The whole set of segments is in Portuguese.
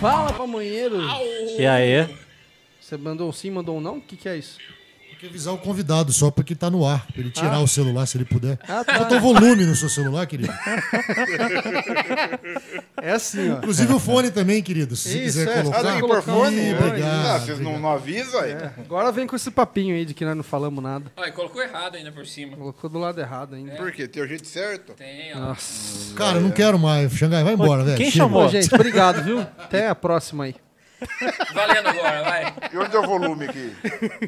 Fala, pamonheiro! E aí? Você mandou um sim, mandou um não? O que, que é isso? Tem que avisar o convidado só porque tá no ar. Pra ele tirar Ah. o celular se ele puder. Ah, tá. Bota o volume no seu celular, querido. É assim, ó. Inclusive o fone também, querido. Se você Isso, quiser é. Ah, colocar. tem colocar pôr fone? Ih, obrigado, Ah, vocês não, obrigado. não avisam aí? É, Agora vem com esse papinho aí de que nós não falamos nada. Olha, colocou errado ainda por cima. Colocou do lado errado ainda. Por quê? Tem o jeito certo? Tem, ó. Nossa. Cara, não quero mais. Xangai, vai embora, velho. quem Chega. chamou? Gente, obrigado, viu? Até a próxima aí. Valendo agora, vai. E onde é o volume aqui?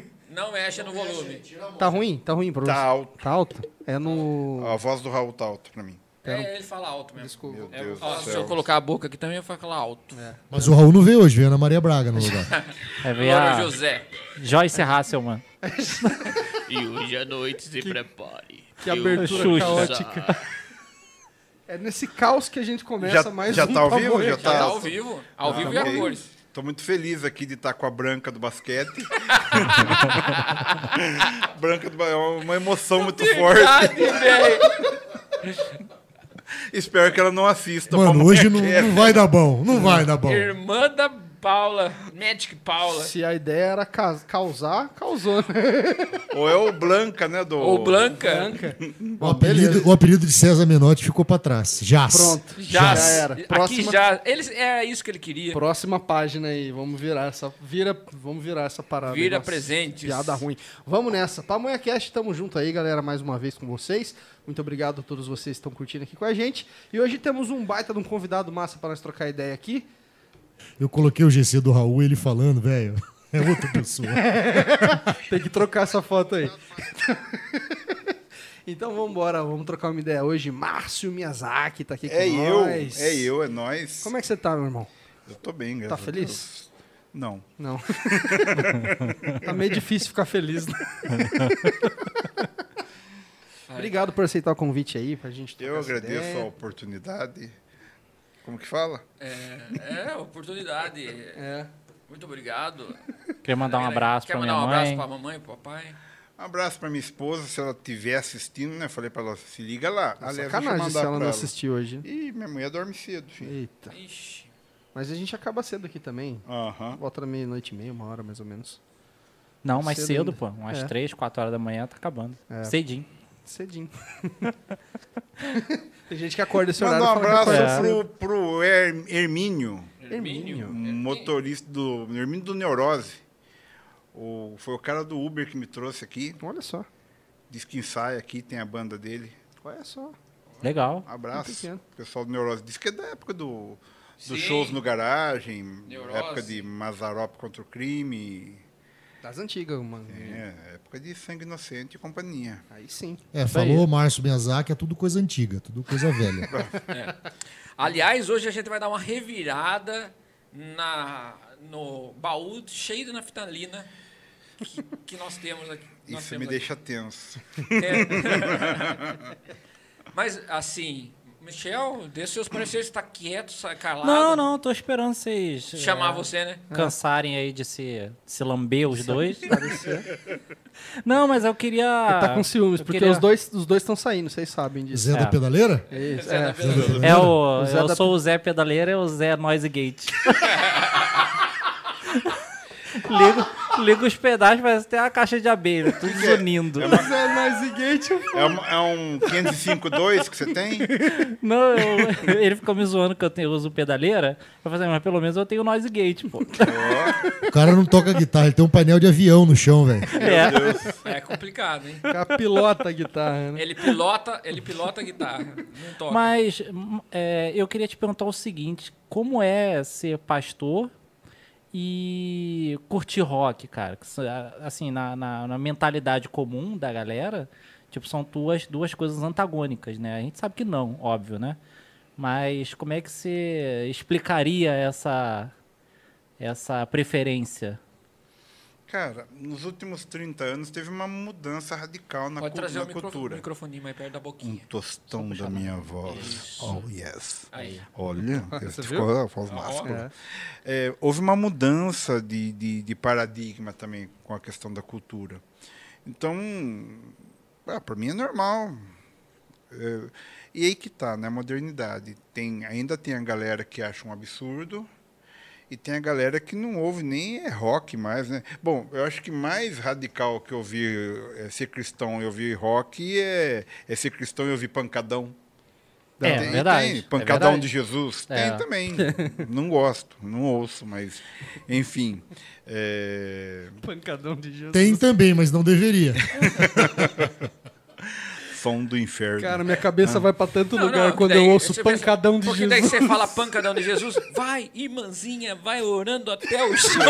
Não mexe no volume. Tá ruim? Tá ruim pra você? Tá alto. Tá alto? É no. A voz do Raul tá alta pra mim. É, ele fala alto mesmo. Desculpa. Meu É, Deus ó, do se eu colocar a boca aqui também, eu vou falar alto. Mas o Raul não veio hoje, veio a Ana Maria Braga no lugar. Ver Agora a José. Joyce Hasselman. E hoje à noite se prepare. Que abertura Xuxa. caótica. É nesse caos que a gente começa Já- mais já um tá ao vivo? Já Já tá. tá ao vivo. Ao vivo e a cores. Tô muito feliz aqui de estar com a Branca do basquete. Branca do é uma emoção muito forte. Verdade, velho. Espero que ela não assista. Mano, hoje não, Cast. não vai dar bom. Não vai dar bom. Irmã da Paula. Magic Paula. Se a ideia era ca- causar, causou, né? Ou é o Blanca, né? Do... Ou Blanca. Branca. O apelido, o apelido de César Menotti ficou pra trás. Jazz. Pronto. Já, Já era. Aqui Próxima, já. Ele, é isso que ele queria. próxima página aí. Vamos virar essa. Vira, vamos virar essa parada. aí. Vira Nossa, presentes. Piada ruim. Vamos nessa. Pamonha Cast, tamo junto aí, galera, mais uma vez com vocês. Muito obrigado a todos vocês que estão curtindo aqui com a gente. E hoje temos um baita de um convidado massa para nós trocar ideia aqui. Eu coloquei o GC do Raul ele falando, velho. É outra pessoa. Tem que trocar essa foto aí. então vamos embora, vamos trocar uma ideia hoje. Márcio Miyazaki tá aqui com É eu, nós. é eu, é nós. Como é que você tá, meu irmão? Eu tô bem, Tá graças a feliz? Deus. Não. Não. tá meio difícil ficar feliz, né? Obrigado por aceitar o convite aí pra gente Eu agradeço ideia. a oportunidade. Como que fala? É, é, oportunidade. É. Muito obrigado. Queria mandar um abraço Quer pra mandar minha um abraço mãe. pra mamãe e pro papai? Um abraço pra minha esposa, se ela estiver assistindo, né? Falei pra ela, se liga lá. Aliás, deixa eu Sacanagem se mandar ela não assistir hoje. Ih, minha mulher dorme cedo, filho. Eita. Ixi. Mas a gente acaba cedo aqui também. Aham. Volta na meia-noite e meia, uma hora mais ou menos. Não, mais Cedo cedo, pô. Umas É. 3, 4 horas da manhã tá acabando. É. Cedinho. Cedinho. Tem gente que acorda esse horário Manda um abraço pro, pro Her- Hermínio, Hermínio. um motorista do Hermínio do Neurose. O, foi o cara do Uber que me trouxe aqui. Olha só. Diz que ensaia aqui, tem a banda dele. Olha só. Legal. Um abraço. pequeno. Pessoal do Neurose. Diz que é da época do, dos shows no garagem, Neurose. época de Mazarop contra o crime. Das antigas, mano. É, época de Sangue Inocente e companhia. Aí sim. É, falou aí. Márcio Miyazaki, é tudo coisa antiga, tudo coisa velha. Aliás, hoje a gente vai dar uma revirada na, no baú cheio de naftalina que, que nós temos aqui. nós Isso temos me aqui. deixa tenso. É. Mas, assim, Michel, dê seus pareceres, está quieto, calado. Não, não, tô esperando vocês Chamar é, você, né? cansarem aí de se, se lamber os dois. Não, mas eu queria. Ele tá com ciúmes, eu porque queria- os dois os dois estão saindo, vocês sabem disso. Zé da É. Pedaleira? É isso, Zé da é. Pedaleira. É o. O Zé eu da- sou o Zé Pedaleira e o Zé Noise Gate. ligo, ligo os pedais, parece ter uma caixa de abelha, tudo zunindo. Zé Noise Gate. É, um- é um 505.2 que você tem? Não, eu- ele ficou me zoando que eu, tenho, eu uso pedaleira. Eu falei, mas pelo menos eu tenho Noise Gate, pô. O cara não toca guitarra, ele tem um painel de avião no chão, velho. É. É complicado, hein? O cara pilota a guitarra, né? Ele pilota, ele pilota a guitarra, não toca. Mas hum, é, eu queria te perguntar o seguinte: como é ser pastor e curtir rock, cara? Assim, na, na, na mentalidade comum da galera, tipo, são duas, duas coisas antagônicas, né? A gente sabe que não, óbvio, né? Mas como é que você explicaria essa, essa preferência? Cara, nos últimos 30 anos teve uma mudança radical na, Pode trazer na o micro, cultura. microfoninho mais perto da Um boquinha. tostão da minha voz. Oh, yes. Aí. Olha, Você ficou a voz Ó. máscula. É, houve uma mudança de, de, de paradigma também com a questão da cultura. Então, para mim é normal. É, e aí que tá, né? A modernidade. Tem, ainda tem a galera que acha um absurdo E tem a galera que não ouve nem é rock mais, né? Bom, eu acho que mais radical que ouvir é ser cristão e ouvir rock é, é ser cristão e ouvir pancadão. É, tem, verdade. Tem, é pancadão verdade. de Jesus. É. Tem também. não gosto, não ouço, mas enfim. É, Pancadão de Jesus. Tem também, mas não deveria. som do inferno. Cara, minha cabeça vai pra tanto Não, lugar não, quando daí eu ouço você pensa, pancadão de Porque Jesus. daí você fala pancadão de Jesus, vai, irmãzinha, vai orando até o chão.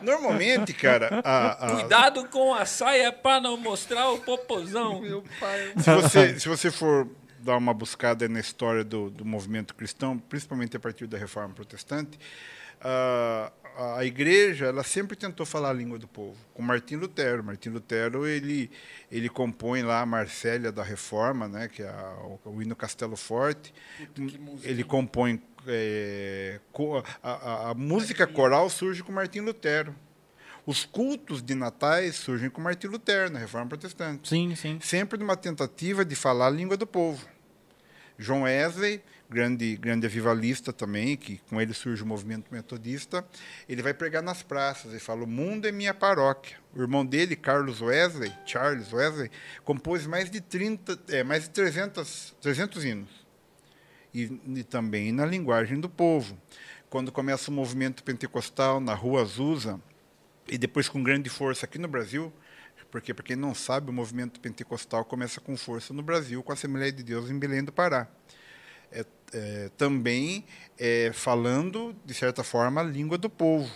Normalmente, cara, a- a- Cuidado com a saia para não mostrar o popozão. Meu pai. se, você, se você for dar uma buscada na história do, do movimento cristão, principalmente a partir da Reforma Protestante, a, a igreja ela sempre tentou falar a língua do povo. Com Martim Lutero, Martim Lutero ele ele compõe lá a Marcélia da Reforma, né, que é a, o, o hino Castelo Forte. Ele compõe é, co- a, a- a música coral surge com Martim Lutero. Os cultos de natais surgem com Martim Lutero na Reforma Protestante Sim, sim. sempre numa tentativa de falar a língua do povo. João Wesley, grande, grande avivalista também, que com ele surge o movimento metodista, ele vai pregar nas praças e fala: O mundo é minha paróquia. O irmão dele, Carlos Wesley, Charles Wesley, compôs mais de 30, é, mais de 300, 300 hinos. E, e também na linguagem do povo. Quando começa o movimento pentecostal na Rua Azusa, e depois com grande força aqui no Brasil, porque para quem não sabe, o movimento pentecostal começa com força no Brasil, com a Assembleia de Deus em Belém do Pará. É, é, também é, falando, de certa forma, a língua do povo.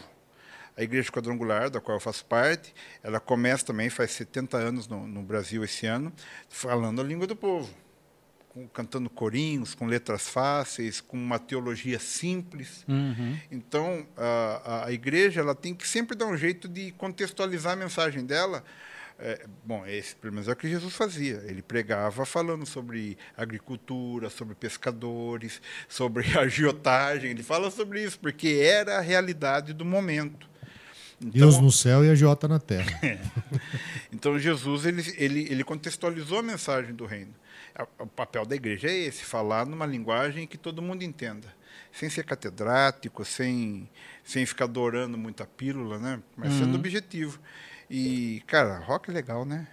A Igreja Quadrangular, da qual eu faço parte, ela começa também, faz 70 anos no, no Brasil esse ano, falando a língua do povo. Com- cantando corinhos, com letras fáceis, com uma teologia simples. Uhum. Então, a, a- a igreja ela tem que sempre dar um jeito de contextualizar a mensagem dela. É, bom, esse pelo menos é o que Jesus fazia. Ele pregava falando sobre agricultura, sobre pescadores, sobre agiotagem. Ele fala sobre isso, porque era a realidade do momento. Deus no céu e a Jota na terra. Então Jesus ele, ele, ele contextualizou a mensagem do reino. A- O papel da igreja é esse, falar numa linguagem que todo mundo entenda, sem ser catedrático, sem sem ficar adorando muita pílula, né? Mas sendo objetivo. E cara, rock é legal, né?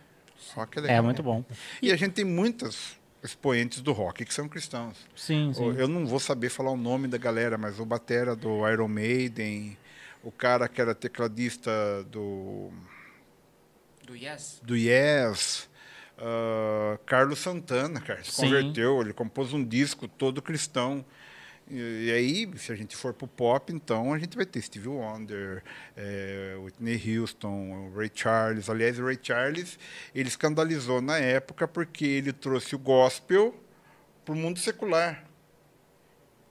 Rock é legal. É muito bom. E a gente tem muitos expoentes do rock que são cristãos. Sim, sim. Eu não vou saber falar o nome da galera, mas o batera do Iron Maiden, o cara que era tecladista do Do Yes. do Yes, ah, Carlos Santana, cara, se Sim. converteu, ele compôs um disco todo cristão. E, aí, se a gente for pro pop, então a gente vai ter Stevie Wonder, eh, Whitney Houston, Ray Charles. Aliás, o Ray Charles, ele escandalizou na época porque ele trouxe o gospel pro mundo secular.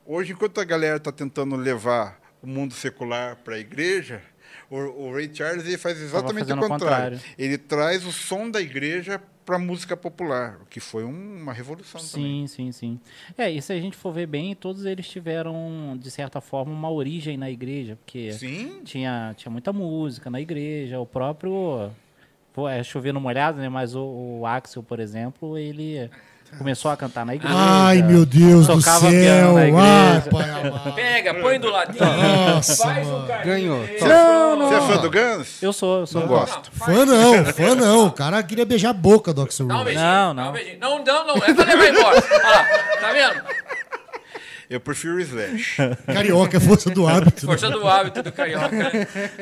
Hoje, enquanto a galera está tentando levar o mundo secular para a igreja, o, o Ray Charles ele faz exatamente o contrário. contrário. Ele traz o som da igreja para a música popular, o que foi um- uma revolução também. Sim, sim, sim. É, e se a gente for ver bem, todos eles tiveram, de certa forma, uma origem na igreja, porque Sim, tinha, tinha muita música na igreja, o próprio. Pô, é chover no molhado, né? Mas o, o Axel, por exemplo, ele começou a cantar na igreja. Ai, meu Deus do céu. piano na Ai, igreja. pai amado. Pega, põe do ladinho. Nossa, faz um mano. carinho Ganhou. nele. Não, não. você é fã do Guns? Eu sou, eu sou. Não gosto. Fã não, fã não. O cara queria beijar a boca do Axel um Rose. Não, um não. Não, não, não. É pra levar embora. Olha lá, tá vendo? Eu prefiro o Slash. Carioca é força do hábito. né? Força do hábito do carioca.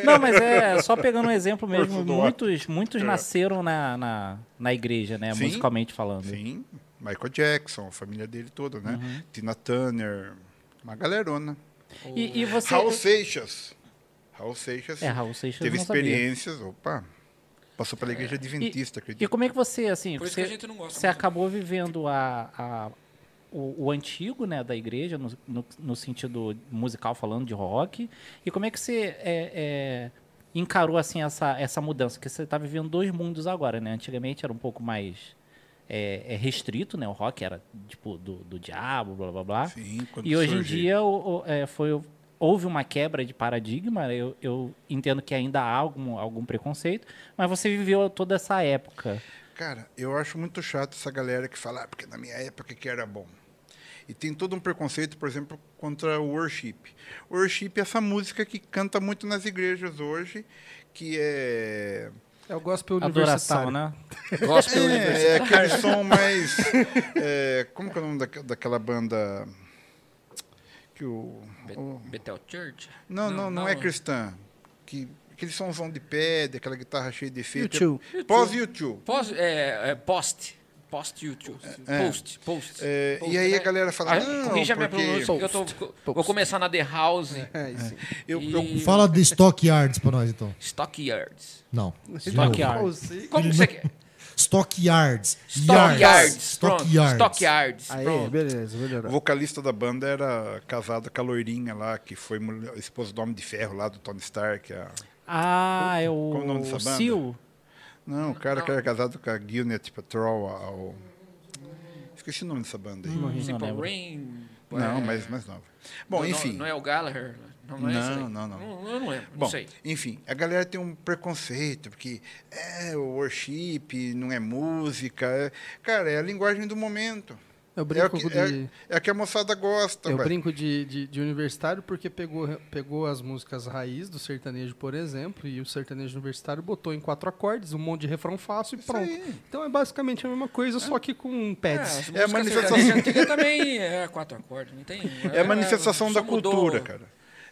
Não, mas é só pegando um exemplo mesmo. Muitos, muitos nasceram na, na, na igreja, né? Sim. Musicalmente falando. Sim, Michael Jackson, a família dele toda, né? Uhum. Tina Turner, uma galerona. E, e você. Raul Seixas. Raul Seixas É, Raul Seixas teve não sabia. experiências, opa, passou pela igreja adventista, E acredito. como é que você, assim, Por isso você, que a gente não gosta você acabou vivendo a, a- o, o antigo, né, da igreja, no, no, no sentido musical, falando de rock, e como é que você é, é, encarou, assim, essa, essa mudança? Porque você está vivendo dois mundos agora, né? Antigamente era um pouco mais é, é restrito, né? O rock era, tipo, do, do diabo, blá, blá, blá. Sim, E hoje em surgiu. dia o- o- é, foi, houve uma quebra de paradigma. Eu, eu entendo que ainda há algum, algum preconceito, mas você viveu toda essa época. Cara, eu acho muito chato essa galera que fala, ah, porque na minha época que era bom. E tem todo um preconceito, por exemplo, contra o worship. O worship é essa música que canta muito nas igrejas hoje, que é É o gospel Adoração, né? Gospel é, é aquele som mais. é, como que é o nome daque- daquela banda que o, Be- o- Bethel Church? não, não, não, é cristã. Que aquele somzão de pedra, aquela guitarra cheia de efeito. YouTube. Pós YouTube. Pós, é, é, post. Post YouTube. Post. Post. É, Post, e aí né? a galera fala, Ah, não, minha porque pronúncia, porque eu tô, vou começar na The House. É, isso. eu, e- eu- Fala de Stockyards pra nós, então. Stockyards. Não. Stockyard. Como que você quer? Stockyards. Stockyards. Stockyards. Stockyards. Aí, Pronto. beleza, o melhorou. vocalista da banda era casado com a loirinha lá, que foi mulher- esposa do Homem de Ferro lá, do Tony Stark. a- Ah, é o, Qual o nome dessa o banda? Seal. Não, o cara que Não. era casado com a Gwyneth Paltrow, a- o... Esqueci o nome dessa banda aí. Não Simple lembro. Rain. Não, é, mas mais nova. Bom, não- enfim. Não, é o Gallagher? Não, não é Não, aí? não, não. Eu não lembro, Bom, não sei. enfim, a galera tem um preconceito, porque é o worship, não é música. é- Cara, é a linguagem do momento. Eu É, o brinco que, de... é, é a que a moçada gosta. Eu vai. brinco de, de, de universitário porque pegou, pegou as músicas raiz do sertanejo, por exemplo, e o sertanejo universitário botou em quatro acordes, um monte de refrão fácil e Isso pronto. aí. Então é basicamente a mesma coisa, só que com pads. É, É a música manifestação- antiga também é quatro acordes, não tem? É a manifestação da mudou. cultura, cara.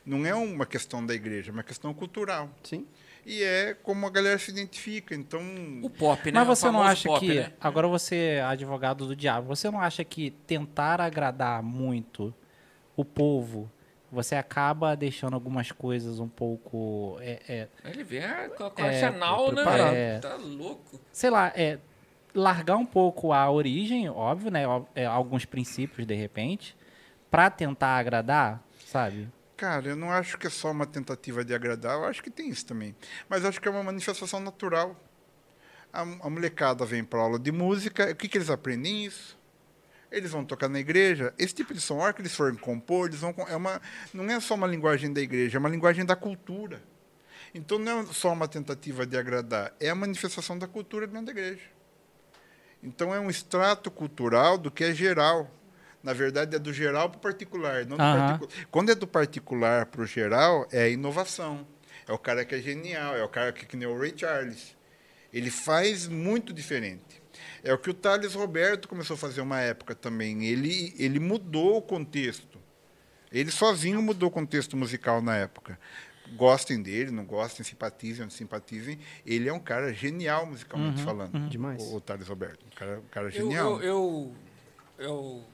Não é uma questão da igreja, é uma questão cultural. Sim. E é como a galera se identifica. Então, O pop, né? Mas O você não acha pop, que. né? Agora você é advogado do diabo. Você não acha que tentar agradar muito o povo, você acaba deixando algumas coisas um pouco. é, é, Ele vem com com É, arsenal, né? velho? Tá louco. sei lá, é largar um pouco a origem, óbvio, né? é, alguns princípios de repente, pra tentar agradar, sabe? Cara, eu não acho que é só uma tentativa de agradar, eu acho que tem isso também. Mas acho que é uma manifestação natural. A, a molecada vem para aula de música, o que, que eles aprendem isso? Eles vão tocar na igreja. Esse tipo de som, a hora que eles forem compor, eles vão. É uma, não é só uma linguagem da igreja, é uma linguagem da cultura. Então não é só uma tentativa de agradar, é a manifestação da cultura dentro da igreja. Então é um extrato cultural do que é geral. Na verdade, é do geral para o particular. Não do Aham. particu- Quando é do particular para o geral, é a inovação. É o cara que é genial, é o cara que, que nem o Ray Charles. Ele faz muito diferente. É o que o Thales Roberto começou a fazer uma época também. Ele, ele mudou o contexto. Ele sozinho mudou o contexto musical na época. Gostem dele, não gostem, simpatizem, não simpatizem. Ele é um cara genial musicalmente falando. Demais. O, o Thales Roberto. Um cara, um cara Eu, genial. eu, eu, eu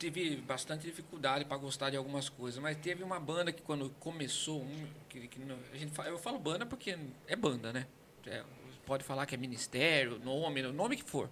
tive bastante dificuldade para gostar de algumas coisas, mas teve uma banda que quando começou, um, que, que a gente, eu falo banda porque é banda, né? É, pode falar que é ministério, nome, nome que for.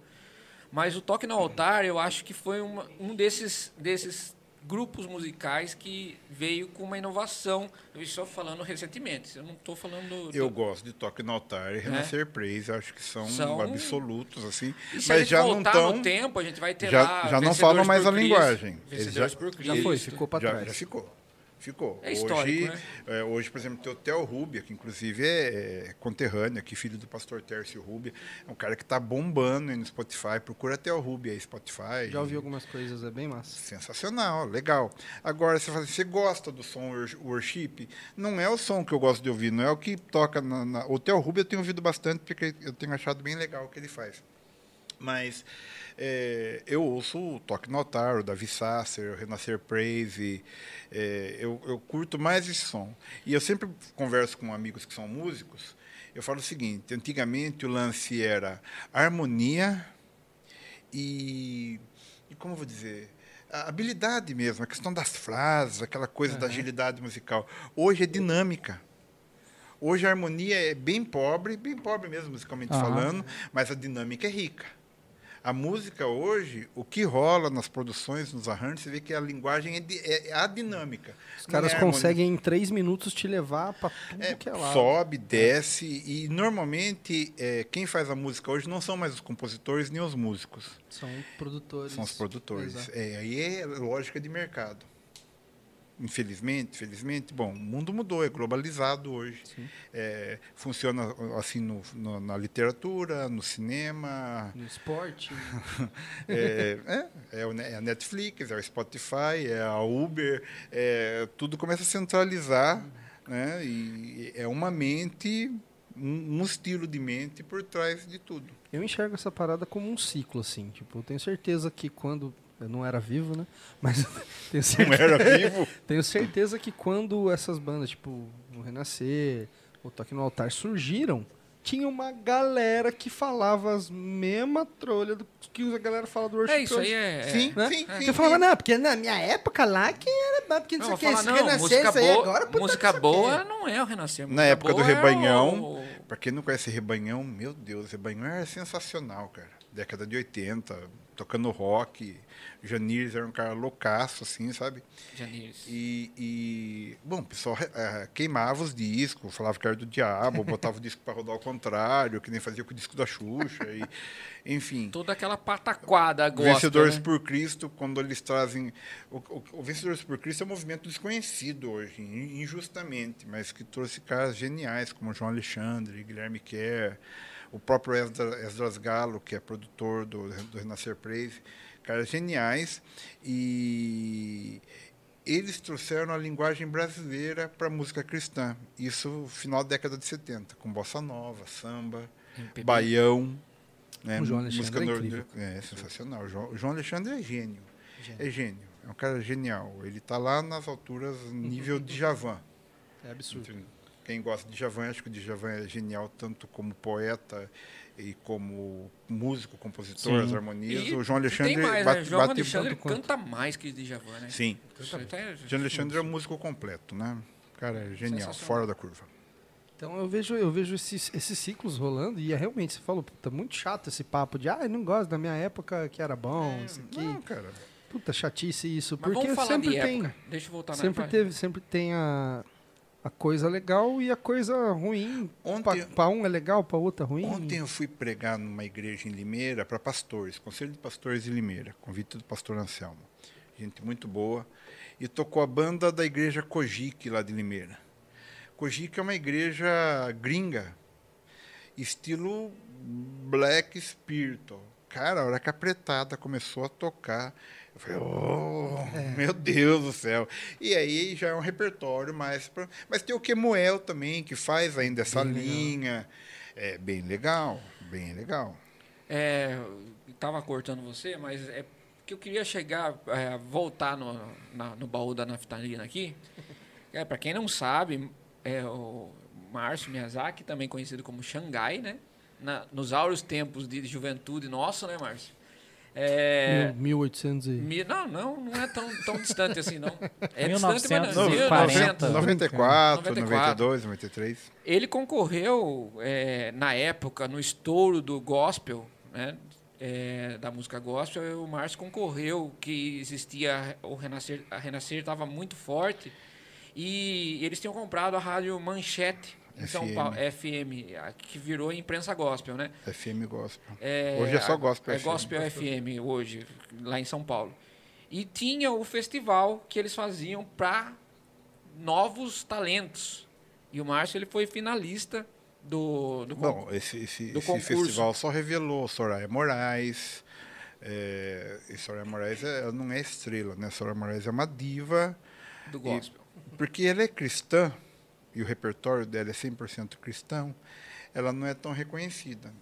Mas o Toque no Altar, eu acho que foi uma, um desses, desses grupos musicais que veio com uma inovação. Eu estou falando recentemente, eu não estou falando... do- Eu gosto de Toque no Altar e Renascer Praise, acho que são, É? São- absolutos, assim. E se a Mas gente já não voltar estão. no tempo, a gente vai ter já- lá... já não falam mais por a Cristo, linguagem. Vencedores já- por Já foi, Cristo. ficou já, trás. já ficou. Ficou. É hoje, né? é, hoje, por exemplo, tem o Theo Rubia, que inclusive é, é conterrâneo aqui, filho do pastor Tércio Rubia. É um cara que está bombando aí no Spotify. Procura Theo Rubia aí, Spotify. Já ouvi algumas coisas, é bem massa. Sensacional, legal. Agora, você fala assim, você gosta do som wor- worship? Não é o som que eu gosto de ouvir, não é o que toca na... na... O Theo Rubio eu tenho ouvido bastante, porque eu tenho achado bem legal o que ele faz. Mas é, eu ouço o Toque Notar, o Davi Sasser, o Renascer Praise, é, eu, eu curto mais esse som. E eu sempre converso com amigos que são músicos, eu falo o seguinte, antigamente o lance era harmonia e, e como eu vou dizer, a habilidade mesmo, a questão das frases, aquela coisa da agilidade musical. Hoje é dinâmica. Hoje a harmonia é bem pobre, bem pobre mesmo musicalmente Aham. falando, mas a dinâmica é rica. A música hoje, o que rola nas produções, nos arranjos, você vê que a linguagem é, di- é a dinâmica. Os Não caras é harmonia. conseguem em três minutos te levar pra tudo É, que é lado. sobe, desce, e normalmente é, quem faz a música hoje não são mais os compositores nem os músicos, São produtores. são os produtores. Exato. É, aí é lógica de mercado. Infelizmente, felizmente, bom, o mundo mudou, é globalizado hoje. É, funciona assim no, no- na literatura, no cinema, No esporte. é, é, é é a Netflix, é o Spotify, é a Uber, é, tudo começa a centralizar, né? E é uma mente, um, um estilo de mente por trás de tudo. Eu enxergo essa parada como um ciclo, assim. Tipo, eu tenho certeza que quando. Eu não era vivo, né? Mas tenho Não certeza, era vivo? tenho certeza que quando essas bandas, tipo, o Renascer, o Toque no Altar surgiram, tinha uma galera que falava as mesmas trolhas do que a galera fala do Worship É isso aí, é. é- Sim, Né? sim, Que sim. eu falava, não, porque na minha época lá que era bom, porque não, Não, sei o que, esse não, Renascer, música isso aí boa, agora, puta, música não boa não é o Renascer. Na época do é Rebanhão, o- Pra quem não conhece Rebanhão, meu Deus, Rebanhão era sensacional, cara. Década de 80, tocando rock. Janires era um cara loucaço, assim, sabe? Janires. E, e, bom, o pessoal eh, queimava os discos, falava que era do diabo, botava o disco para rodar ao contrário, que nem fazia com o disco da Xuxa, e, enfim. Toda aquela pataquada gospel, Vencedores né? por Cristo, quando eles trazem. O, o, o Vencedores por Cristo é um movimento desconhecido hoje, in- injustamente, mas que trouxe caras geniais, como João Alexandre, Guilherme Kerr, o próprio Esdras, Esdras Galo, que é produtor do, do Renascer Praise. Caras geniais. E eles trouxeram a linguagem brasileira para a música cristã. Isso no final da década de 70, com bossa nova, samba, MPB. baião. Né? O João Alexandre música é é sensacional. O João, Alexandre é gênio. É gênio. É um cara genial. Ele está lá nas alturas nível de Javan. É absurdo. Quem gosta de Djavan, acho que o Djavan é genial tanto como poeta e como músico, compositor, Sim. as harmonias. E o João Alexandre tem mais, bate, né? João bate Alexandre canta mais que Djavan, né? Sim. Tá- João Alexandre é um músico completo, né? Cara, é genial, fora da curva. Então eu vejo, eu vejo esses, esses ciclos rolando e é realmente, você falou, puta, muito chato esse papo de, ah, eu não gosto da minha época que era bom, isso aqui. Não, cara. Puta, chatice isso, Mas porque vamos falar sempre de tem, época. Deixa eu voltar sempre na teve, sempre tem a, a coisa legal e a coisa ruim. Pra um é legal, pra outro é ruim. Ontem eu fui pregar numa igreja em Limeira para pastores, Conselho de Pastores de Limeira, convite do pastor Anselmo. Gente muito boa. E tocou a banda da igreja Cojique lá de Limeira. Cojique é uma igreja gringa, estilo Black Spiritual. Cara, a hora que a pretada começou a tocar, eu falei, oh, meu Deus do céu. E aí já é um repertório mais. Pra... Mas tem o Kemuel também, que faz ainda essa Bem legal. linha. É bem legal, bem legal. É, estava cortando você, mas é que eu queria chegar, é, voltar no, na- no baú da naftalina aqui. É, para quem não sabe, é o Márcio Miyazaki, também conhecido como Xangai, né? Na- nos áureos tempos de juventude nosso, né, Márcio? É, Mil- 1800 e... mi- não, não, não é tão, tão distante assim, não. É 1940. distante, mas Não, não. 1940. 94, 94. 92, 93. Ele concorreu é, na época no estouro do gospel, né, é, da música gospel. O Márcio concorreu que existia o Renascer, a Renascer estava muito forte e eles tinham comprado a rádio Manchete em São FM. Paulo, FM, que virou imprensa gospel, né? FM Gospel. É, Hoje é só gospel É FM. gospel FM hoje, lá em São Paulo. E tinha o festival que eles faziam para novos talentos. E o Márcio ele foi finalista do, do Bom, esse, esse, do esse festival só revelou Soraya Moraes. É, e Soraya Moraes é- não é estrela, né? Soraya Moraes é uma diva, do gospel. porque ela é cristã, e o repertório dela é 100% cristão, ela não é tão reconhecida.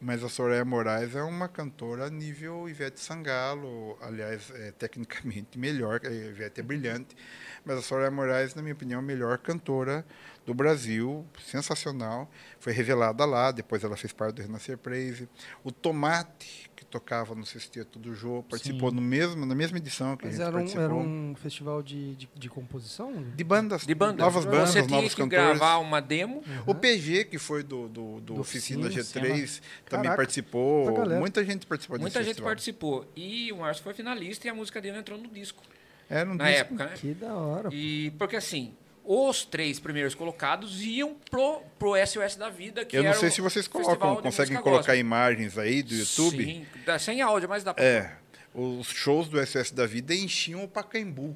Mas a Soraya Moraes é uma cantora nível Ivete Sangalo, aliás, é tecnicamente melhor, a Ivete é brilhante, mas a Soraya Moraes, na minha opinião, é a melhor cantora do Brasil, sensacional. Foi revelada lá, depois ela fez parte do Renascer Praise. O Tomate, que tocava no sexteto do Jô, participou no mesmo, na mesma edição que a Mas gente era um, participou. era um festival de, de, de composição? De bandas, De banda. novas bandas, Você tinha novos que cantores. gravar uma demo. O PG, que foi do, do, do Do Oficina Oficina, G3, também Caraca, participou. muita gente participou Muita desse gente festival. participou. E o Márcio foi finalista e a música dele entrou no disco. Era um na disco- época, né? Que da hora. E porque assim, os três primeiros colocados iam pro, pro SOS da Vida, que Eu não sei se vocês colocam, conseguem colocar gospel. imagens aí do YouTube. Sim, dá- sem áudio, mas dá pra É, os shows do SS da Vida enchiam o Pacaembu.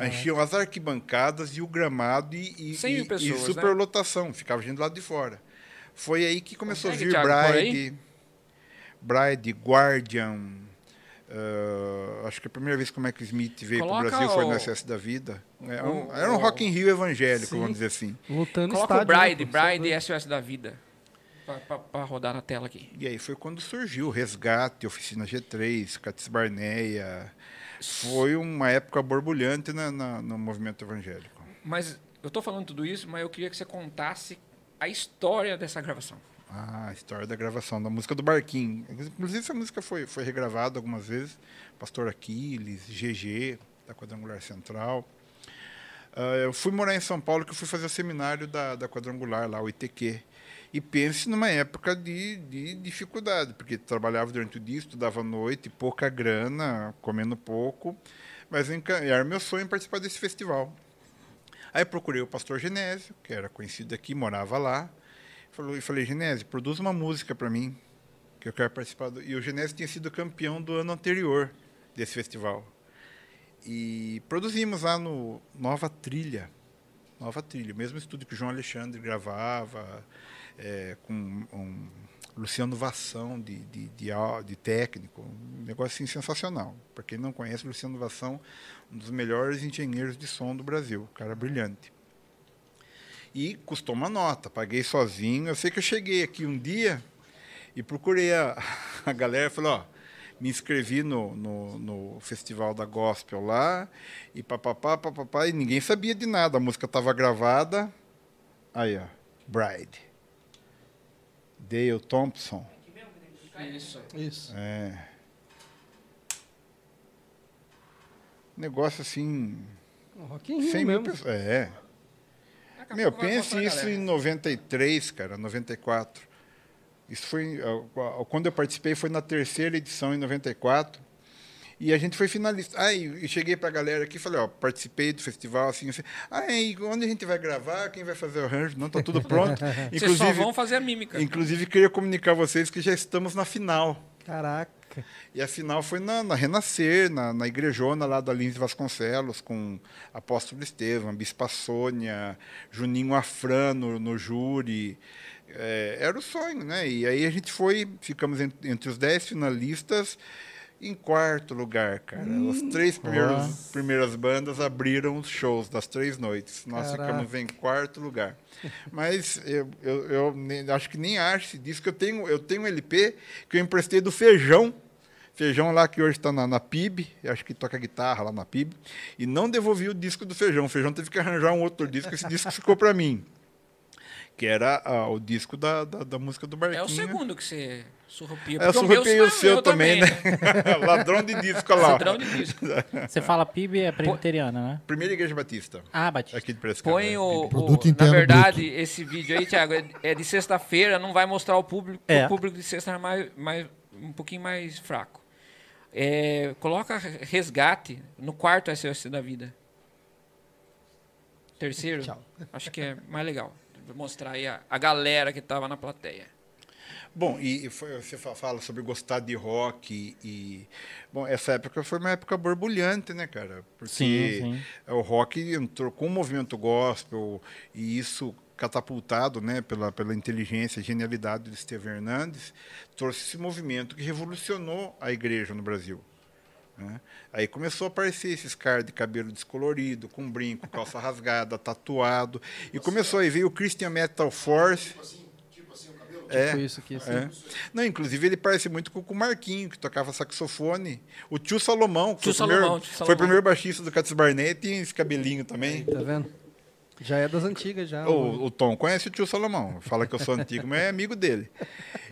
Enchiam as arquibancadas e o gramado e, e, 100 mil e- pessoas, e né? superlotação. Ficava gente do lado de fora. Foi aí que começou Consegue, a vir Thiago, Bride, Bride, Guardian. Ah, acho que a primeira vez que o Mac Smith veio para o Brasil foi no o- Excesso da Vida. Era um, o- era um o- Rock in Rio evangélico, Sim. vamos dizer assim. Lutando Coloca o estádio, né, Bride, pô? Você é Bride e SOS da vida. Pra rodar na tela aqui. E aí foi quando surgiu o Resgate, Oficina G3, Catis Barneia. Foi uma época borbulhante na- na- no movimento evangélico. Mas eu tô falando tudo isso, mas eu queria que você contasse a história dessa gravação. Ah, a história da gravação da música do Barquinho. Inclusive, essa música foi, foi regravada algumas vezes. Pastor Aquiles, GG, da Quadrangular Central. Ah, eu fui morar em São Paulo, que eu fui fazer o seminário da, da Quadrangular, lá, o ITQ. E pense numa época de, de dificuldade, porque trabalhava durante o dia, estudava à noite, pouca grana, comendo pouco. Mas era meu sonho participar desse festival. Aí procurei o pastor Genésio, que era conhecido aqui, morava lá. Falou, e falei, Genésio, produz uma música para mim, que eu quero participar. Do... E o Genésio tinha sido campeão do ano anterior desse festival. E produzimos lá no Nova Trilha. Nova Trilha, mesmo estúdio que o João Alexandre gravava, é, com um Luciano Vassão de, de, de, de técnico, um negócio assim sensacional. Para quem não conhece, Luciano Vassão, um dos melhores engenheiros de som do Brasil, cara brilhante. E custou uma nota, paguei sozinho. Eu sei que eu cheguei aqui um dia e procurei a, a galera e falei, ó, me inscrevi no, no, no festival da gospel lá, e papapá, papapá, e ninguém sabia de nada. A música estava gravada. Aí, ó, Bride. Dale Thompson. Isso. Isso. É. Negócio assim. Um Rock in Rio 100 mil mesmo. pessoas. É. Daqui a Meu, pense a isso em 93, cara, 94. Isso foi. ah, ah, Quando eu participei foi na terceira edição, em 94. E a gente foi finalista. Ah, e e cheguei pra galera aqui e falei, ó, participei do festival, assim, assim. Ah, e onde a gente vai gravar? Quem vai fazer o arranjo? Não, tá tudo pronto. Vocês só vão fazer a mímica. inclusive, queria comunicar a vocês que já estamos na final. Caraca. E a final foi na, na Renascer, na, na igrejona lá da Lins Vasconcelos, com Apóstolo Estevam, Bispa Sônia, Juninho Afran no, júri. É, era o sonho, né? E aí a gente foi, ficamos en- entre os dez finalistas em quarto lugar, cara. As três primeiros, primeiras bandas abriram os shows das três noites. Nós Caraca. ficamos em quarto lugar. Mas eu, eu, eu nem- acho que nem acho esse disco. Eu tenho, eu tenho um LP que eu emprestei do Feijão. Feijão lá que hoje está na, na PIB, eu acho que toca guitarra lá na PIB, e não devolvi o disco do Feijão. O Feijão teve que arranjar um outro disco, esse disco ficou para mim. Que era ah, o disco da, da, da música do Barquinho. É o segundo que você surrupia. É, eu surrupiei o meu seu também, né? Ladrão de disco lá. Ladrão de disco. Você fala PIB é presbiteriana, né? Primeira Igreja Batista, Ah, Batista. aqui de Piracicaba. Põe o, o- Produto na interno verdade, esse vídeo aí, Thiago, é- é de sexta-feira, não vai mostrar o público, É. o público de sexta é mais, mais, um pouquinho mais fraco. É, coloca resgate no quarto SOS da vida. Terceiro, Tchau. acho que é mais legal. Vou mostrar aí a, a galera que estava na plateia. Bom, e e foi- você fa- fala sobre gostar de rock e... Bom, essa época foi uma época borbulhante, né, cara? Porque Sim, sim. o rock entrou com o movimento gospel e isso catapultado né, pela, pela inteligência e genialidade de Esteve Hernandes, trouxe esse movimento que revolucionou a igreja no Brasil. Né? Aí começou a aparecer esses caras de cabelo descolorido, com brinco, calça rasgada, tatuado. E começou aí, veio o Christian Metal Force. É, Tipo isso aqui, assim. é. Não, inclusive ele parece muito com o Marquinho, que tocava saxofone. O tio Salomão, que Tio foi, o primeiro, Salomão, tio foi Salomão. o primeiro baixista do Cats Barnett, tinha esse cabelinho também. Tá vendo? Já é das antigas, já. O, o Tom conhece o tio Salomão, fala que eu sou antigo, mas é amigo dele.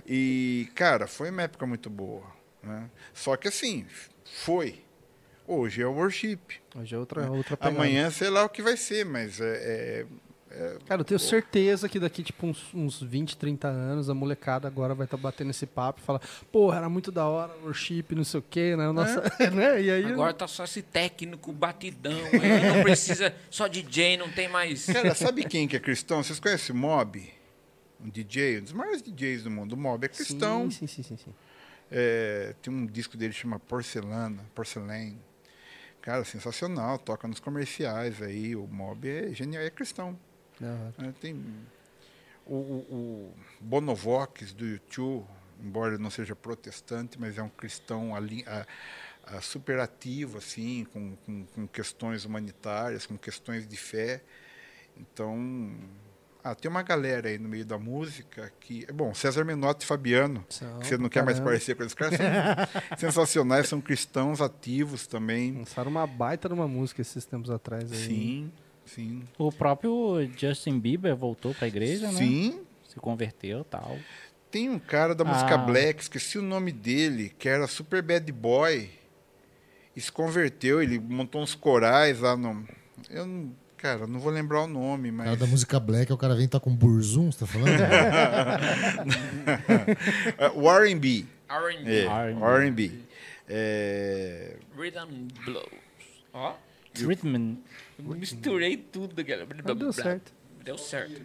E, cara, foi uma época muito boa. Né? Só que assim, foi. Hoje é o worship. Hoje é outra, outra pegada. Amanhã sei lá o que vai ser, mas é, Cara, eu tenho certeza que daqui, tipo, uns, uns 20, 30 anos, a molecada agora vai estar batendo esse papo e falar, porra, era muito da hora, worship, não sei o quê, né? Nossa, né? E aí. Agora tá só esse técnico batidão. aí não precisa só DJ, não tem mais. Cara, sabe quem que é cristão? Vocês conhecem o Mob? Um DJ, um dos maiores DJs do mundo. O Mob é cristão. Sim, sim, sim, sim. sim. É, tem um disco dele que chama Porcelana, Porcelain. Cara, sensacional, toca nos comerciais aí, o Mob é genial, é cristão. Hora. né? Tem o, o, o Bonovox do YouTube, embora ele não seja protestante, mas é um cristão ali, a, a super ativo, assim, com, com, com questões humanitárias, com questões de fé. Então, ah, tem uma galera aí no meio da música que. Bom, César Menotti e Fabiano, São, que você não quer mais caramba. parecer com eles caras, são sensacionais, são cristãos ativos também. Lançaram uma baita numa música esses tempos atrás aí. Sim, sim. O próprio Justin Bieber voltou pra igreja, né? Sim, Se converteu e tal. Tem um cara da música Ah. Black, esqueci o nome dele, que era super bad boy. E se converteu, ele montou uns corais lá no. Eu não, cara, não vou lembrar o nome, mas. cara da música black, o cara vem tá com burzum, você tá falando? É, o R&B. R&B. É. É, Rhythm Blues. Ó, Treatment. eu misturei tudo. Cara. Mas deu certo. Deu certo.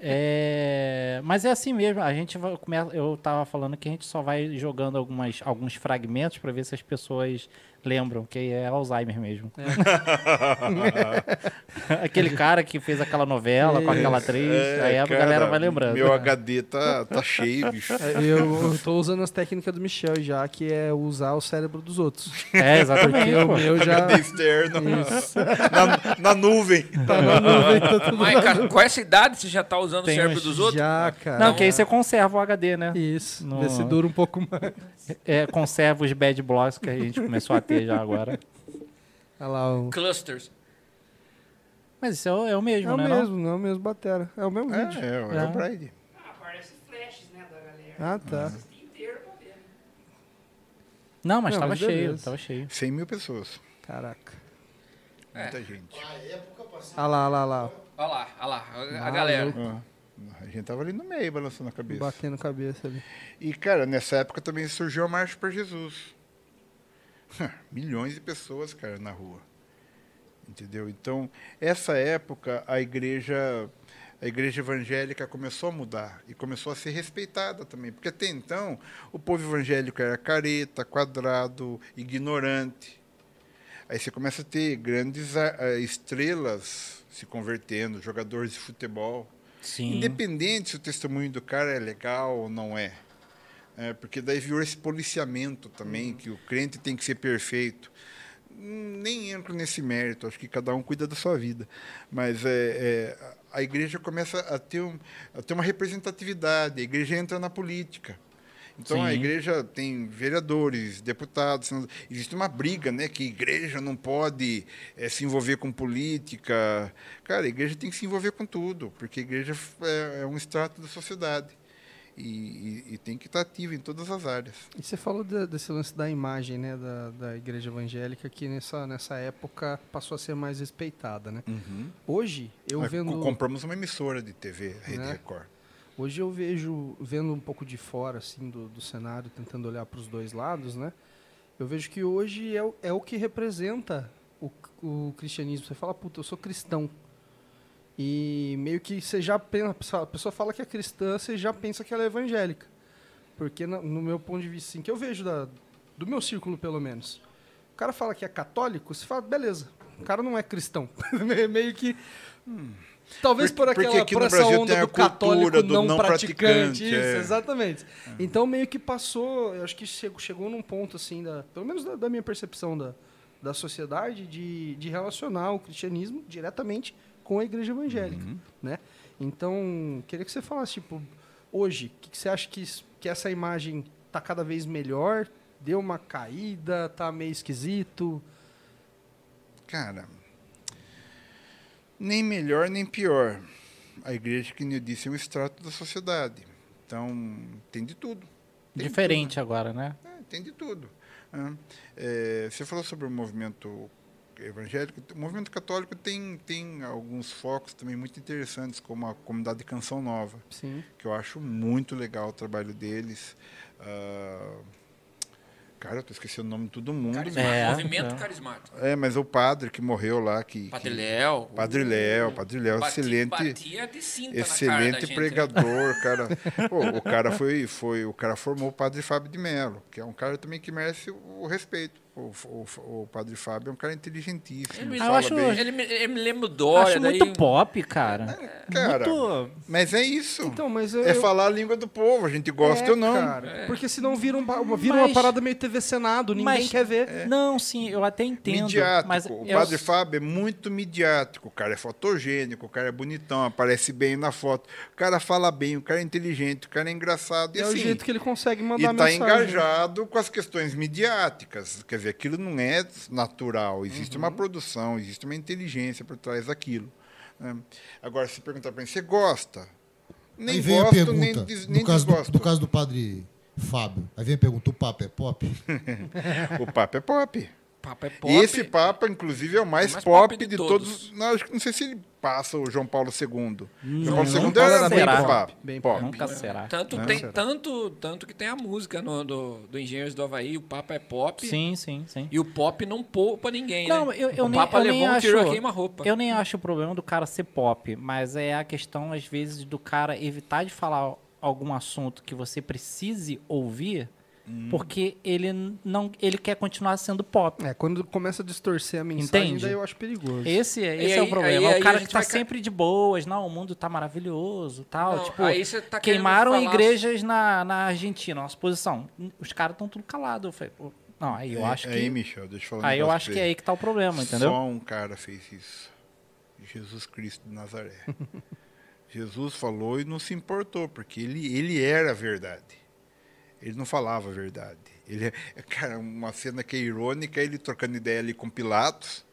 É, mas é assim mesmo, a gente vai, come- eu tava falando que a gente só vai jogando algumas, alguns fragmentos pra ver se as pessoas lembram, que é Alzheimer mesmo. Aquele cara que fez aquela novela com aquela atriz, é, aí a cara, galera vai lembrando. Meu HD tá, tá cheio, bicho. É, Eu, eu tô usando as técnicas do Michel já, que é usar o cérebro dos outros. É, exatamente. Porque o meu já. HD externo. Na, na nuvem. Tá na nuvem, tá tudo Mas, cara, com essa idade você já tá usando Tem o cérebro dos outros? Já, cara. Não, que aí você conserva o HD, né? Isso. No- Vê se dura um pouco mais. É, conserva os bad blocks que a gente começou a ter já agora. Olha lá, o... Clusters. Mas isso é o, é o mesmo, É o né? mesmo, não é o mesmo batera. É o mesmo É, vídeo. é, é É. o Bride. Aparece flashes, né, da galera. Ah, tá. Ver. Não, mas Não, tava mas cheio, beleza. tava cheio. 100 mil pessoas. Caraca. É. Muita gente. Olha lá, olha lá, olha lá. Olha lá, olha lá, a, a Ah, galera. Ah, a gente tava ali no meio, balançando a cabeça. Batendo cabeça ali. E, cara, nessa época também surgiu a Marcha para Jesus. Milhões de pessoas, cara, na rua. Entendeu? Então, essa época, a igreja, a igreja evangélica começou a mudar e começou a ser respeitada também. Porque até então, o povo evangélico era careta, quadrado, ignorante. Aí você começa a ter grandes ah, estrelas se convertendo, jogadores de futebol. Sim. Independente se o testemunho do cara é legal ou não é. É, porque daí virou esse policiamento também, que o crente tem que ser perfeito. Nem entro nesse mérito, acho que cada um cuida da sua vida. Mas é, é, a igreja começa a ter, um, a ter uma representatividade, a igreja entra na política. Então a Sim. igreja tem vereadores, deputados, existe uma briga, né, que a igreja não pode eh, se envolver com política. Cara, a igreja tem que se envolver com tudo, porque a igreja é, é um extrato da sociedade e, e- e tem que estar ativa em todas as áreas. E você falou de- desse lance da imagem, né, da, da igreja evangélica, que nessa, nessa época passou a ser mais respeitada, né? Hoje, eu Nós vendo... co- compramos uma emissora de TV, a Rede Né? Record. Hoje eu vejo, vendo um pouco de fora, assim, do, do cenário, tentando olhar para os dois lados, né? Eu vejo que hoje é, o- é o que representa o, o cristianismo. Você fala, puta, eu sou cristão. E meio que você já pensa, a pessoa fala que é cristã, você já pensa que ela é evangélica. Porque na- no meu ponto de vista, assim, que eu vejo da, do meu círculo, pelo menos. O cara fala que é católico, você fala, beleza, o cara não é cristão. meio que... Talvez Porque- por porque aquela aqui por no essa Brasil onda tem a do católico do não, não praticante, praticante, isso, é. exatamente. Então meio que passou, eu acho que chegou, chegou num ponto assim, da, pelo menos da, da minha percepção da, da sociedade, de, de relacionar o cristianismo diretamente com a igreja evangélica, né? Então, queria que você falasse, tipo, hoje, o que, que você acha que, que essa imagem tá cada vez melhor? Deu uma caída, tá meio esquisito? Cara, nem melhor nem pior. A igreja, que eu disse, é um extrato da sociedade. Então, tem de tudo. Tem Diferente agora, né? É, tem de tudo. É, você falou sobre o movimento evangélico. O movimento católico tem, tem alguns focos também muito interessantes, como a comunidade de Canção Nova, Sim. que eu acho muito legal o trabalho deles. Ah, cara, eu tô esquecendo o nome de todo mundo. Carismático, É, movimento é. carismático. É, mas o padre que morreu lá, que... Padre que- Léo. Padre Léo, Padre Léo, Bati- excelente, Batia de cinta na cara da excelente gente, né? pregador, cara. Pô, o cara foi, foi, o cara formou o Padre Fábio de Mello, que é um cara também que merece o respeito. O, o, o Padre Fábio é um cara inteligentíssimo. Ele me, eu fala acho- bem. ele me, ele me lembra o Dória. Acho daí- muito pop, cara. Cara, muito... mas é isso. Então, mas eu, é eu- falar a língua do povo, a gente gosta É, ou não. cara, Porque senão vira, um, uma- vira uma Mas- parada meio TV Senado, ninguém mas- quer ver. É. Não, sim, eu até entendo. Midiático. Mas o eu- Padre Fábio é muito midiático. O cara é fotogênico, o cara é bonitão, aparece bem na foto. O cara fala bem, o cara é inteligente, o cara é engraçado. E é o assim, jeito que ele consegue e mandar está mensagem. engajado com as questões midiáticas. Quer dizer, aquilo não é natural. Existe Uhum. uma produção, existe uma inteligência por trás daquilo. né? Agora, se perguntar para mim, você gosta? Nem gosto, pergunta, nem, des, nem no, caso do, desgosto. no caso do padre Fábio, aí vem a pergunta, o Papa é pop? O Papa é pop. Papa é pop. Esse Papa, inclusive, é o mais, O mais pop, pop de de, todos. todos. Não, acho que não sei se ele passa o João Paulo II. João Não, Paulo II nunca era bem será. pop. Bem pop. Nunca será. Tanto, Não, tem, será? tanto, tanto que tem a música no, do, do Engenheiros do Havaí, o Papa é pop. Sim, sim, sim. E o pop não poupa ninguém, Não, né? eu, eu o nem, Papa eu levou nem um acho, tiro a queima-roupa. eu nem acho o problema do cara ser pop, mas é a questão, às vezes, do cara evitar de falar algum assunto que você precise ouvir, Hum. porque ele não ele quer continuar sendo pop. É, quando começa a distorcer a mensagem, Entende? daí eu acho perigoso. Esse, é- esse é aí- o problema. aí- o aí cara a que tá vai sempre de boas, não, o mundo tá maravilhoso, tal, Não, tipo, aí você tá queimaram falar- igrejas na, na Argentina, nossa posição. Os caras estão tudo calados. Eu falei, pô, não, aí eu É- acho Aí, que Michel, deixa eu falar um aí eu negócio acho que é aí que tá o problema, entendeu? Só um cara fez isso. Jesus Cristo de Nazaré. Jesus falou e não se importou, porque ele, ele era a verdade. Ele não falava a verdade. Ele, é- cara, uma cena que é irônica, ele trocando ideia ali com Pilatos.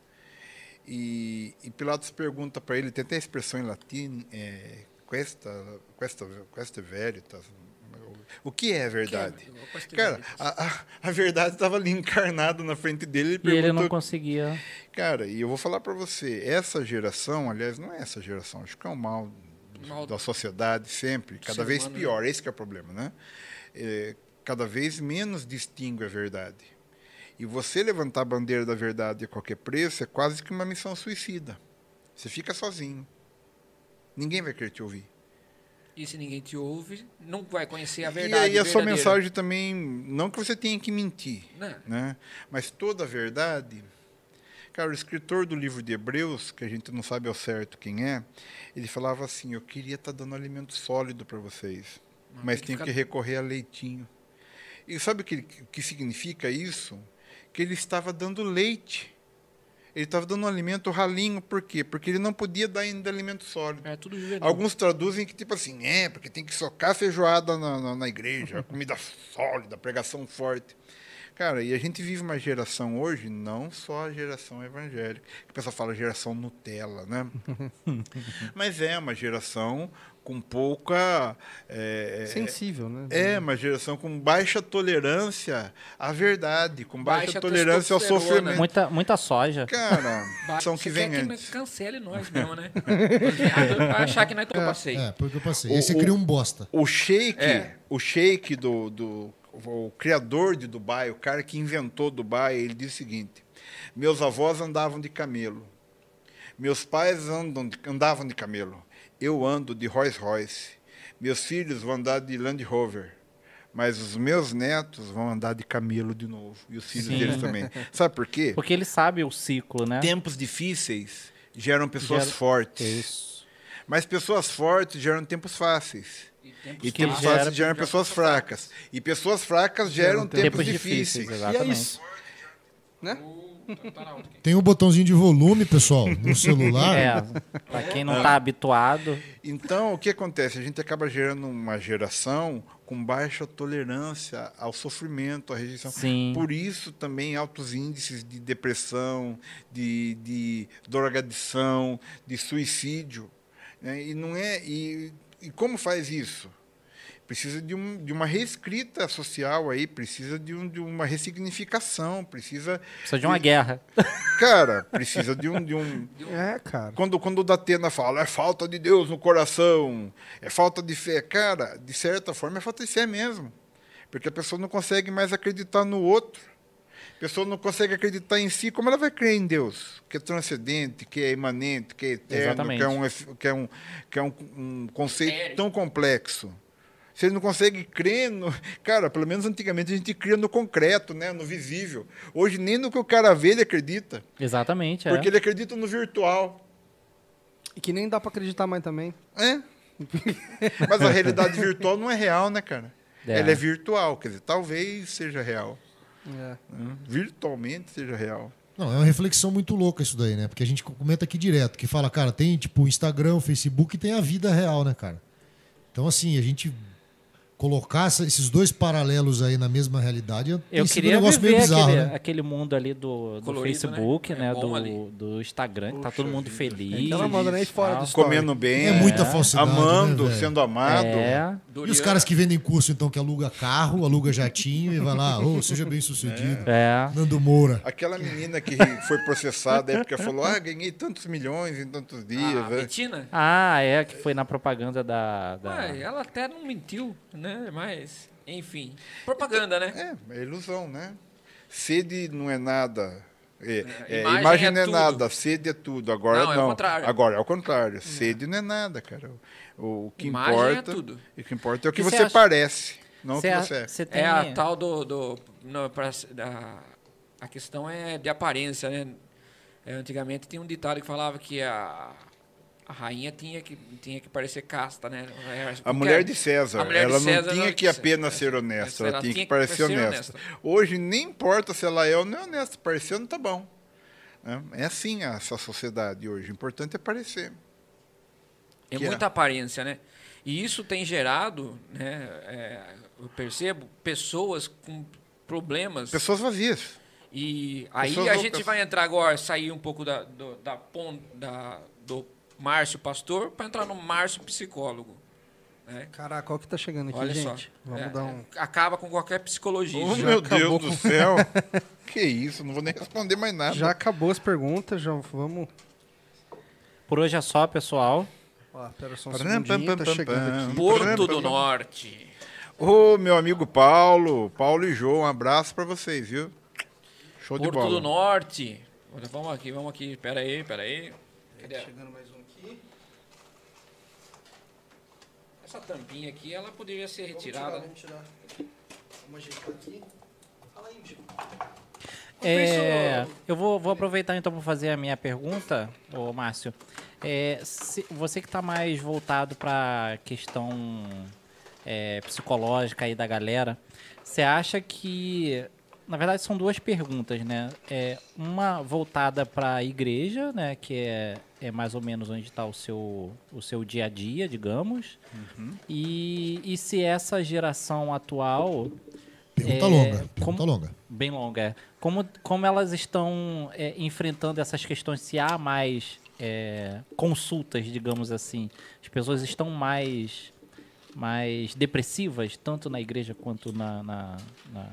E, e Pilatos pergunta para ele, tem até a expressão em latim, é, questa, questa, questa veritas. O que é a verdade? Questa Cara, veritas. a, a, a verdade estava ali encarnada na frente dele. Ele E ele não perguntou, conseguia. Cara, e eu vou falar para você, essa geração, aliás, não é essa geração, acho que é um mal, Mal da sociedade sempre, cada vez humano, pior, esse que é o problema, né? É, cada vez menos distingue a verdade. E você levantar a bandeira da verdade a qualquer preço é quase que uma missão suicida. Você fica sozinho. Ninguém vai querer te ouvir. E se ninguém te ouve, não vai conhecer a e verdade. aí a sua verdadeira. mensagem também, não que você tenha que mentir, Né? né? Mas toda a verdade. Cara, o escritor do livro de Hebreus, que a gente não sabe ao certo quem é, ele falava assim: Eu queria estar dando alimento sólido para vocês, Mas mas tem que tenho ficar- que recorrer a leitinho. E sabe o que, que significa isso? Que ele estava dando leite. Ele estava dando um alimento ralinho, por quê? Porque ele não podia dar ainda alimento sólido. É tudo juvenil. Alguns traduzem que, tipo assim, é, porque tem que socar feijoada na, na, na igreja, comida sólida, pregação forte. Cara, e a gente vive uma geração hoje, não só a geração evangélica, que o pessoal fala geração Nutella, né? Mas é uma geração com pouca. É, Sensível, né? é, uma geração com baixa tolerância à verdade, com baixa, Baixa tolerância ao sofrimento. Muita, muita soja. Cara, são que vem antes. que cancele nós mesmo, né? Vai achar que nós eu passei. É, porque eu passei. O- o- cria um bosta. O sheik, É. o sheik do, do o criador de Dubai, o cara que inventou Dubai, ele diz o seguinte: meus avós andavam de camelo, meus pais andam de- andavam de camelo, eu ando de Rolls Royce, meus filhos vão andar de Land Rover. Mas os meus netos vão andar de camelo de novo. E os filhos Sim. deles também. Sabe por quê? Porque ele sabe o ciclo, né? Tempos difíceis geram pessoas Gera- fortes. Isso. Mas pessoas fortes geram tempos fáceis. tempos E tempos gera- fáceis geram pessoas fracas. E pessoas fracas geram tempos, Tempos difíceis. difíceis, E é exatamente. isso. Né? Tem um botãozinho de volume, pessoal, no celular. É, pra quem não tá habituado. Então, o que acontece? A gente acaba gerando uma geração com baixa tolerância ao sofrimento, à rejeição. Sim. Por isso também altos índices de depressão, de, de drogadição, de suicídio. né? E não é e, e como faz isso? Precisa de, um, de uma reescrita social aí, precisa de, um, de uma ressignificação, precisa Precisa de uma guerra. cara, precisa de um, de um É, cara. quando, quando o Datena fala, é falta de Deus no coração, é falta de fé. Cara, de certa forma é falta de fé mesmo. Porque a pessoa não consegue mais acreditar no outro. A pessoa não consegue acreditar em si. Como ela vai crer em Deus? Que é transcendente, que é imanente, que é eterno, Exatamente. que é um, que é um, que é um, um conceito tão complexo. Você não consegue crer no. Cara, pelo menos antigamente a gente cria no concreto, né? no visível. Hoje nem no que o cara vê ele acredita. Exatamente, é. Porque ele acredita no virtual. E que nem dá pra acreditar mais também. É. Mas a realidade virtual não é real, né, cara? É. Ela é virtual, quer dizer, talvez seja real. É. né? Virtualmente seja real. Não, é uma reflexão muito louca isso daí, né? Porque a gente comenta aqui direto, que fala, cara, tem tipo o Instagram, o Facebook e tem a vida real, né, cara? Então, assim, a gente colocar esses dois paralelos aí na mesma realidade Eu queria um negócio meio viver bizarro, aquele, né? aquele mundo ali do, do Colorido, Facebook, né? né? É bom ali. do, do Instagram, que tá todo mundo feliz. Aquela moda nem fora tal. do story. Comendo bem, É muita falsidade, amando, né, sendo amado. É. E os caras que vendem curso, então, que aluga carro, aluga jatinho e vai lá, ô, seja bem sucedido. É. Nando Moura. Aquela menina que foi processada é porque falou: ah, ganhei tantos milhões em tantos dias. A né? Betina? Ah, é, que foi na propaganda da. da... Ah, ela até não mentiu, né? Mas, enfim. Propaganda, né? É, é ilusão, né? Sede não é nada. É, é, imagem imagem, é não é tudo. nada, sede é tudo. Agora Não, não. é o contrário. Agora é o contrário. Sede não é nada, cara. O, o que Imagem é importa. tudo. O que importa é o que E cê você acha- parece, não o Cê que você é. cê tem... É a tal do. do no, pra, da, a questão é de aparência, né? É, antigamente tinha um ditado que falava que a, a rainha tinha que, tinha que parecer casta, né? A mulher de César, mulher de ela César não tinha que apenas ser honesta, ela, tinha que parecer honesta. Hoje, nem importa se ela é ou não é honesta, parecendo tá bom. né? É assim essa sociedade hoje. O importante é parecer. É Que é. muita aparência, né? E isso tem gerado, né? é, eu percebo, pessoas com problemas. Pessoas vazias. E aí Pessoas a gente vai entrar agora, sair um pouco da, do, da, da- Márcio Pastor para entrar no Márcio Psicólogo. Né? Caraca, qual que tá chegando aqui, Olha gente? só. Vamos É, dar um. é, acaba com qualquer psicologia. Oh, meu Deus do céu. que isso, não vou nem responder mais nada. Já acabou as perguntas, já vamos. Por hoje é só, pessoal. Ó, pera só um pam, tá pam, chegando pam. aqui. Porto do Norte. Ô, meu amigo Paulo, Paulo e João, um abraço pra vocês, viu? Show de Porto bola. do Norte. Vamos aqui, vamos aqui. Pera aí, pera aí. Cadê? Chegando mais um aqui. Essa tampinha aqui, ela poderia ser retirada. né? Vamos tirar. Vamos ajeitar aqui. Fala aí, Diego. É, eu vou, vou aproveitar então para fazer a minha pergunta, ô Márcio. É, se- você que está mais voltado para a questão é, psicológica aí da galera, você acha que. Na verdade, são duas perguntas, né? É, uma voltada para a igreja, né? Que é, é mais ou menos onde está o seu, o seu dia a dia, digamos. E, e se essa geração atual Pergunta É, longa, pergunta como- longa. bem longa. é. Como, como elas estão é, enfrentando essas questões, se há mais é, consultas, digamos assim. As pessoas estão mais, mais depressivas, tanto na igreja quanto na, na- na-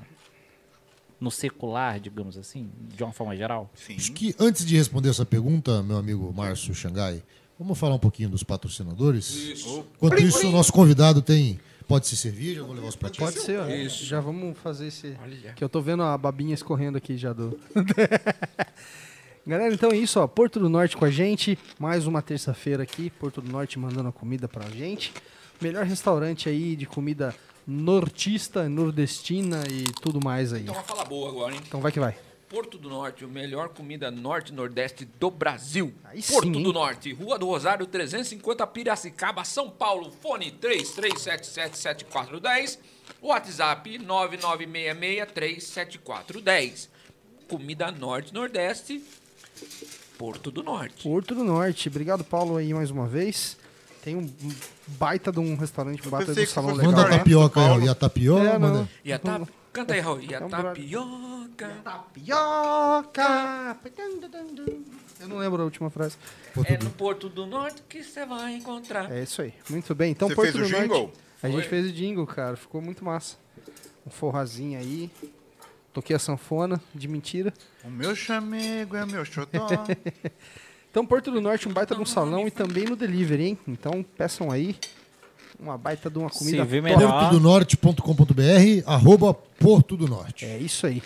no secular, digamos assim, de uma forma geral? Sim. Acho que antes de responder essa pergunta, meu amigo Márcio Xangai, vamos falar um pouquinho dos patrocinadores? Isso. Enquanto isso, o nosso convidado tem. Pode ser cerveja, vou levar os pratinhos. Pode ser, ó. Isso. Já vamos fazer esse. Olha. Que eu tô vendo a babinha escorrendo aqui já do. Galera, então é isso, ó. Porto do Norte com a gente. Mais uma terça-feira aqui. Porto do Norte mandando a comida pra gente. Melhor restaurante aí de comida nortista, nordestina e tudo mais aí. Então uma fala boa agora, hein? Então vai que vai. Porto do Norte, a melhor comida norte e nordeste do Brasil. Aí Porto sim, do Norte, Rua do Rosário 350 Piracicaba, São Paulo. Fone 33777410. WhatsApp 996637410. Comida norte e nordeste. Porto do Norte. Porto do Norte. Obrigado, Paulo, aí mais uma vez. Tem um baita de um restaurante, um baita de um salão legal. Manda a lá. tapioca ó. E a tapioca, É, manda. E a tap... Canta aí, Raul. E a É um brother. tapioca. Tapioca. Eu não lembro a última frase. Pô, É no Porto do Norte que você vai encontrar. É isso aí. Muito bem. Então, Você Porto fez o do Norte. jingle? A gente Foi. fez o jingle, cara. Ficou muito massa. Um forrazinho aí. Toquei a sanfona, de mentira. O meu chamego é meu xodó. Então, Porto do Norte, um baita de um salão e também no delivery, hein? Então, peçam aí uma baita de uma comida portodonorte.com.br, arroba Porto do Norte. É isso aí.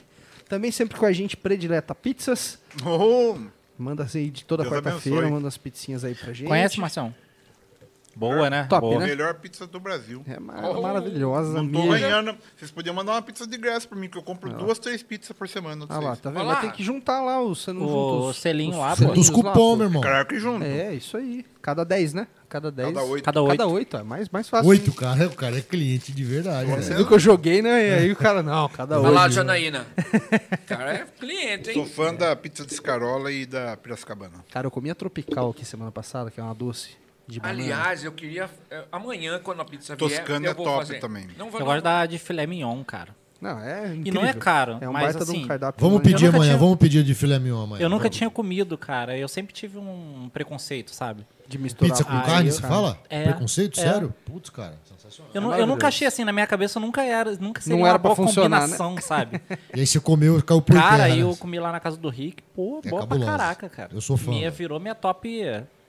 Também sempre com a gente, Predileta Pizzas. oh, Manda aí de toda Deus quarta-feira, abençoe. manda as pizzinhas aí pra gente. Conhece, Marcião? Boa, né? Top, Boa. né? Melhor pizza do Brasil. É mar- maravilhosa. Não tô ganhando. Vocês podiam mandar uma pizza de graça pra mim, que eu compro duas, três pizzas por semana. de Ah lá, tá vendo? Vai lá. ter que juntar lá os. Você não junta O os- selinho lá, os. Junta os selinhos lá, cupom, meu irmão. Claro que junto. É, isso aí. Cada 10, né? Cada 10. Cada oito. Cada oito. Cada 8. É mais, mais fácil. Oito, cara. O cara é cliente de verdade. Você né? viu que eu joguei, né? E aí o cara, não, cada Olha lá, 8. Janaína. cara é cliente, Sou hein? fã da pizza de escarola e da Piracicabana. Cara, eu comi a tropical aqui semana passada, que é uma doce. Aliás, eu queria. é, Amanhã, quando a pizza vier. Toscana eu é vou top fazer. também. Não vou Eu não. gosto da de filé mignon, cara. Não, é E incrível. não é caro, É um mas baita de um assim, cardápio. Vamos mas- pedir amanhã, tinha- vamos pedir de filé mignon amanhã. eu nunca Vamos. tinha comido, cara. Eu sempre tive um preconceito, sabe? De misturar Pizza com Ah, carne, eu- você fala? É. Preconceito? É. Sério? Putz, cara. Sensacional. Eu, nu- eu nunca achei assim, na minha cabeça nunca era, nunca seria Não era uma boa né? combinação, sabe? E aí você comeu, caiu por cara, terra, aí né? eu comi lá na casa do Rick, pô, É boa cabulosa. pra caraca, cara. Eu sou fã, Minha velho. virou minha top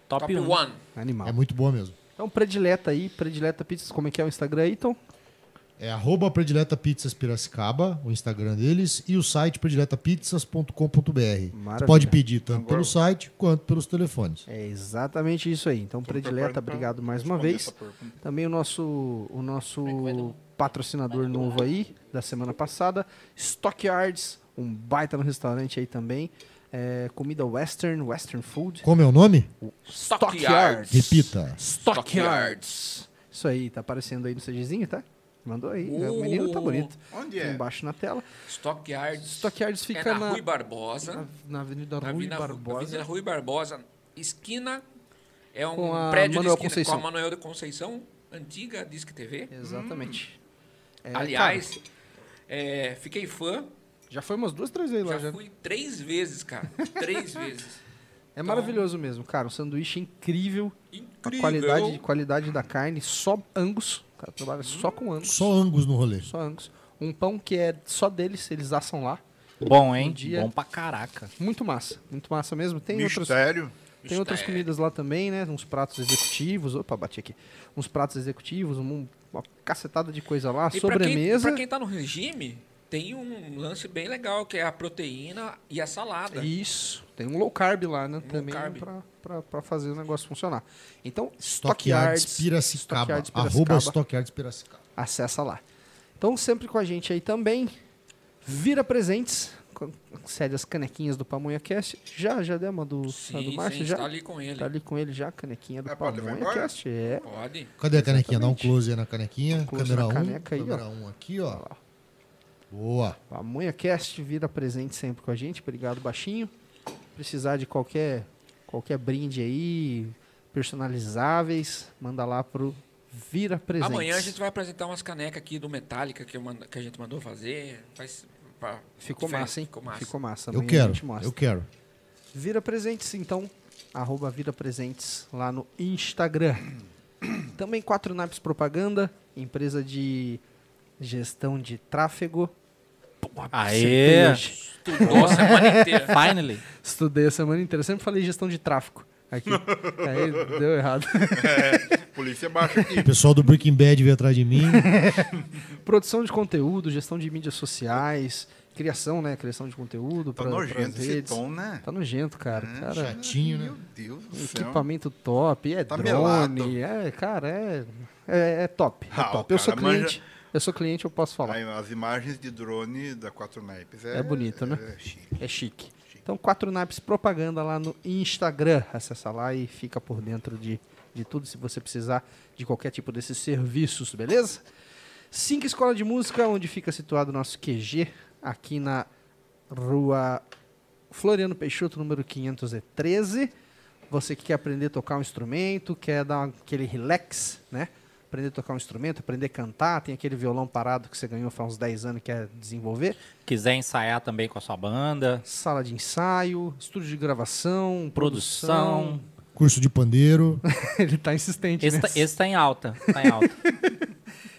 top, Top um. one. Animal. É muito boa mesmo. Então, predileta aí, predileta pizzas, como é que é o Instagram aí, Tom? É arroba predileta pizzas Piracicaba, o Instagram deles, e o site prediletapizzas.com.br. Pode pedir tanto Agora- pelo site quanto pelos telefones. É exatamente isso aí. Então, predileta, preparado pra obrigado mais uma vez. Também o nosso, o nosso patrocinador novo aí, da semana passada, Stockyards, um baita no restaurante aí também. É, comida western, western food. Como é o nome? Stockyards. Repita. Stockyards. Isso aí, tá aparecendo aí no CGzinho, tá? Mandou aí. O menino tá bonito. Onde Aqui é? embaixo na tela. Stockyards. Stockyards fica é na, na, Rui Barbosa. na, na Avenida Na Rui Avenida, Barbosa. Avenida Rui Barbosa, esquina. É um Com a prédio Manuel de esquina Conceição. com a Manuel de Conceição, antiga Disque TV. Exatamente. É, Aliás, é, fiquei fã. Já foi umas duas, três vezes lá. Já Já. fui três vezes, cara. três vezes. É maravilhoso mesmo, cara. Um sanduíche incrível. A Incrível. qualidade, qualidade da carne, só angus. O cara trabalha só com angus. Só Angus no rolê. Só angus. Um pão que é só deles, eles assam lá. Bom, hein? Um dia- Bom pra caraca. Muito massa. Muito massa mesmo. Tem outros, Mistério. tem outras comidas lá também, né? Uns pratos executivos. Opa, bati aqui. Uns pratos executivos, um- uma cacetada de coisa lá. E pra quem, sobremesa. pra quem tá no regime, tem um lance bem legal, que é a proteína e a salada. Isso. Tem um low carb lá, né? também pra fazer o negócio funcionar. Então, Stockyards Stockyards. Piracicaba. Stockyards Arroba Piracicaba. Stockyards Piracicaba. acessa lá. Então, sempre com a gente aí também. Vira presentes. Cede as canequinhas do Pamonha Cast. Já, já deu uma do, a do Sim, Márcio? sim, já? está ali com ele. Tá ali com ele já, a canequinha do pode levar Pamonha? Cast. É. Pode. Cadê a canequinha? Dá um Exatamente. close aí na canequinha. close câmera na 1. caneca aí, ó. câmera 1 aqui, ó. Boa. Pamonha Cast vira presente sempre com a gente. Obrigado, baixinho. Precisar de qualquer, qualquer brinde aí, personalizáveis, manda lá pro Vira Presentes. Amanhã a gente vai apresentar umas canecas aqui do Metallica que, eu manda- que a gente mandou fazer. Faz, pra- Ficou diferente, massa, hein? Ficou massa. Ficou massa. Eu quero. gente mostra. Eu quero. Vira Presentes, então. Arroba Vira Presentes lá no Instagram. Também Quatro Naps Propaganda, empresa de gestão de tráfego. Acertei Aê! Estudou a semana inteira. Finally. Estudei a semana inteira. Sempre falei gestão de tráfego aqui. Aí deu errado. Polícia baixa aqui. O pessoal do Breaking Bad veio atrás de mim. Produção de conteúdo, gestão de mídias sociais, criação, né? Criação de conteúdo Tá para nojento esse redes. tom, né? Tá nojento, cara. Hum, cara Chatinho, né? Meu Deus do céu. equipamento top, é Tá drone, melado. é, cara, é, é, é top. É Ah, top. Eu sou cara manja- cliente, eu sou cliente, eu posso falar. Aí, as imagens de drone da Quatro Naipes. É, É bonito, né? É chique. É chique. Então, quatro naipes propaganda lá no Instagram. Acessa lá e fica por dentro de, de tudo se você precisar de qualquer tipo desses serviços, beleza? Cinco Escola de Música, onde fica situado o nosso QG, aqui na rua Floriano Peixoto, número 513. Você que quer aprender a tocar um instrumento, quer dar aquele relax, né? Aprender a tocar um instrumento, aprender a cantar, tem aquele violão parado que você ganhou faz uns 10 anos e quer desenvolver Quiser ensaiar também com a sua banda. sala de ensaio, estúdio de gravação, produção. Produção. Curso de pandeiro. Ele tá insistente, Esse, né? tá, tá em alta. Tá em alta.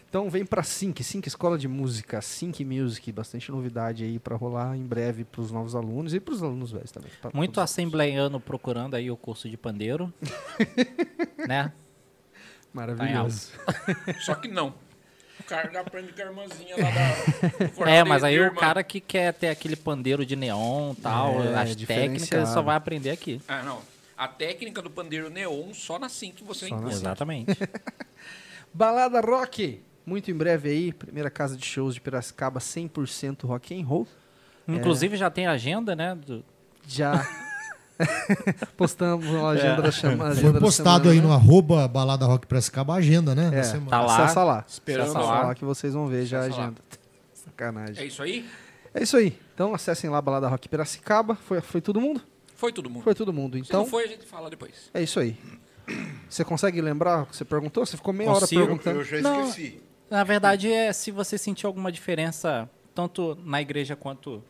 Então vem pra Sync, Sync Escola de Música, Sync Music, bastante novidade aí pra rolar em breve pros novos alunos e pros alunos velhos também. Muito assembleiano procurando aí o curso de pandeiro. né? Maravilhoso. Só que não. O cara já aprende com a irmãzinha lá da. É, mas aí o irmã. cara que quer ter aquele pandeiro de neon tal, É, as técnicas, só vai aprender aqui. Ah, não. A técnica do pandeiro neon só na SIM que você Só. Exatamente. Balada Rock, muito em breve aí, primeira casa de shows de Piracicaba 100% rock and roll. Inclusive já tem agenda, né? do- Já postamos a agenda É. da Foi agenda da postado semana, aí né? no arroba balada rock Piracicaba a agenda, né? da É, semana. Tá lá. Acessa lá. Esperando Acessa lá. lá que vocês vão ver já a agenda. Sacanagem. É isso aí? É isso aí. Então acessem lá Balada Rock Piracicaba. Foi, foi todo mundo? Foi todo mundo. Foi todo mundo. Se Então não foi, a gente fala depois. é isso aí. Você consegue lembrar o que você perguntou? Você ficou meia Consigo. hora perguntando. eu já Não. esqueci. Na verdade, é se você sentiu alguma diferença, tanto na igreja quanto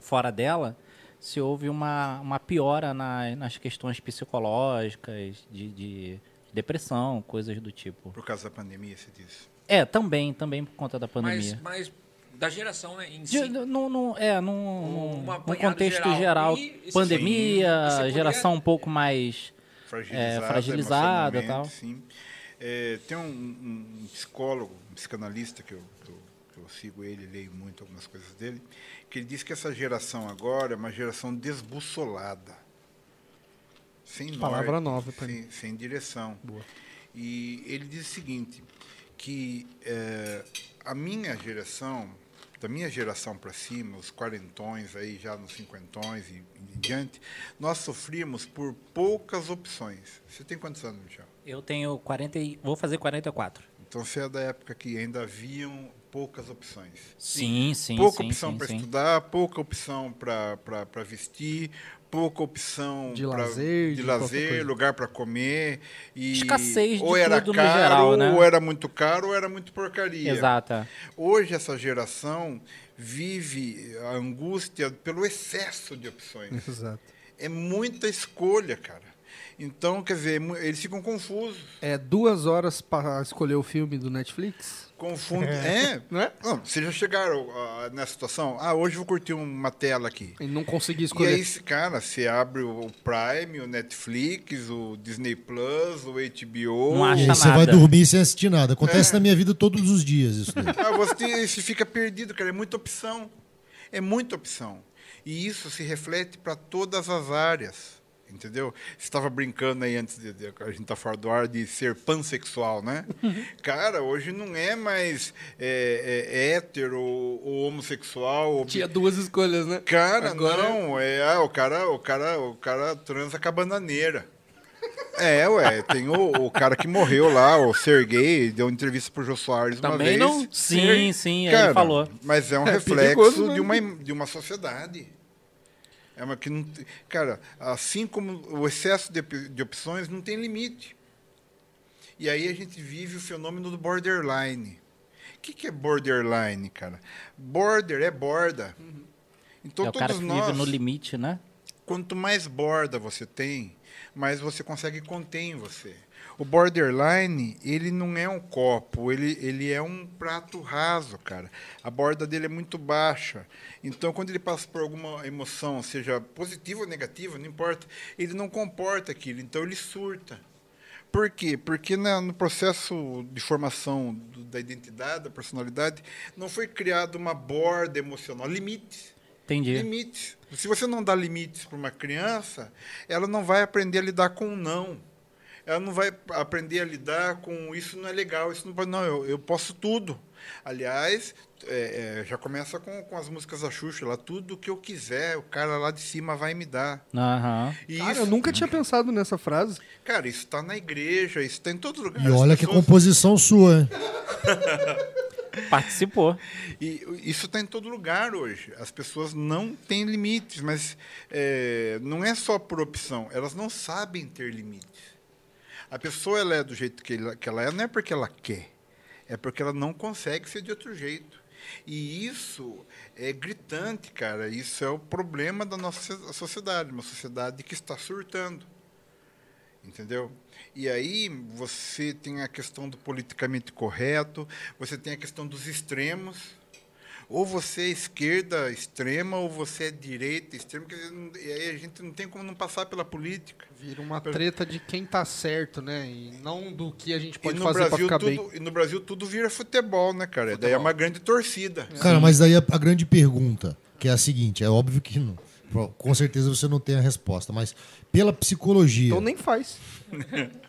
fora dela, se houve uma, uma piora na- nas questões psicológicas, de, de depressão, coisas do tipo. Por causa da pandemia, você disse. É, também, também por conta da Mas, pandemia. mas da geração né, em De- si. no, no- é, num, Um num contexto geral. geral, pandemia, sim, você poderia- geração um pouco mais. Fragilizada, fragilizada, emocionalmente, tal. Sim. É, tem um, um- psicólogo, um psicanalista que eu, que eu- que eu sigo ele, leio muito algumas coisas dele, que ele diz que essa geração agora é uma geração desbussolada. Sem Palavra norte, nova sem, sem direção. Boa. E ele diz o seguinte, que é, a minha geração, da minha geração para cima, os quarentões aí já nos cinquentões e, e em diante, nós sofríamos por poucas opções. Você tem quantos anos, Michel? Eu tenho 40 e, vou fazer 44. Então você é da época que ainda haviam poucas opções. Sim, sim, pouca sim, opção sim, para sim. estudar, pouca opção para vestir, pouca opção De pra- lazer, de, lazer, lugar para comer e Escassez de ou era tudo no caro, geral, né? ou era muito caro, ou era muito porcaria. Exata. Hoje essa geração vive a angústia pelo excesso de opções. Exato. É muita escolha, cara. Então, quer dizer, eles ficam confusos. É duas horas para escolher o filme do Netflix? Confundem. É. Não é? Não, vocês já chegaram ah, nessa situação? Ah, hoje eu vou curtir uma tela aqui. E não consegui E escolher. aí, cara, você abre o Prime, o Netflix, o Disney Plus, o HBO. Não E acha aí você nada. vai dormir sem assistir nada. Acontece É. na minha vida todos os dias isso daí. Ah, você, você fica perdido, cara. É muita opção. É muita opção. E isso se reflete para todas as áreas. Entendeu? Você estava brincando aí antes de, de- a gente tá fora do ar de ser pansexual, né? Cara, hoje não é mais é, é, hétero ou homossexual. ou Tinha duas escolhas, né? Cara, Agora- não, é, ah, o cara, o cara, o cara transa com a bananeira. É, ué, tem o, o cara que morreu lá, o Sergei, deu uma entrevista pro Jô Soares uma Também vez. não- Sim, sim, Cara, ele falou. Mas é um É reflexo perigoso, né? de, uma, de uma sociedade. É uma que não, cara, assim como o excesso de, de opções não tem limite. E aí a gente vive o fenômeno do borderline. O que, que é borderline, cara? Border é borda. Então é o cara todos que nós, vive no limite, né? quanto mais borda você tem, mais você consegue conter em você. O borderline, ele não é um copo, ele, ele é um prato raso, cara. A borda dele é muito baixa. Então, quando ele passa por alguma emoção, seja positiva ou negativa, não importa, ele não comporta aquilo, então ele surta. Por quê? Porque na- no processo de formação do- da identidade, da personalidade, não foi criada uma borda emocional, limites. Entendi. Limites. Se você não dá limites para uma criança, ela não vai aprender a lidar com o não. Ela não vai aprender a lidar com isso não é legal, isso não pode. Não, eu, eu posso tudo. Aliás, é, é, já começa com, com as músicas da Xuxa lá, tudo que eu quiser, o cara lá de cima vai me dar. Aham. E Cara, isso, eu nunca tinha pensado nessa frase. cara, isso está na igreja, isso está em todo lugar. E As olha que pessoas- composição sua? Participou. E isso está em todo lugar hoje. As pessoas não têm limites, mas é, não é só por opção. Elas não sabem ter limites. A pessoa ela é do jeito que ela, que ela é, não é porque ela quer, é porque ela não consegue ser de outro jeito. E isso é gritante, cara. Isso é o problema da nossa sociedade, uma sociedade que está surtando. Entendeu? E aí você tem a questão do politicamente correto, você tem a questão dos extremos. Ou você é esquerda extrema, ou você é direita extrema. Quer dizer, não- e aí a gente não tem como não passar pela política. Vira uma treta de quem tá certo, né? E não do que a gente pode fazer pra Brasil ficar tudo, bem. E no Brasil tudo vira futebol, né, cara? Daí é uma grande torcida. Cara, mas daí a, a grande pergunta, que é a seguinte, é óbvio que não, Com certeza você não tem a resposta, mas pela psicologia. Então nem faz.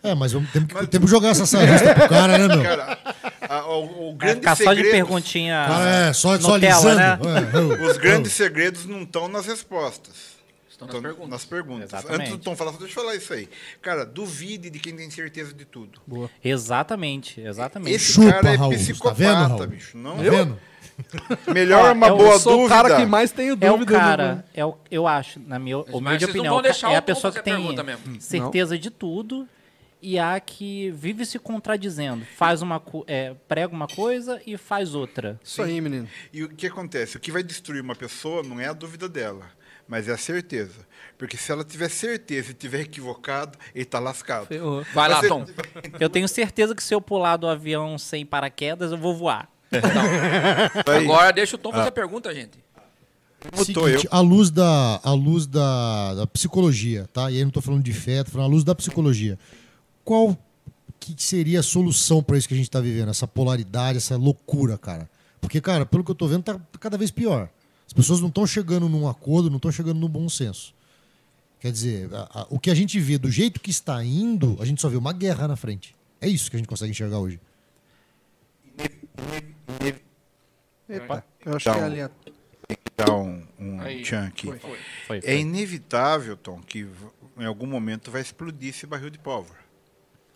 É, mas vamos, temos, que, temos que jogar essa sarista pro cara, né, meu? Cara, a- o, o Vai grande ficar só de perguntinha. Cara, é, só, só alisando. né? É, eu- Os grandes segredos não estão nas respostas. Estão nas Estão perguntas. nas perguntas. Exatamente. Antes do Tom falar, só deixa eu falar isso aí. Cara, duvide de quem tem certeza de tudo. Exatamente, exatamente. Esse Chupa, cara é Raul. psicopata, Tá vendo, Raul? bicho. Não, Tá vendo? Melhor Ó, uma é o- boa eu sou dúvida. o cara que mais tenho É o dúvida. cara, é o, eu acho, na minha Mas opinião, é a pessoa que tem pergunta mesmo. certeza de tudo e há que vive se contradizendo. Faz uma, co- é, prega uma coisa e faz outra. Isso aí, menino. E o que acontece? O que vai destruir uma pessoa não é a dúvida dela, mas é a certeza. Porque se ela tiver certeza e tiver equivocado, ele está lascado. Ferrou. Vai lá, Tom. Eu tenho certeza que se eu pular do avião sem paraquedas, eu vou voar. Aí, Agora deixa o Tom fazer a pergunta, gente. como tô eu, Seguinte, à luz da, à luz da, da psicologia, tá? E aí não tô falando de fé, tô falando à luz da psicologia. Qual que seria a solução para isso que a gente tá vivendo? Essa polaridade, essa loucura, cara. Porque, cara, pelo que eu tô vendo, tá cada vez pior. As pessoas não estão chegando num acordo, não estão chegando no bom senso. Quer dizer, a- a- o que a gente vê do jeito que está indo, a gente só vê uma guerra na frente. É isso que a gente consegue enxergar hoje. Epa, eu acho que é ali. a- dar um, um Aí, tchan aqui. foi, foi. Foi, É inevitável, Tom, que em algum momento vai explodir esse barril de pólvora.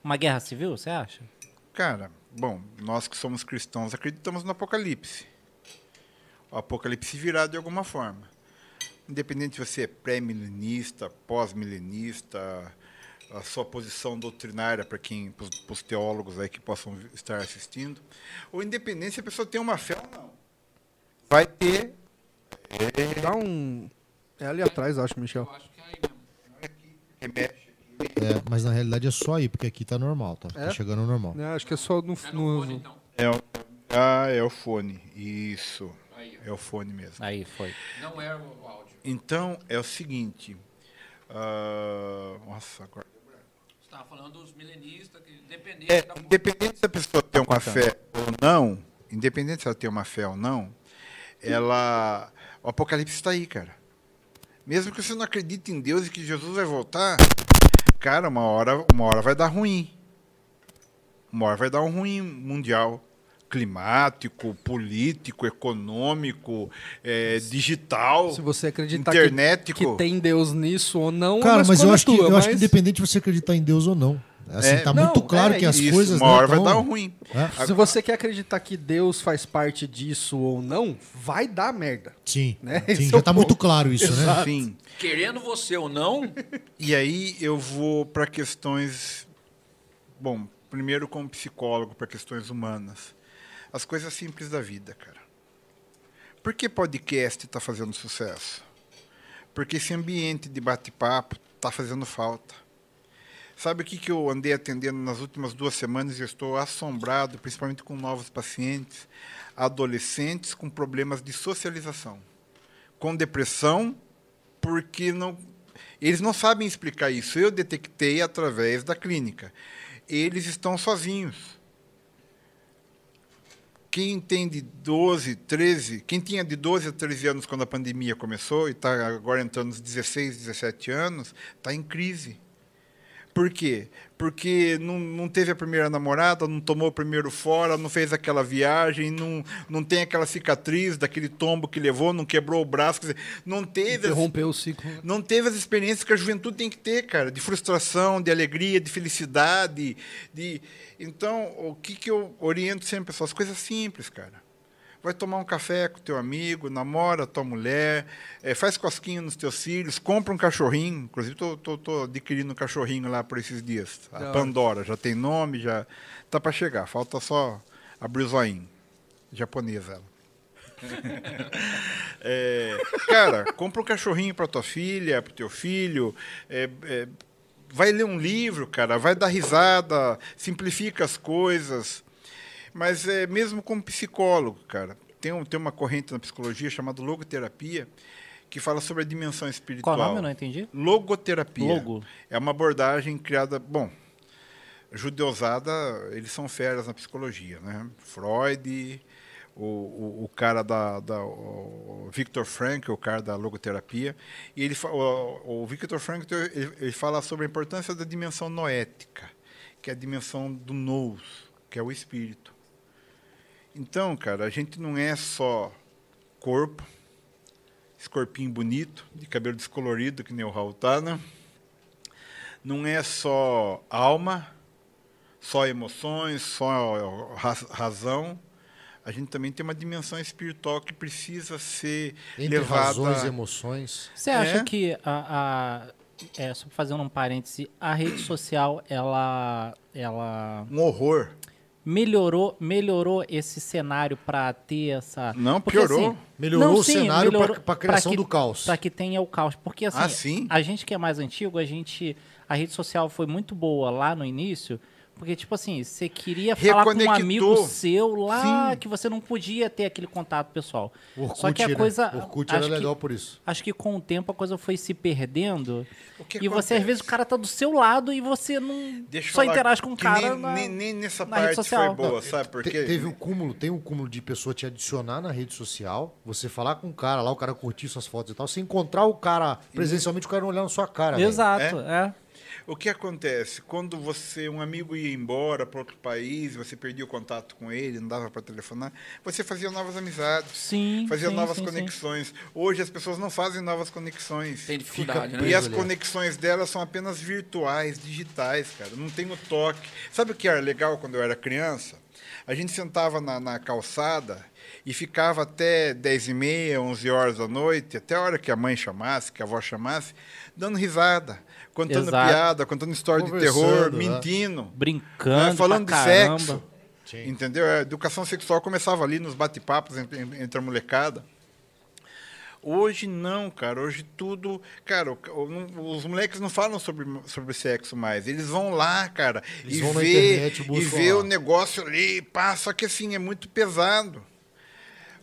Uma guerra civil, você acha? Cara, bom, nós que somos cristãos acreditamos no Apocalipse. O Apocalipse virá de alguma forma. Independente se você é pré-milenista, pós-milenista, a sua posição doutrinária para quem, para os teólogos aí que possam estar assistindo, ou independente se a pessoa tem uma fé ou não. Vai ter Dá um. É ali atrás, acho, Michel. Eu acho que é aí mesmo. remexe. É, mas na realidade é só aí, porque aqui tá normal, tá? Tá É? chegando ao normal. É, acho que é só no. É no fone, no então. É o, ah, é o fone. Isso. Aí, É o fone mesmo. Aí foi. Não é o áudio. Então, é o seguinte. ah, nossa, agora. Você estava falando dos milenistas, que independente É, da independente se a pessoa tem uma fé ou não, independente se ela tem uma fé ou não, ela. O Apocalipse está aí, cara. Mesmo que você não acredite em Deus e que Jesus vai voltar, cara, uma hora, uma hora vai dar ruim. Uma hora vai dar um ruim mundial. Climático, político, econômico, é, digital, Se você acreditar que, que tem Deus nisso ou não, Cara, mas eu escolha acho, que, eu acho que independente de você acreditar em Deus ou não. Assim, É, tá não, muito claro é que as Isso, coisas. uma né, hora vai dar ruim. É, Se você quer acreditar que Deus faz parte disso ou não, vai dar merda. Sim, Né? sim é já o tá muito ponto. claro isso, né? Sim. Querendo você ou não, E aí eu vou para questões. Bom, primeiro como psicólogo, para questões humanas. As coisas simples da vida, cara. Por que podcast está fazendo sucesso? Porque esse ambiente de bate-papo está fazendo falta. Sabe o que, que eu andei atendendo nas últimas duas semanas e estou assombrado, principalmente com novos pacientes, adolescentes com problemas de socialização, com depressão, porque não, eles não sabem explicar isso. Eu detectei através da clínica. Eles estão sozinhos. Quem tem de 12, 13, quem tinha de 12 a 13 anos quando a pandemia começou e está agora entrando nos 16, 17 anos, está em crise. Por quê? Porque não, não teve a primeira namorada, não tomou o primeiro fora, não fez aquela viagem, não, não tem aquela cicatriz daquele tombo que levou, não quebrou o braço, dizer, não teve as- Interrompeu o ciclo. não teve as experiências que a juventude tem que ter, cara, de frustração, de alegria, de felicidade, de então o que que eu oriento sempre pessoal, as coisas simples, cara. Vai tomar um café com teu amigo, namora tua mulher, eh, faz cosquinha nos teus filhos, compra um cachorrinho. Inclusive, tô, tô, tô adquirindo um cachorrinho lá por esses dias. A hora. Pandora já tem nome, já tá para chegar. Falta só abrir o zoinho. Japonesa ela. É, cara, compra um cachorrinho para tua filha, para teu filho. é, é, vai ler um livro, cara. Vai dar risada, simplifica as coisas. Mas é mesmo como psicólogo, cara. Tem, um, tem uma corrente na psicologia chamada logoterapia que fala sobre a dimensão Qual espiritual. o nome? Eu não entendi. Logoterapia. Logo. É uma abordagem criada. Bom, judeusada, eles são feras na psicologia, né? Freud, o, o, o cara da, da Victor Frankl, o cara da logoterapia, e ele o, o Victor Frankl ele, ele fala sobre a importância da dimensão noética, que é a dimensão do nous, que é o espírito. Então, cara, a gente não é só corpo, esse corpinho bonito, de cabelo descolorido, que nem o Raul tá, né? Não é só alma, só emoções, só ra- razão. A gente também tem uma dimensão espiritual que precisa ser Entre levada. razões e emoções. Você acha É. que a, a é, só fazendo um parêntese, a rede social ela ela Um horror. Melhorou melhorou esse cenário para ter essa Não, Porque, piorou. assim, Melhorou não, o sim, cenário para a criação que- do caos. Para que tenha o caos, porque assim, Ah, a gente que é mais antigo, a gente a rede social foi muito boa lá no início, porque tipo assim, você queria falar com um amigo seu lá Sim. que você não podia ter aquele contato pessoal. Orkut, Só que a né? coisa Orkut acho era que- legal por isso. Acho que com o tempo a coisa foi se perdendo. O que e você, às vezes, o acontece? cara tá do seu lado e você não Deixa só interage com o cara nem, na, nem, nem nessa na rede parte social. foi boa, sabe? Te- Porque teve um cúmulo, tem um cúmulo de pessoa te adicionar na rede social, você falar com o cara lá, o cara curtir suas fotos e tal, você encontrar o cara presencialmente, o cara não olhar na sua cara. velho. Exato, é. O que acontece? Quando você, um amigo ia embora para outro país, você perdia o contato com ele, não dava para telefonar, você fazia novas amizades, Sim. fazia sim, novas sim, sim. conexões. Hoje as pessoas não fazem novas conexões. Tem dificuldade, Fica né? E as conexões delas são apenas virtuais, digitais, cara. Não tem o toque. Sabe o que era legal quando eu era criança? A gente sentava na, na calçada e ficava até 10 e meia, 11 horas da noite, até a hora que a mãe chamasse, que a avó chamasse, dando risada, contando Exato. piada, contando história de terror, né? mentindo. Brincando, né, falando pra de caramba. sexo. Sim. Entendeu? A educação sexual começava ali nos bate-papos entre, entre a molecada. Hoje não, cara. Hoje tudo. Cara, os moleques não falam sobre, sobre sexo mais. Eles vão lá, cara, Eles e vão vê, internet e vê lá. o negócio ali, pá, só que assim, é muito pesado.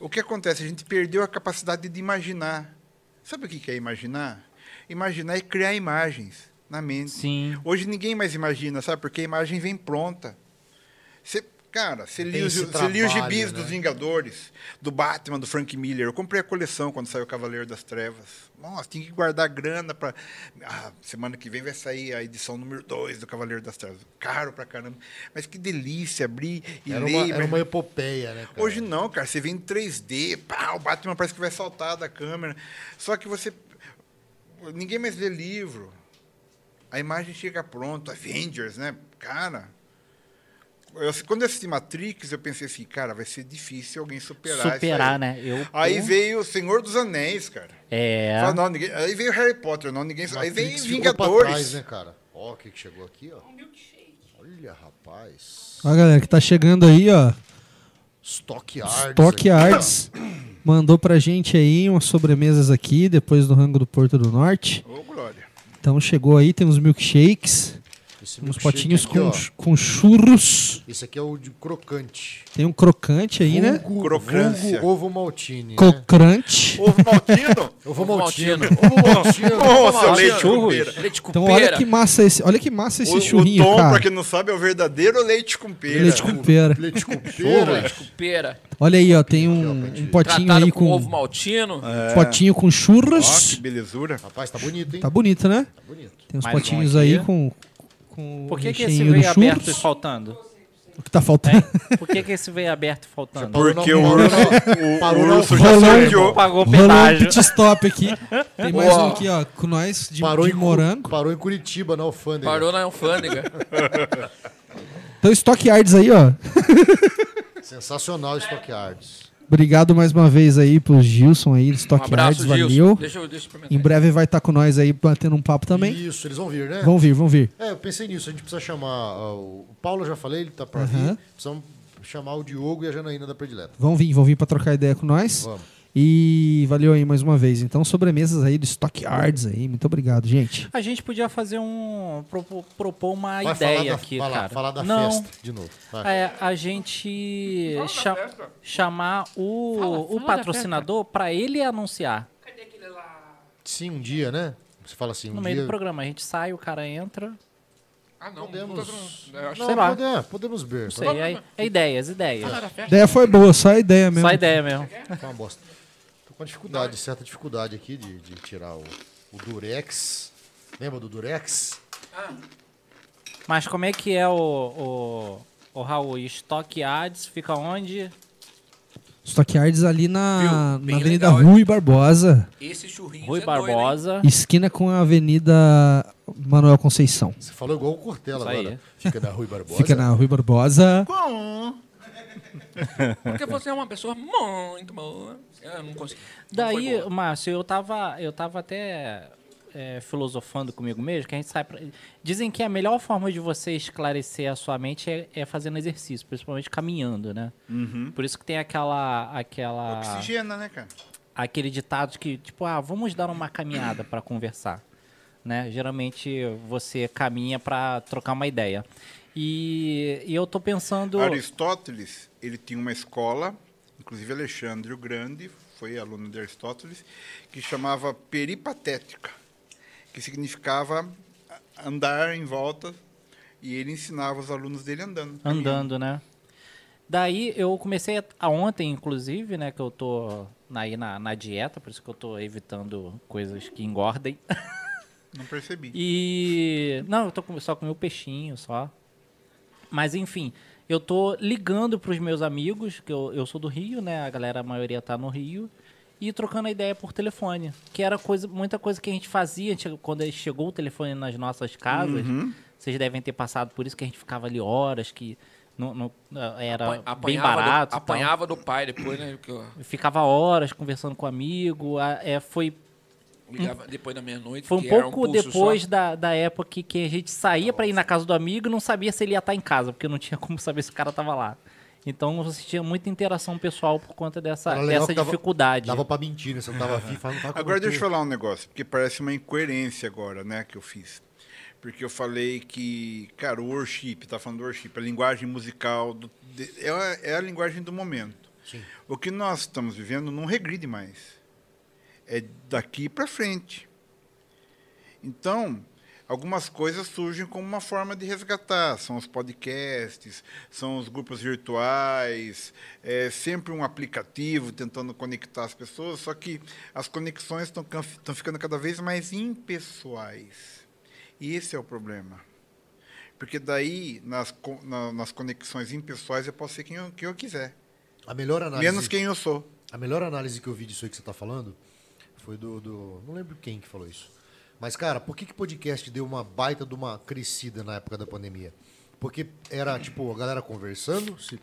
O que acontece? A gente perdeu a capacidade de imaginar. Sabe o que que é imaginar? Imaginar é criar imagens na mente. Sim. Hoje ninguém mais imagina, sabe? Porque a imagem vem pronta. Você, cara, você lia, os, esse você lia os trabalho, gibis né? dos Vingadores, do Batman, do Frank Miller. Eu comprei a coleção quando saiu o Cavaleiro das Trevas. Nossa, tinha que guardar grana para. Ah, semana que vem vai sair a edição número 2 do Cavaleiro das Trevas. Caro pra caramba. Mas que delícia abrir e Era ler. uma, mas- era uma epopeia, né, cara? Hoje não, cara. Você vê em 3D, pá, o Batman parece que vai saltar da câmera. Só que você. Ninguém mais lê livro. A imagem chega pronta. Avengers, né? Cara. eu- quando eu assisti Matrix, eu pensei assim, cara, vai ser difícil alguém superar isso Superar, aí. né? Eu, Aí pô, veio o Senhor dos Anéis, cara. É. Fala, não, ninguém- aí veio Harry Potter, não, ninguém. aí veio Matrix ficou pra Vingadores. trás, né, cara? Ó, o que, que chegou aqui, ó. Olha, rapaz. Ó, galera, que tá chegando aí, ó. Stock Arts. Stock aqui, Arts mandou pra gente aí umas sobremesas aqui, depois do rango do Porto do Norte. Ô, Glória. Então chegou aí, tem uns milkshakes. Esse uns potinhos aqui, com, ó. com churros. Esse aqui é o de crocante. Tem um crocante aí, né? Vulgo, Crocância. vulgo ovo maltine, né? Crocante. Ovo maltino? Ovo maltino. Ovo maltino. Nossa, leite com Churros. pera. Leite com Então olha que massa esse, olha que massa esse O, churrinho, o tom, cara. pra quem não sabe, é o verdadeiro leite com pera. Leite com pera. Leite com pera. leite com pera. Olha aí, ó, tem um, um potinho Tratado aí com, com ovo maltino. É. potinho com Ó, churros. que belezura. Rapaz, tá bonito, hein? Tá bonito, né? Tá bonito. Tem uns Mais um potinhos aqui. aí com com Por que, o que esse veio aberto e churros. faltando? O que tá faltando? Por que, que esse veio aberto e faltando? Parou Porque o parou urso, o, o urso já sorteou. Pagou Rolou um pit stop aqui. Tem mais Uau. um aqui, ó, com nós de, Parou, de em, morango. parou em Curitiba, na alfândega. Parou na alfândega. Então, Stock Yards aí, ó. Sensacional Stock Arts. Obrigado mais uma vez aí pro Gilson aí do Um Stock abraço, Yards, Gilson. valeu. Deixa eu, deixa eu. Em breve vai estar com nós aí batendo um papo também. Isso, eles vão vir, né? Vão vir, vão vir. É, eu pensei nisso. A gente precisa chamar. ó, o Paulo, eu já falei, ele tá pra Aham. vir. Precisamos chamar o Diogo e a Janaína da Predileta. Vão vir, vão vir pra trocar ideia com nós. Vamos. E valeu aí mais uma vez. Então, sobremesas aí do Stock Yards aí. Muito obrigado, gente. A gente podia fazer um. propor, propor uma Vai ideia falar da, aqui, lá, cara. falar da Não, festa de novo. É, a gente cha- chamar o, Fala, o fala da patrocinador pra ele anunciar Cadê aquele lá? Sim, um dia, né? Você fala assim, um no meio dia. do programa. A gente sai, o cara entra. Ah, não. Podemos- Não, Sei lá. é, podemos ver. Não sei, é, é ideias, ideias. A ideia foi boa, só a ideia mesmo. Só ideia mesmo. Foi uma bosta. Uma dificuldade, certa dificuldade aqui de, de tirar o, o Durex. Lembra do Durex? Mas como é que é o, o, o Raul? Stock Ads fica onde? Stockyards ali na, na Avenida legal? Rui Barbosa, Esse churrinho Rui é doido? Barbosa. esquina com a Avenida Manuel Conceição. Você falou igual o Cortella Isso aí. agora. Fica na Rui Barbosa. Fica na Rui Barbosa. Porque você é uma pessoa muito boa. Eu não não foi Daí, boa. Márcio, eu tava, eu tava até é, filosofando comigo mesmo, que a gente sai pra... Dizem que a melhor forma de você esclarecer a sua mente é, é fazendo exercício, principalmente caminhando, né? Por isso que tem aquela... aquela Oxigena, né, cara? aquele ditado que, tipo, ah, vamos dar uma caminhada para conversar, né? Geralmente você caminha para trocar uma ideia. E, e eu tô pensando... Aristóteles, ele tinha uma escola, inclusive Alexandre o Grande foi aluno de Aristóteles, que chamava peripatética, que significava andar em volta, e ele ensinava os alunos dele andando. andando, né? Daí eu comecei a, a ontem, inclusive, né, que eu tô aí na, na dieta, por isso que eu tô evitando coisas que engordem. Não percebi. E não, eu tô com, só com meu peixinho, só. Mas enfim, eu tô ligando pros meus amigos, que eu, eu sou do Rio, né? A galera, a maioria tá no Rio. E trocando a ideia por telefone. Que era coisa, muita coisa que a gente fazia quando chegou o telefone nas nossas casas. Uhum. Vocês devem ter passado por isso que a gente ficava ali horas, que não, não- era Apan- bem apanhava barato. Do, apanhava do pai depois, né? Que eu Ficava horas conversando com o amigo. a- é, foi ligava depois da meia-noite. foi um que era pouco pulso depois só. da, da época que, que a gente saía pra ir na casa do amigo e não sabia se ele ia estar em casa, porque não tinha como saber se o cara tava lá. Então você tinha muita interação pessoal por conta dessa, dessa dava- dificuldade. Dava pra mentir, né? Você não tava FIFA, não tava Agora deixa eu falar um negócio, porque parece uma incoerência agora, né, que eu fiz. Porque eu falei que, cara, o worship, tá falando do worship, a linguagem musical do- de- é, a, é a linguagem do momento. Sim. O que nós estamos vivendo não regride mais. É daqui para frente. Então, algumas coisas surgem como uma forma de resgatar. São os podcasts, são os grupos virtuais, é sempre um aplicativo tentando conectar as pessoas, só que as conexões estão can- estão ficando cada vez mais impessoais. E esse é o problema. Porque daí, nas, na- nas conexões impessoais, eu posso ser quem eu, quem eu quiser. A melhor análise. Menos quem eu sou. A melhor análise que eu vi disso aí que você tá falando foi do, do- Não lembro quem que falou isso. Mas, cara, por que que podcast deu uma baita de uma crescida na época da pandemia? Porque era, tipo, a galera conversando, se,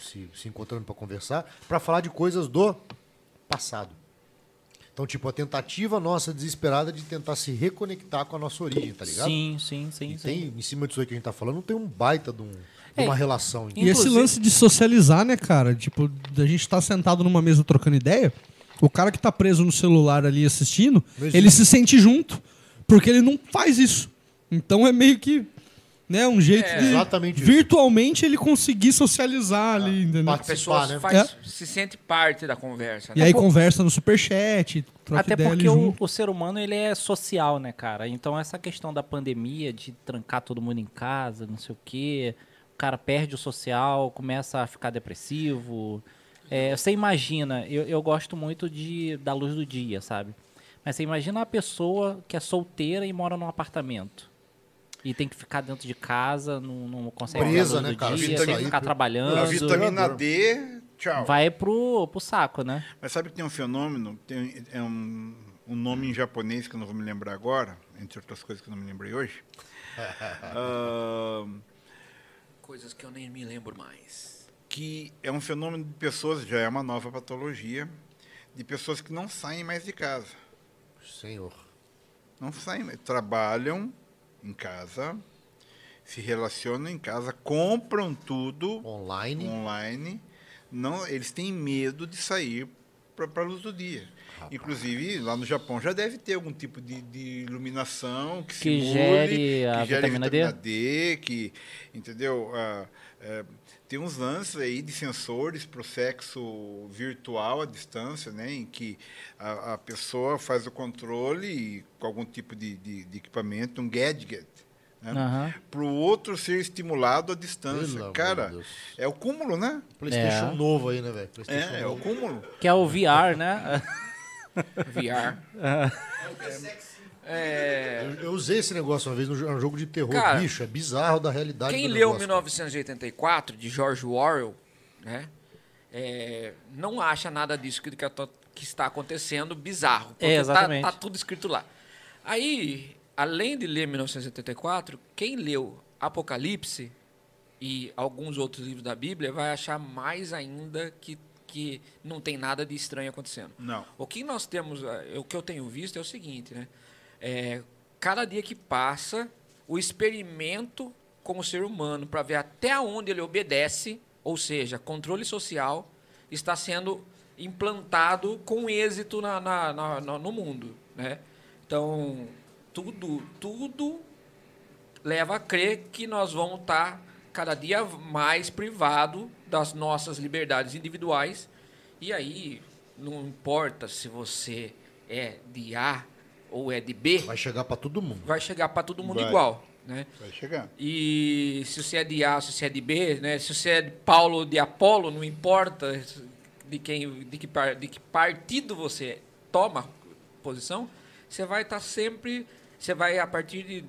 se, se encontrando pra conversar, pra falar de coisas do passado. Então, tipo, a tentativa nossa desesperada de tentar se reconectar com a nossa origem, tá ligado? Sim, sim, sim. E sim. tem, em cima disso aí que a gente tá falando, tem um baita de, um- de É, uma relação. E esse Inclusive- lance de socializar, né, cara? Tipo, da gente estar sentado numa mesa trocando ideia, o cara que tá preso no celular ali assistindo, ele se sente junto. Porque ele não faz isso. Então é meio que. Né, um jeito É, de. exatamente isso. Virtualmente ele conseguir socializar ali, entendeu? A pessoa né? faz- se sente parte da conversa. E né? aí conversa no superchat, troca Até porque o, o ser humano ele é social, né, cara? Então essa questão da pandemia, de trancar todo mundo em casa, não sei o quê, o cara perde o social, começa a ficar depressivo. É, você imagina, eu, eu gosto muito de da luz do dia, sabe? Mas você imagina a pessoa que é solteira e mora num apartamento. E tem que ficar dentro de casa, não, não consegue a Presa, luz né, do cara? dia, Vitamina- tem que ficar A trabalhando. vitamina D, tchau. Vai pro, pro saco, né? Mas sabe que tem um fenômeno, tem é um, um nome em japonês que eu não vou me lembrar agora, entre outras coisas que eu não me lembrei hoje. Ah, Coisas que eu nem me lembro mais. Que é um fenômeno de pessoas, já é uma nova patologia, de pessoas que não saem mais de casa. Senhor. Não saem, mais, trabalham em casa, se relacionam em casa, compram tudo Online. online. Não, eles têm medo de sair para a luz do dia. Inclusive, lá no Japão já deve ter algum tipo de, de iluminação que, Que simule, gere a que gere vitamina D. vitamina D, que, entendeu? Ah, é, tem uns lances aí de sensores para o sexo virtual à distância, né, em que a, a pessoa faz o controle com algum tipo de, de- de equipamento, um gadget, né? Aham. para o outro ser estimulado à distância. Pelo Cara, é o cúmulo, né? PlayStation É. novo aí, né, velho? PlayStation É, é o cúmulo. Que é o VR, né? VR. É, Eu, eu usei esse negócio uma vez no um jogo de terror. Cara, Bicho, é bizarro da realidade. Quem do leu negócio, cara. 1984, de George Orwell, né, é, não acha nada disso que, que, que está acontecendo bizarro. Porque É, tá- exatamente. Tá, tudo escrito lá. Aí, além de ler 1984, quem leu Apocalipse e alguns outros livros da Bíblia vai achar mais ainda que, que não tem nada de estranho acontecendo. Não. O que nós temos, eh, o que eu tenho visto é o seguinte, né? É, cada dia que passa, o experimento com o ser humano para ver até onde ele obedece, ou seja, controle social, está sendo implantado com êxito na, na- na- no mundo, né? Então, tudo, tudo leva a crer que nós vamos estar cada dia mais privado das nossas liberdades individuais. E aí, não importa se você é de A ou é de B, Vai chegar pra todo mundo. vai chegar para todo mundo Vai. igual, né? Vai chegar. E se você é de A, se você é de B, né? Se você é de Paulo ou de Apolo, não importa de quem, de que, par- de que partido você toma posição, você vai estar sempre, você vai a partir de,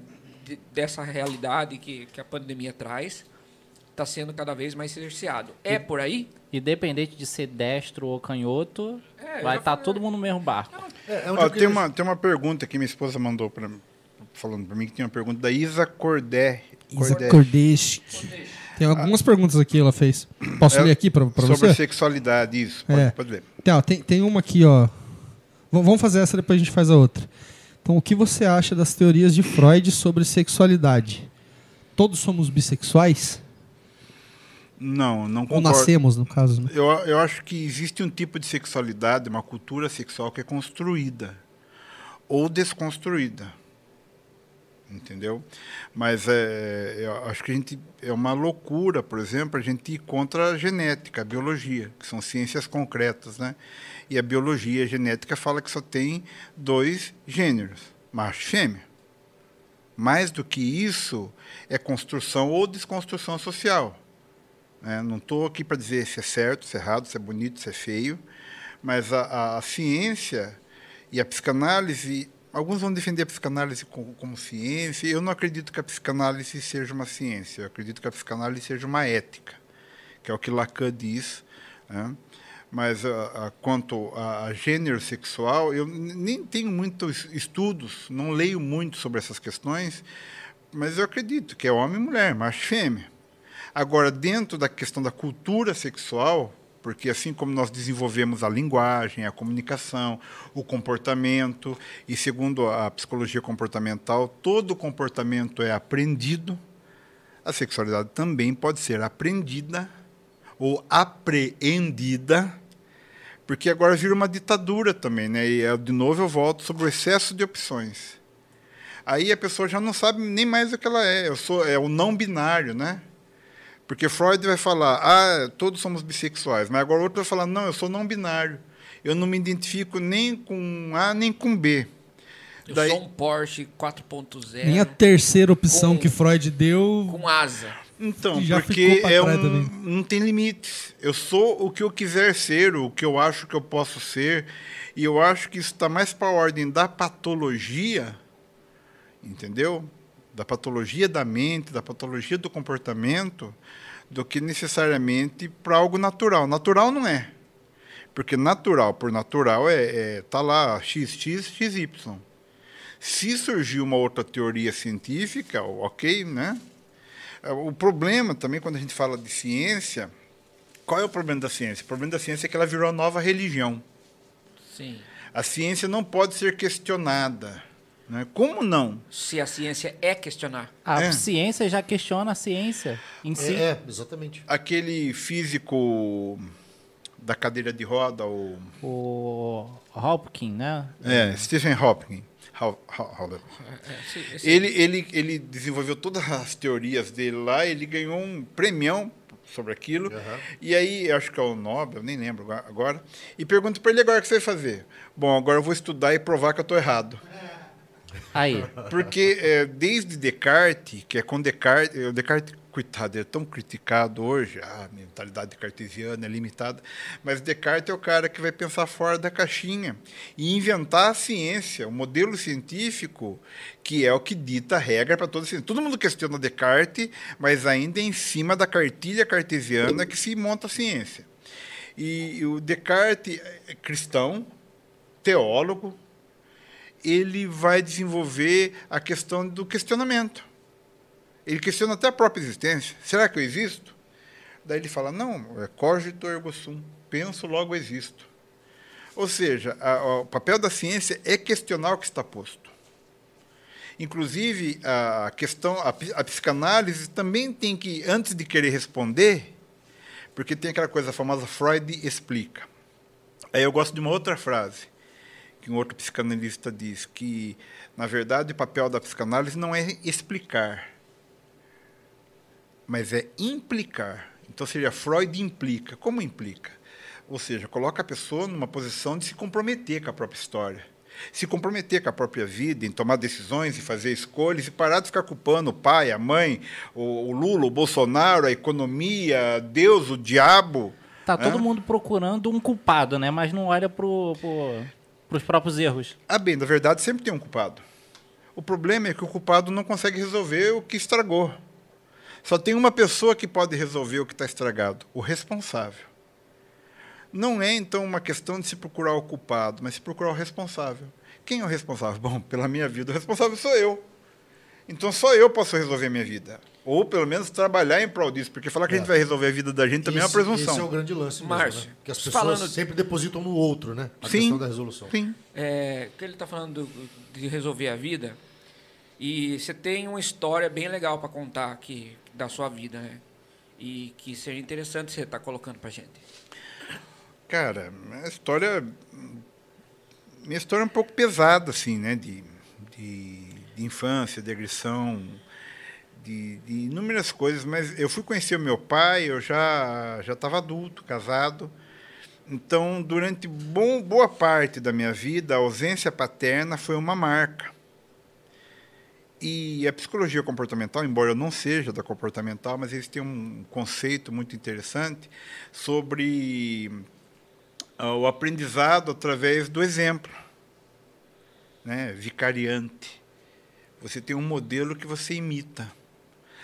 de- dessa realidade que, que a pandemia traz, está sendo cada vez mais cerceado. É por aí? Independente de ser destro ou canhoto, É, vai estar falei. todo mundo no mesmo barco. É, é Ó, tem, uma, tem uma pergunta que minha esposa mandou para falando para mim que tem uma pergunta da Isa Cordé. Isa Cordé, Kordeschi. Tem algumas perguntas aqui ela fez. Posso É, ler aqui pra, pra sobre você? sexualidade, isso. Pode, É. pode ler. Tem, ó, tem, tem uma aqui, ó. V- vamos fazer essa, depois a gente faz a outra. Então, o que você acha das teorias de Freud sobre sexualidade? Todos somos bissexuais? Não, não Ou concordo. nascemos, no caso, né? Eu, eu acho que existe um tipo de sexualidade, uma cultura sexual que é construída ou desconstruída. Entendeu? Mas é, eu acho que a gente é uma loucura, por exemplo, a gente ir contra a genética, a biologia, que são ciências concretas, né? E a biologia a genética fala que só tem dois gêneros, macho e fêmea. Mais do que isso, é construção ou desconstrução social. Né? Não estou aqui para dizer se é certo, se é errado, se é bonito, se é feio, mas a, a- a ciência e a psicanálise, alguns vão defender a psicanálise como, como ciência, eu não acredito que a psicanálise seja uma ciência, eu acredito que a psicanálise seja uma ética, que é o que Lacan diz. né? Mas a, a- quanto a, a gênero sexual, eu nem tenho muitos estudos, não leio muito sobre essas questões, mas eu acredito que é homem e mulher, macho e fêmea. Agora, dentro da questão da cultura sexual, porque assim como nós desenvolvemos a linguagem, a comunicação, o comportamento, e segundo a psicologia comportamental, todo comportamento é aprendido, a sexualidade também pode ser aprendida ou apreendida, porque agora vira uma ditadura também, né? E eh, de novo eu volto sobre o excesso de opções. Aí a pessoa já não sabe nem mais o que ela é. Eu sou é o não binário, né? Porque Freud vai falar, ah, todos somos bissexuais, mas agora outro vai falar, não, eu sou não binário. Eu não me identifico nem com A nem com B. Eu Daí- sou um Porsche 4.0 Nem a terceira opção Com- que Freud deu. com asa. Então, porque é um, também. não tem limites. Eu sou o que eu quiser ser, o que eu acho que eu posso ser, e eu acho que isso está mais para a ordem da patologia, entendeu? Da patologia da mente, da patologia do comportamento, do que necessariamente para algo natural. Natural não é. Porque natural por natural é, é tá lá XX, XY. Se surgir uma outra teoria científica, ok, né? O problema também, quando a gente fala de ciência, qual é o problema da ciência? O problema da ciência é que ela virou a nova religião. Sim. A ciência não pode ser questionada. Né? Como não? Se a ciência é questionar. A É. ciência já questiona a ciência em si. É, é, exatamente. Aquele físico da cadeira de roda, o O Hopkins, né? é, Stephen Haw- É, esse- ele, ele, ele desenvolveu todas as teorias dele lá, ele ganhou um premião sobre aquilo. E aí, acho que é o Nobel, nem lembro agora- agora. E pergunto para ele agora o que você vai fazer. Bom, agora eu vou estudar e provar que eu estou errado. Aí. Porque é, desde Descartes, que é com Descartes, o Descartes, coitado, é tão criticado hoje, a mentalidade cartesiana é limitada, mas Descartes é o cara que vai pensar fora da caixinha e inventar a ciência, o modelo científico, que é o que dita a regra para toda a ciência. Todo mundo questiona Descartes, mas ainda é em cima da cartilha cartesiana que se monta a ciência. E o Descartes é cristão, teólogo, ele vai desenvolver a questão do questionamento. Ele questiona até a própria existência. Será que eu existo? Daí ele fala, não, é cogito ergo sum, penso, logo existo. Ou seja, a, a, o papel da ciência é questionar o que está posto. Inclusive, a questão, a, a psicanálise também tem que, antes de querer responder, porque tem aquela coisa famosa, Freud explica. Aí eu gosto de uma outra frase que um outro psicanalista diz que, na verdade, o papel da psicanálise não é explicar, mas é implicar. Então, seria Freud implica. Como implica? Ou seja, coloca a pessoa numa posição de se comprometer com a própria história. Se comprometer com a própria vida, em tomar decisões e fazer escolhas, e parar de ficar culpando o pai, a mãe, o, Lula, o Bolsonaro, a economia, Deus, o diabo. Tá todo mundo procurando um culpado, né? Mas não olha pro, pro para os próprios erros. Ah, bem, na verdade sempre tem um culpado. O problema é que o culpado não consegue resolver o que estragou. Só tem uma pessoa que pode resolver o que está estragado: o responsável. Não é, então, uma questão de se procurar o culpado, mas se procurar o responsável. Quem é o responsável? Bom, pela minha vida, o responsável sou eu. Então, só eu posso resolver a minha vida. Ou pelo menos trabalhar em prol disso, porque falar que é. a gente vai resolver a vida da gente também esse, é uma presunção. Esse é o grande lance mesmo, Márcio, né? Que as pessoas falando... sempre depositam no outro, né? A sim, questão da resolução. Sim. É, que ele está falando de resolver a vida, e você tem uma história bem legal para contar aqui da sua vida, né? E que seria interessante você estar tá colocando para gente. Cara, a história... Minha história é um pouco pesada, assim, né? De, de, de infância, de agressão de, de, inúmeras coisas, mas eu fui conhecer o meu pai, eu já já estava adulto, casado. Então, durante bom, boa parte da minha vida, a ausência paterna foi uma marca. E a psicologia comportamental, embora eu não seja da comportamental, mas eles têm um conceito muito interessante sobre uh, o aprendizado através do exemplo, né? vicariante. Você tem um modelo que você imita.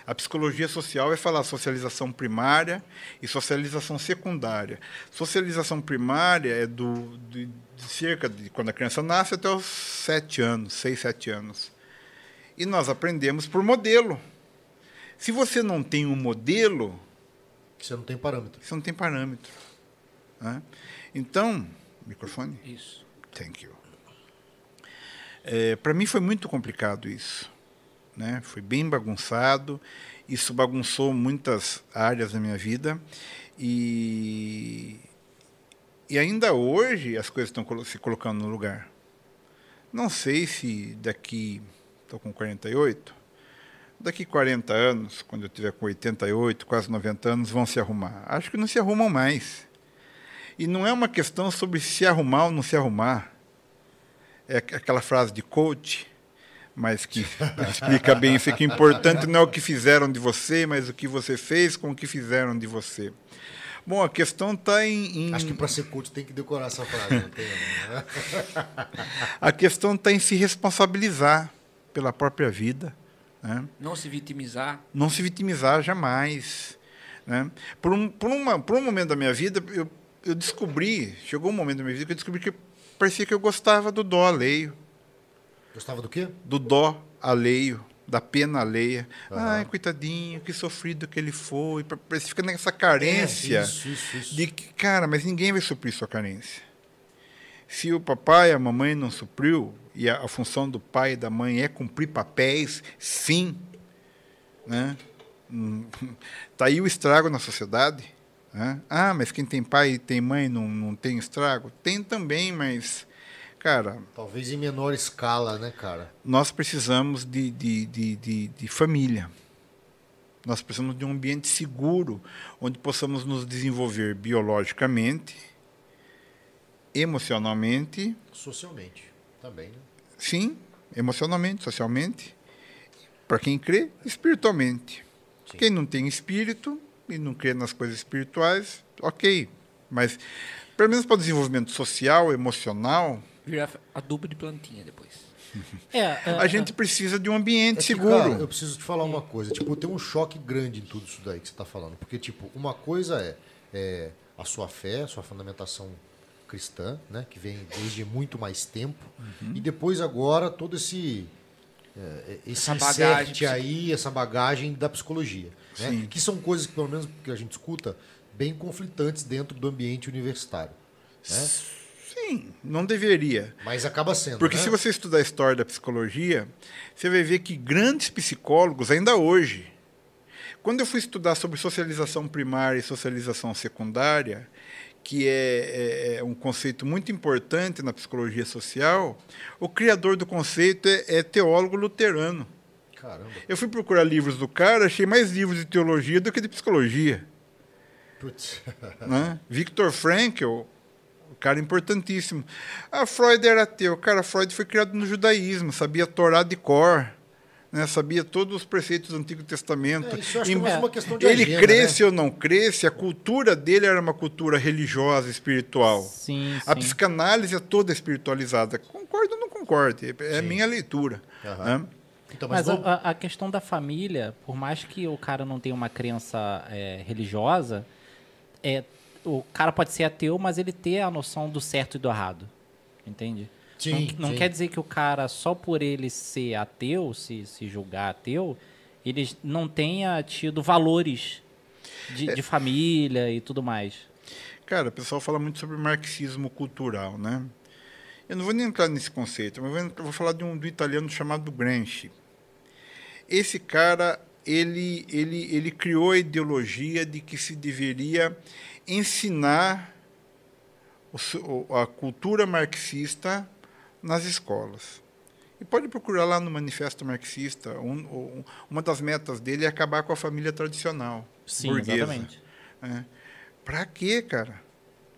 A psicologia social vai falar socialização primária e socialização secundária. Socialização primária é do, de, de cerca de quando a criança nasce até os sete anos, seis, sete anos. E nós aprendemos por modelo. Se você não tem um modelo. Você não tem parâmetro. Você não tem parâmetro. Né? Então. Microfone? Isso. Thank you. É, Para mim foi muito complicado isso né? Foi bem bagunçado. Isso bagunçou muitas áreas da minha vida e e ainda hoje as coisas estão se colocando no lugar. Não sei se daqui estou com 48, daqui 40 anos, quando eu tiver com 88, quase 90 anos, vão se arrumar. Acho que não se arrumam mais. E não é uma questão sobre se arrumar ou não se arrumar. É aquela frase de coach, mas que explica bem isso, que importante não é o que fizeram de você, mas o que você fez com o que fizeram de você. Bom, a questão está em, em, Acho que para ser coach tem que decorar essa frase. Tem, né? a questão está em se responsabilizar pela própria vida. Né? Não se vitimizar. Não se vitimizar jamais. Né? Por, um, por, uma, por um momento da minha vida, eu, eu descobri, chegou um momento da minha vida que eu descobri que parecia que eu gostava do dó alheio. Gostava do quê? Do dó alheio, da pena alheia. Uhum. Ai, coitadinho, que sofrido que ele foi. Você fica nessa carência é, isso, isso, isso. de que, cara, mas ninguém vai suprir sua carência. Se o papai e a mamãe não supriu, e a, a função do pai e da mãe é cumprir papéis, sim. Né? Tá aí o estrago na sociedade. Né? Ah, mas quem tem pai e tem mãe não, não tem estrago? Tem também, mas Cara. Talvez em menor escala, né, cara? Nós precisamos de, de, de, de, de família. Nós precisamos de um ambiente seguro, onde possamos nos desenvolver biologicamente, emocionalmente. Socialmente também, né? Sim, emocionalmente, socialmente. Para quem crê, espiritualmente. Quem não tem espírito e não crê nas coisas espirituais, ok. Mas, pelo menos para o desenvolvimento social, emocional, Vira adubo de plantinha depois. É, é, a gente precisa de um ambiente É que, seguro. cara, eu preciso te falar uma coisa. Tipo, tem um choque grande em tudo isso daí que você está falando. Porque, tipo, uma coisa é, é a sua fé, a sua fundamentação cristã, né? Que vem desde muito mais tempo. Uhum. E depois, agora, todo esse... é, esse Essa bagagem aí, essa bagagem da psicologia. Né? Que são coisas que, pelo menos, que a gente escuta, bem conflitantes dentro do ambiente universitário. Né? Sim, não deveria. Mas acaba sendo. Porque né? se você estudar a história da psicologia, você vai ver que grandes psicólogos, ainda hoje, quando eu fui estudar sobre socialização primária e socialização secundária, que é, é- é um conceito muito importante na psicologia social, o criador do conceito é, é teólogo luterano. Caramba. Eu fui procurar livros do cara, achei mais livros de teologia do que de psicologia. Putz. né? Viktor Frankl, cara importantíssimo. Ah, Freud era ateu. Cara, Freud foi criado no judaísmo, sabia Torá de cor, né? sabia todos os preceitos do Antigo Testamento. É, isso eu acho Em- que é uma questão de ele agenda, cresce né? ou não cresce, a cultura dele era uma cultura religiosa, espiritual. Sim, A sim. psicanálise é toda espiritualizada. Concordo ou não concordo? É a minha leitura. Aham. né? Então, mas, Mas a, a- a questão da família, por mais que o cara não tenha uma crença é, religiosa, é, o cara pode ser ateu, mas ele ter a noção do certo e do errado. Entende? Sim, não não sim. quer dizer que o cara, só por ele ser ateu, se, se julgar ateu, ele não tenha tido valores de, É. de família e tudo mais. Cara, o pessoal fala muito sobre marxismo cultural, né? Eu não vou nem entrar nesse conceito, mas eu vou, vou falar de um do italiano chamado Gramsci. Esse cara, ele, ele, ele criou a ideologia de que se deveria ensinar a cultura marxista nas escolas. E pode procurar lá no Manifesto Marxista. um- um- uma das metas dele é acabar com a família tradicional, Sim, burguesa. exatamente. É. Pra quê, cara?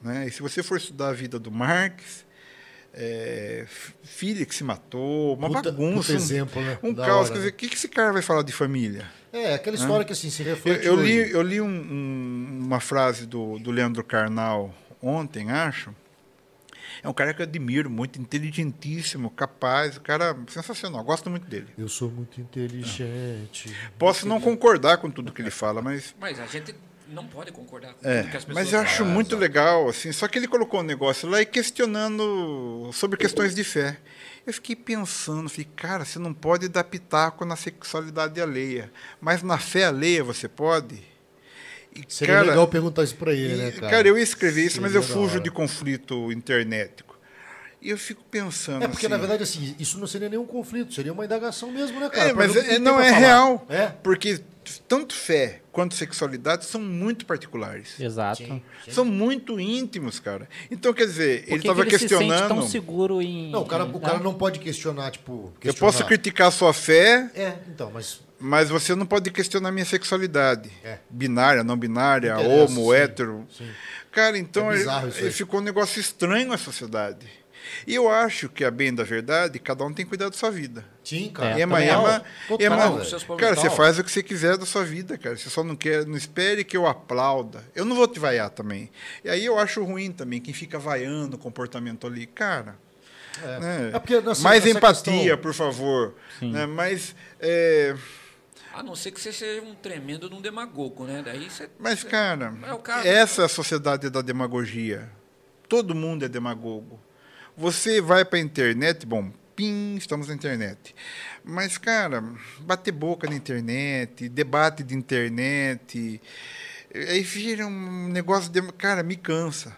Né? E se você for estudar a vida do Marx, é, filha que se matou, uma Puta- bagunça, puta um- exemplo, né? um Da caos. hora, Quer né? dizer, o que, que esse cara vai falar de família? É, aquela história que assim se Eu, reflete. eu li, hoje. eu li um- um- uma frase do, do Leandro Carnal ontem, acho. É um cara que eu admiro muito, inteligentíssimo, capaz, o cara sensacional, gosto muito dele. Eu sou muito inteligente. Posso não concordar com tudo que ele fala, mas Mas a gente não pode concordar com É, tudo que as pessoas mas eu acho falam. muito legal, assim, só que ele colocou um negócio lá e questionando sobre questões de fé. Eu fiquei pensando, falei, cara, você não pode dar pitaco na sexualidade alheia, mas na fé alheia você pode? E, Seria cara, legal perguntar isso pra ele, e, né, cara? cara? eu ia escrever isso, mas eu Seria fujo hora. de conflito internetico. E eu fico pensando É porque, assim, na verdade, assim, isso não seria nenhum conflito, seria uma indagação mesmo, né, cara? É, mas é- não é falar. real. É? Porque tanto fé quanto sexualidade são muito particulares. Exato. Sim. São muito íntimos, cara. Então, quer dizer, Por ele que estava que ele se sente questionando. tão seguro em... Não, o cara, o cara não pode questionar, tipo. Eu questionar. posso criticar a sua fé, É, então, mas. mas você não pode questionar a minha sexualidade. É. Binária, não binária, Interessa, homo, sim, hétero. sim. Cara, então É ele, bizarro isso ele aí. ficou um negócio estranho na sociedade. E eu acho que, a bem da verdade, cada um tem que cuidar da sua vida. Sim, cara. É, ema, ema, acho. Total, ema- cara, você faz o que você quiser da sua vida, cara. Você só não quer, não espere que eu aplauda. Eu não vou te vaiar também. E aí eu acho ruim também quem fica vaiando o comportamento ali, cara. É. né? É porque, assim, Mais empatia, questão- por favor. Né? Mas, é, A não ser que você seja um tremendo de um demagogo, né? Daí você. mas, cara, É o caso. essa é a sociedade da demagogia. Todo mundo é demagogo. Você vai para a internet, bom, pim, estamos na internet. Mas, cara, bater boca na internet, debate de internet, aí vira um negócio de. Cara, me cansa.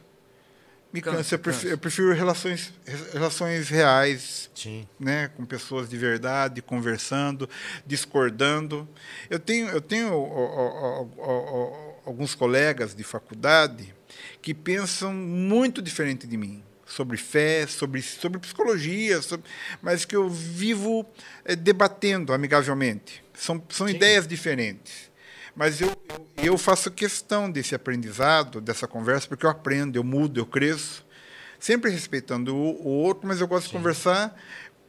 Me Cansa, cansa. Eu prefiro, cansa. eu prefiro relações, relações reais, Sim. né, com pessoas de verdade, conversando, discordando. Eu tenho, eu tenho ó, ó, ó, ó, ó, alguns colegas de faculdade que pensam muito diferente de mim sobre fé, sobre, sobre psicologia, sobre- mas que eu vivo eh, debatendo amigavelmente. São, são ideias diferentes. Mas eu, eu, faço questão desse aprendizado, dessa conversa, porque eu aprendo, eu mudo, eu cresço, sempre respeitando o, o outro, mas eu gosto de conversar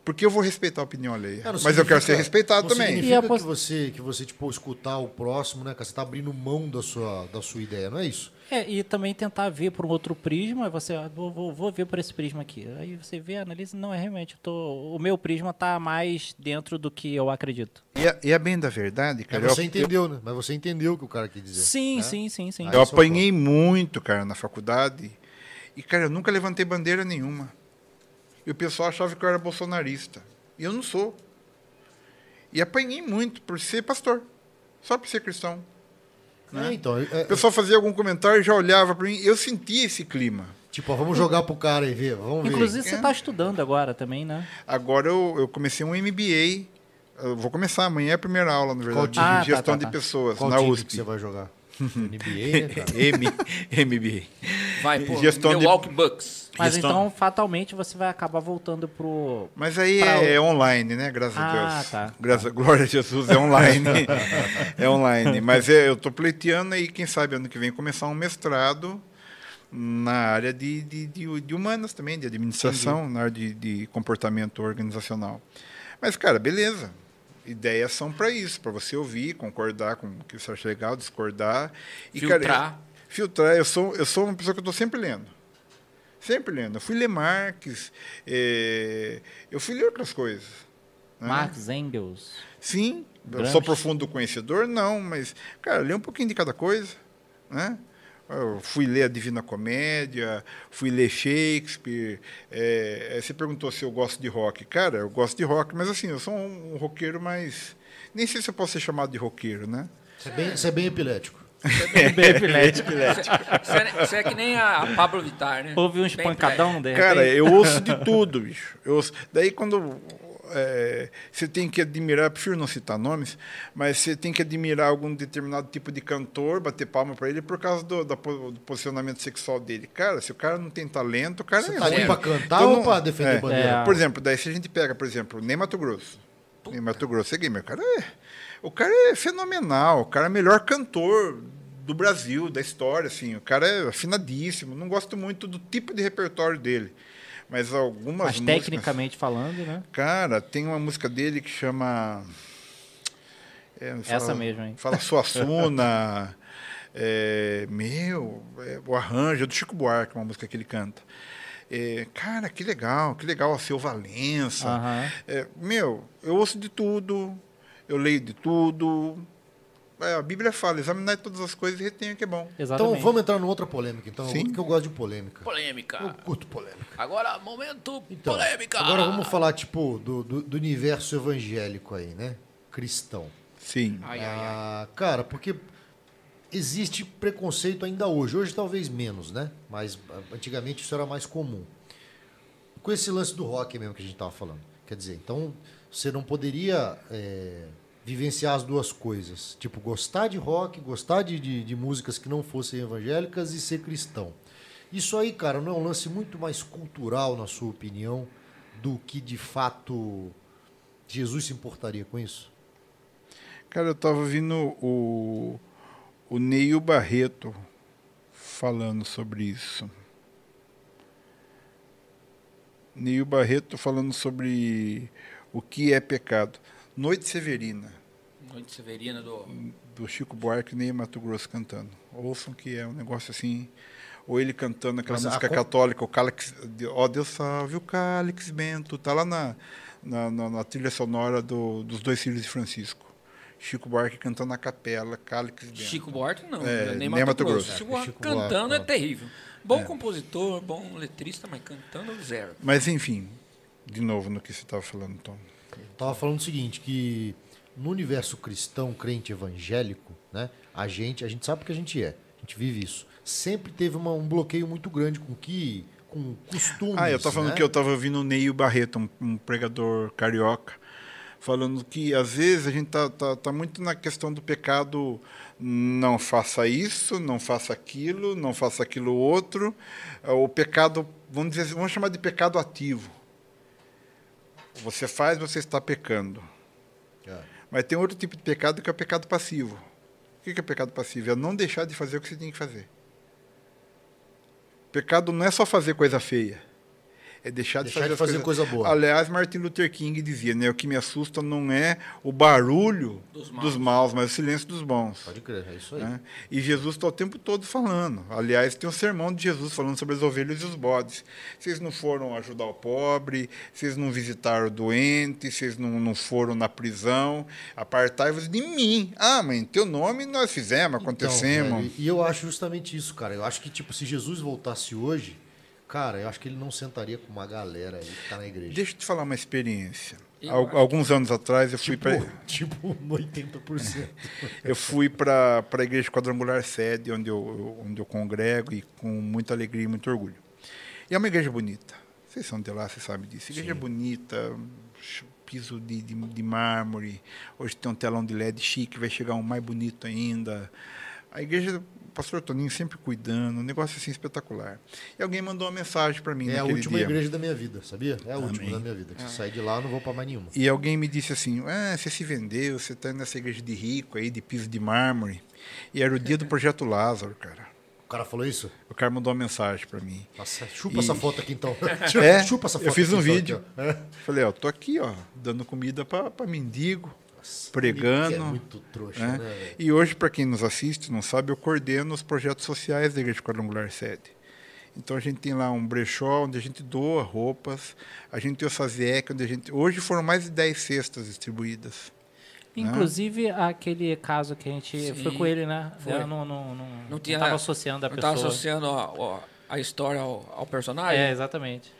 Porque eu vou respeitar a opinião alheia. É, mas eu quero ser respeitado não também. significa E que você, que você, tipo, escutar o próximo, né, cara? Você tá abrindo mão da sua, da sua ideia, não é isso? É, e também tentar ver por um outro prisma, você, ah, vou, vou, vou ver por esse prisma aqui. Aí você vê, analisa, não, é realmente, eu tô, o meu prisma tá mais dentro do que eu acredito. E é, e é bem da verdade, É, cara. você eu, entendeu, né? Mas você entendeu o que o cara quis dizer. Sim, né? sim, sim, sim. Aí eu apanhei muito, cara, na faculdade. E, cara, eu nunca levantei bandeira nenhuma. E o pessoal achava que eu era bolsonarista. E eu não sou. E apanhei muito por ser pastor. Só por ser cristão. É, então, é- O pessoal fazia algum comentário e já olhava para mim. Eu sentia esse clima. tipo, ó, vamos jogar pro cara e ver, vamos ver. Inclusive, você É. tá estudando agora também, né? Agora eu, eu comecei um MBA. Eu vou começar amanhã é a primeira aula, na verdade? Ah, de tá, gestão tá, tá. de pessoas Qual na USP. que você vai jogar? NBA, cara? M, MBA. Vai, pô, Gestão de- Milwaukee Bucks. Mas Gestão- então, fatalmente, você vai acabar voltando pro. Mas aí Pra é, online, né? Graças a Ah, Deus. tá. Graças, glória a Jesus, é online. é online. Mas é, eu estou pleiteando aí, quem sabe, ano que vem, começar um mestrado na área de, de, de, de humanas também, de administração, na área de, de comportamento organizacional. Mas, cara, beleza. Ideias são para isso, para você ouvir, concordar com o que você acha legal, discordar. E, cara, Filtrar. eu- filtrar. Eu sou, eu sou uma pessoa que eu estou sempre lendo. Sempre lendo. Eu fui ler Marx, eh, eu fui ler outras coisas. né? Marx Engels. Sim, eu sou profundo conhecedor, não, mas, cara, lê um pouquinho de cada coisa, né? Eu fui ler a Divina Comédia, fui ler Shakespeare. eh, você perguntou se eu gosto de rock. Cara, eu gosto de rock, mas assim, eu sou um, um roqueiro mais... Nem sei se eu posso ser chamado de roqueiro, né? Você é bem, você é bem epilético. Bem epilético. Você é, você é que nem a Pablo Vittar, né? Houve uns Bem pancadão, de Cara, eu ouço de tudo, bicho. Eu ouço- Daí quando é, você tem que admirar, prefiro não citar nomes, mas você tem que admirar algum determinado tipo de cantor, bater palma para ele por causa do, do posicionamento sexual dele. Cara, se o cara não tem talento, o cara Você é tá ruim. pra cantar Então ou pra defender é. bandeira? É. Por exemplo, daí se a gente pega, por exemplo, Ney Mato Grosso. Ney Mato Grosso é gamer. O cara é, o cara é fenomenal. O cara é o melhor cantor do Brasil, da história. Assim. O cara é afinadíssimo. Não gosto muito do tipo de repertório dele. Mas algumas Mas músicas... tecnicamente falando, né? Cara, tem uma música dele que chama... é, Essa mesmo, hein? Fala Suassuna. é, meu, é, o arranjo é do Chico Buarque, uma música que ele canta. É, cara, que legal, que legal, a Seu Valença. É, meu, eu ouço de tudo, eu leio de tudo. É, a Bíblia fala, examinar todas as coisas e retenha o que é bom. Exatamente. Então vamos entrar numa outra polêmica, então. Sim. Que eu gosto de polêmica. Eu Polêmica. curto polêmica. Agora, momento Então, polêmica. Agora vamos falar, tipo, do, do, do universo evangélico aí, né? Cristão. Sim. Ai, ai, ai. Ah, cara, porque existe preconceito ainda hoje. Hoje talvez menos, né? Mas antigamente isso era mais comum. Com esse lance do rock mesmo que a gente tava falando. Quer dizer, então você não poderia é, vivenciar as duas coisas. Tipo, gostar de rock, gostar de, de, de músicas que não fossem evangélicas e ser cristão. Isso aí, cara, não é um lance muito mais cultural, na sua opinião, do que de fato Jesus se importaria com isso? Cara, eu estava ouvindo o, o Neil Barreto falando sobre isso. Neil Barreto falando sobre o que é pecado. Noite Severina, Noite Severina do. do Chico Buarque e Ney Mato Grosso cantando. Ouçam que é um negócio assim. Ou ele cantando aquela Mas a música co- católica, o Cálice, ó Deus salve o Cálice Bento, tá lá na, na, na- na trilha sonora do- dos dois filhos de Francisco. Chico Buarque cantando na capela, Cálice Bento. Chico Buarque não, É, nem nem Mato, Mato Grosso. Grosso. Chico Buarque Chico cantando Buarque, é terrível. Bom compositor, bom letrista, mas cantando zero. Mas enfim, de novo no que você estava falando, Tom. Tava falando o seguinte, que no universo cristão, crente evangélico, né, a gente, a gente sabe porque a gente é, a gente vive isso. Sempre teve uma- um bloqueio muito grande com que com costumes. Ah, eu estava falando né? que eu estava ouvindo o Neil Barreto, um, um pregador carioca, falando que às vezes a gente tá, tá, tá muito na questão do pecado, não faça isso, não faça aquilo, não faça aquilo outro. É, O pecado, vamos dizer, vamos chamar de pecado ativo. Você faz, você está pecando. É. Mas tem outro tipo de pecado que é o pecado passivo. O que que é pecado passivo? É não deixar de fazer o que você tem que fazer. Pecado não é só fazer coisa feia. É deixar de Deixar fazer, de fazer coisa boa. Aliás, Martin Luther King dizia, né? O que me assusta não é o barulho Dos dos maus. maus, mas o silêncio dos bons. Pode crer, é isso aí. né? E Jesus está o tempo todo falando. Aliás, tem um sermão de Jesus falando sobre as ovelhas e os bodes. Vocês não foram ajudar o pobre, vocês não visitaram o doente, vocês não, não foram na prisão. Apartai-vos de mim. Ah, mas em teu nome nós fizemos, acontecemos. Então, velho, e eu acho justamente isso, cara. Eu acho que, tipo, se Jesus voltasse hoje, cara, eu acho que ele não sentaria com uma galera aí que tá na igreja. Deixa eu te falar uma experiência. Al- alguns anos atrás eu fui Tipo, para tipo 80%. eu fui para a igreja quadrangular sede onde eu, onde eu congrego e com muita alegria e muito orgulho. E é uma igreja bonita. Vocês são de lá, vocês sabem disso. Igreja bonita, ch- piso de, de, de mármore. Hoje tem um telão de LED chique, vai chegar um mais bonito ainda. A igreja, pastor Toninho sempre cuidando, um negócio assim espetacular. E alguém mandou uma mensagem para mim É a última dia. igreja da minha vida, sabia? É a última Amém. da minha vida. Que se sair de lá, eu não vou pra mais nenhuma. E alguém me disse assim: ah, você se vendeu, você está nessa igreja de rico aí, de piso de mármore. E era o dia do projeto Lázaro, cara. O cara falou isso? O cara mandou uma mensagem para mim. Nossa, chupa E- essa foto aqui então. É, chupa essa foto eu fiz um então, vídeo. aqui, ó. É. Falei, ó, tô aqui, ó, dando comida para mendigo, Nossa, pregando. É muito trouxa, né? né? E hoje, para quem nos assiste, não sabe, eu coordeno os projetos sociais da Igreja Quadrangular Sede. Então a gente tem lá um brechó onde a gente doa roupas, a gente tem o Saziec, onde a gente. Hoje foram mais de 10 cestas distribuídas. Inclusive, aquele caso que a gente Sim, foi com ele, né? foi. Eu não, não, não, Não tinha- tava associando a Não pessoa. estava associando a, a- a história ao, ao personagem? É, exatamente.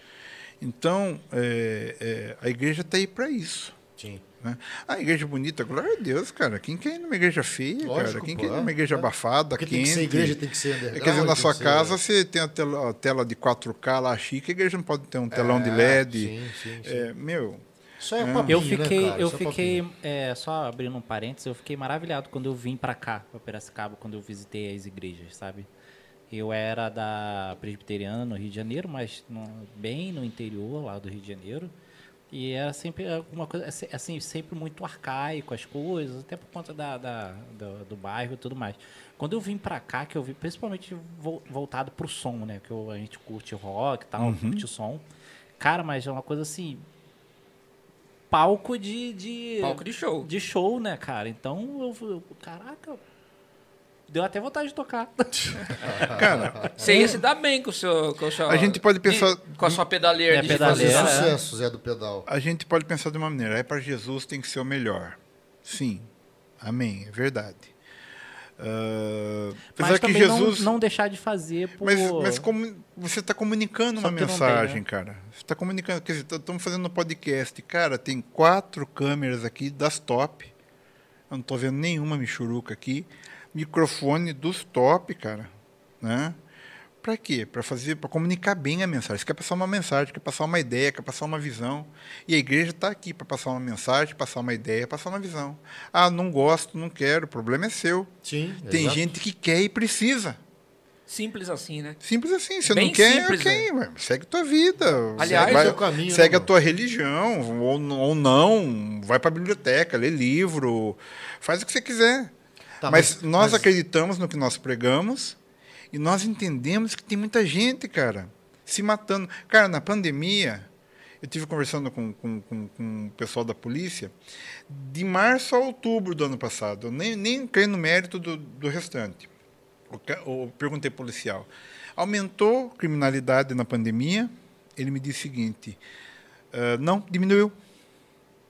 Então, é, é, a igreja está aí para isso. Sim. Né? A igreja bonita, glória a Deus, cara. Quem quer ir numa igreja feia, Lógico, cara? Quem pô, quer ir é. numa igreja É. abafada, Porque quente? tem que ser igreja, tem que ser underground. Quer dizer, na sua que ser- casa você tem a tela, a tela de 4K lá chique, a igreja não pode ter um telão de É, LED. Sim, sim, sim. É, meu, Isso é papinho, Eu fiquei, né, cara? eu é fiquei, é, só abrindo um parênteses, eu fiquei maravilhado quando eu vim pra cá, pra Piracicaba, quando eu visitei as igrejas, sabe? Eu era da presbiteriana no Rio de Janeiro, mas no- bem no interior lá do Rio de Janeiro. E era sempre alguma coisa, assim, assim, sempre muito arcaico as coisas, até por conta da, da- do, do bairro e tudo mais. Quando eu vim pra cá, que eu vi, principalmente vo- voltado pro som, né? Que eu- a gente curte rock e tal, curte som. Cara, mas é uma coisa assim. Palco de. de Palco de show. de show, né, cara? Então, eu, eu- caraca, deu até vontade de tocar. cara, Você ia se dar bem com o seu. Com o seu A gente pode pensar- de- com a sua pedaleira É, de pedaleira. Fazer fazer- é. sucesso, Zé do Pedal. a gente pode pensar de uma maneira. É para Jesus tem que ser o melhor. Sim. Amém. É verdade. Apesar Mas que também Jesus. não, não deixar de fazer por... Mas, mas como você está comunicando Só uma mensagem, né? cara. Você está comunicando. Quer dizer, estamos fazendo um podcast. Cara, tem quatro câmeras aqui das top. Eu não estou vendo nenhuma michuruca aqui. Microfone dos top, cara. Né? Para quê? Para fazer, para comunicar bem a mensagem. Você quer passar uma mensagem, quer passar uma ideia, quer passar uma visão. E a igreja está aqui para passar uma mensagem, passar uma ideia, passar uma visão. Ah, não gosto, não quero. O problema é seu. Sim, Tem exato. gente que quer e precisa. Simples assim, né? Simples assim. Você Bem não quer, simples, ok, ué, segue tua vida. Aliás, segue, é o caminho, segue né, a tua religião, ou, ou não. Vai para a biblioteca, lê livro, faz o que você quiser. Tá, mas, mas- nós mas- acreditamos no que nós pregamos e nós entendemos que tem muita gente, cara, se matando. Cara, na pandemia, eu tive conversando com, com, com, com o pessoal da polícia, de março a outubro do ano passado. Eu nem, nem creio no mérito do, do restante. Ca- Eu perguntei policial, aumentou criminalidade na pandemia? Ele me disse o seguinte, "Ah, não, diminuiu.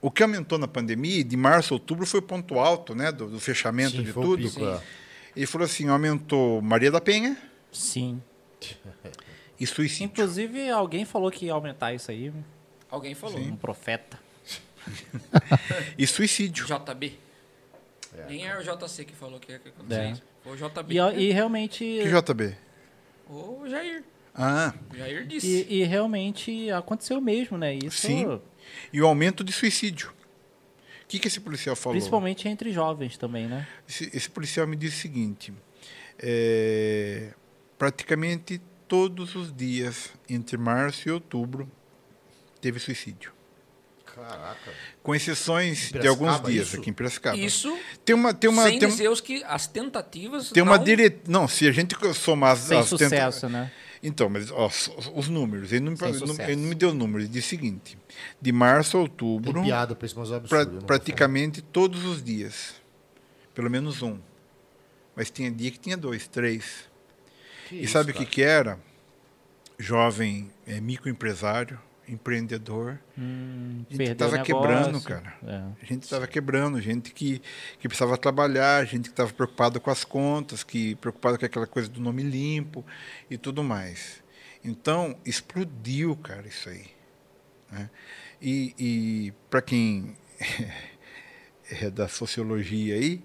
O que aumentou na pandemia, de março a outubro, foi o ponto alto né, do, do fechamento Sim, de tudo. pico, é. Ele falou assim, aumentou Maria da Penha Sim. e suicídio. Inclusive, alguém falou que ia aumentar isso aí. Alguém falou. Um profeta. E suicídio. JB. Nem é o JC que falou que ia acontecer É. isso. Foi o JB. E, e realmente... Que JB? O Jair. Ah, O Jair disse. E, e realmente aconteceu mesmo, né? Isso, Sim. E o aumento de suicídio. O que, que esse policial falou? principalmente entre jovens também, né? Esse, esse policial me disse o seguinte: é, praticamente todos os dias entre março e outubro teve suicídio. Caraca. Com exceções de alguns dias isso? aqui em Piracicaba. Isso Tem uma, tem uma, sem tem, dizer os que as tentativas tem uma não- dire... Não, se a gente somar as, Sem as tenta- sucesso, né? Então, mas ó, os- os números. Ele não, ele não- me deu números. Ele disse o seguinte: de março a Tem outubro, piada pra isso, mas é absurdo. pra- praticamente todos os dias. Pelo menos um. Mas tinha dia que tinha dois, três. Que e isso, sabe o que, que era? Jovem é, microempresário, empreendedor. Hum, A gente perdeu o tava negócio. quebrando, cara. É. A gente estava quebrando, gente que, que precisava trabalhar, gente que estava preocupada com as contas, que preocupada com aquela coisa do nome limpo e tudo mais. Então, explodiu, cara, isso aí. né? E, e para quem é da sociologia aí,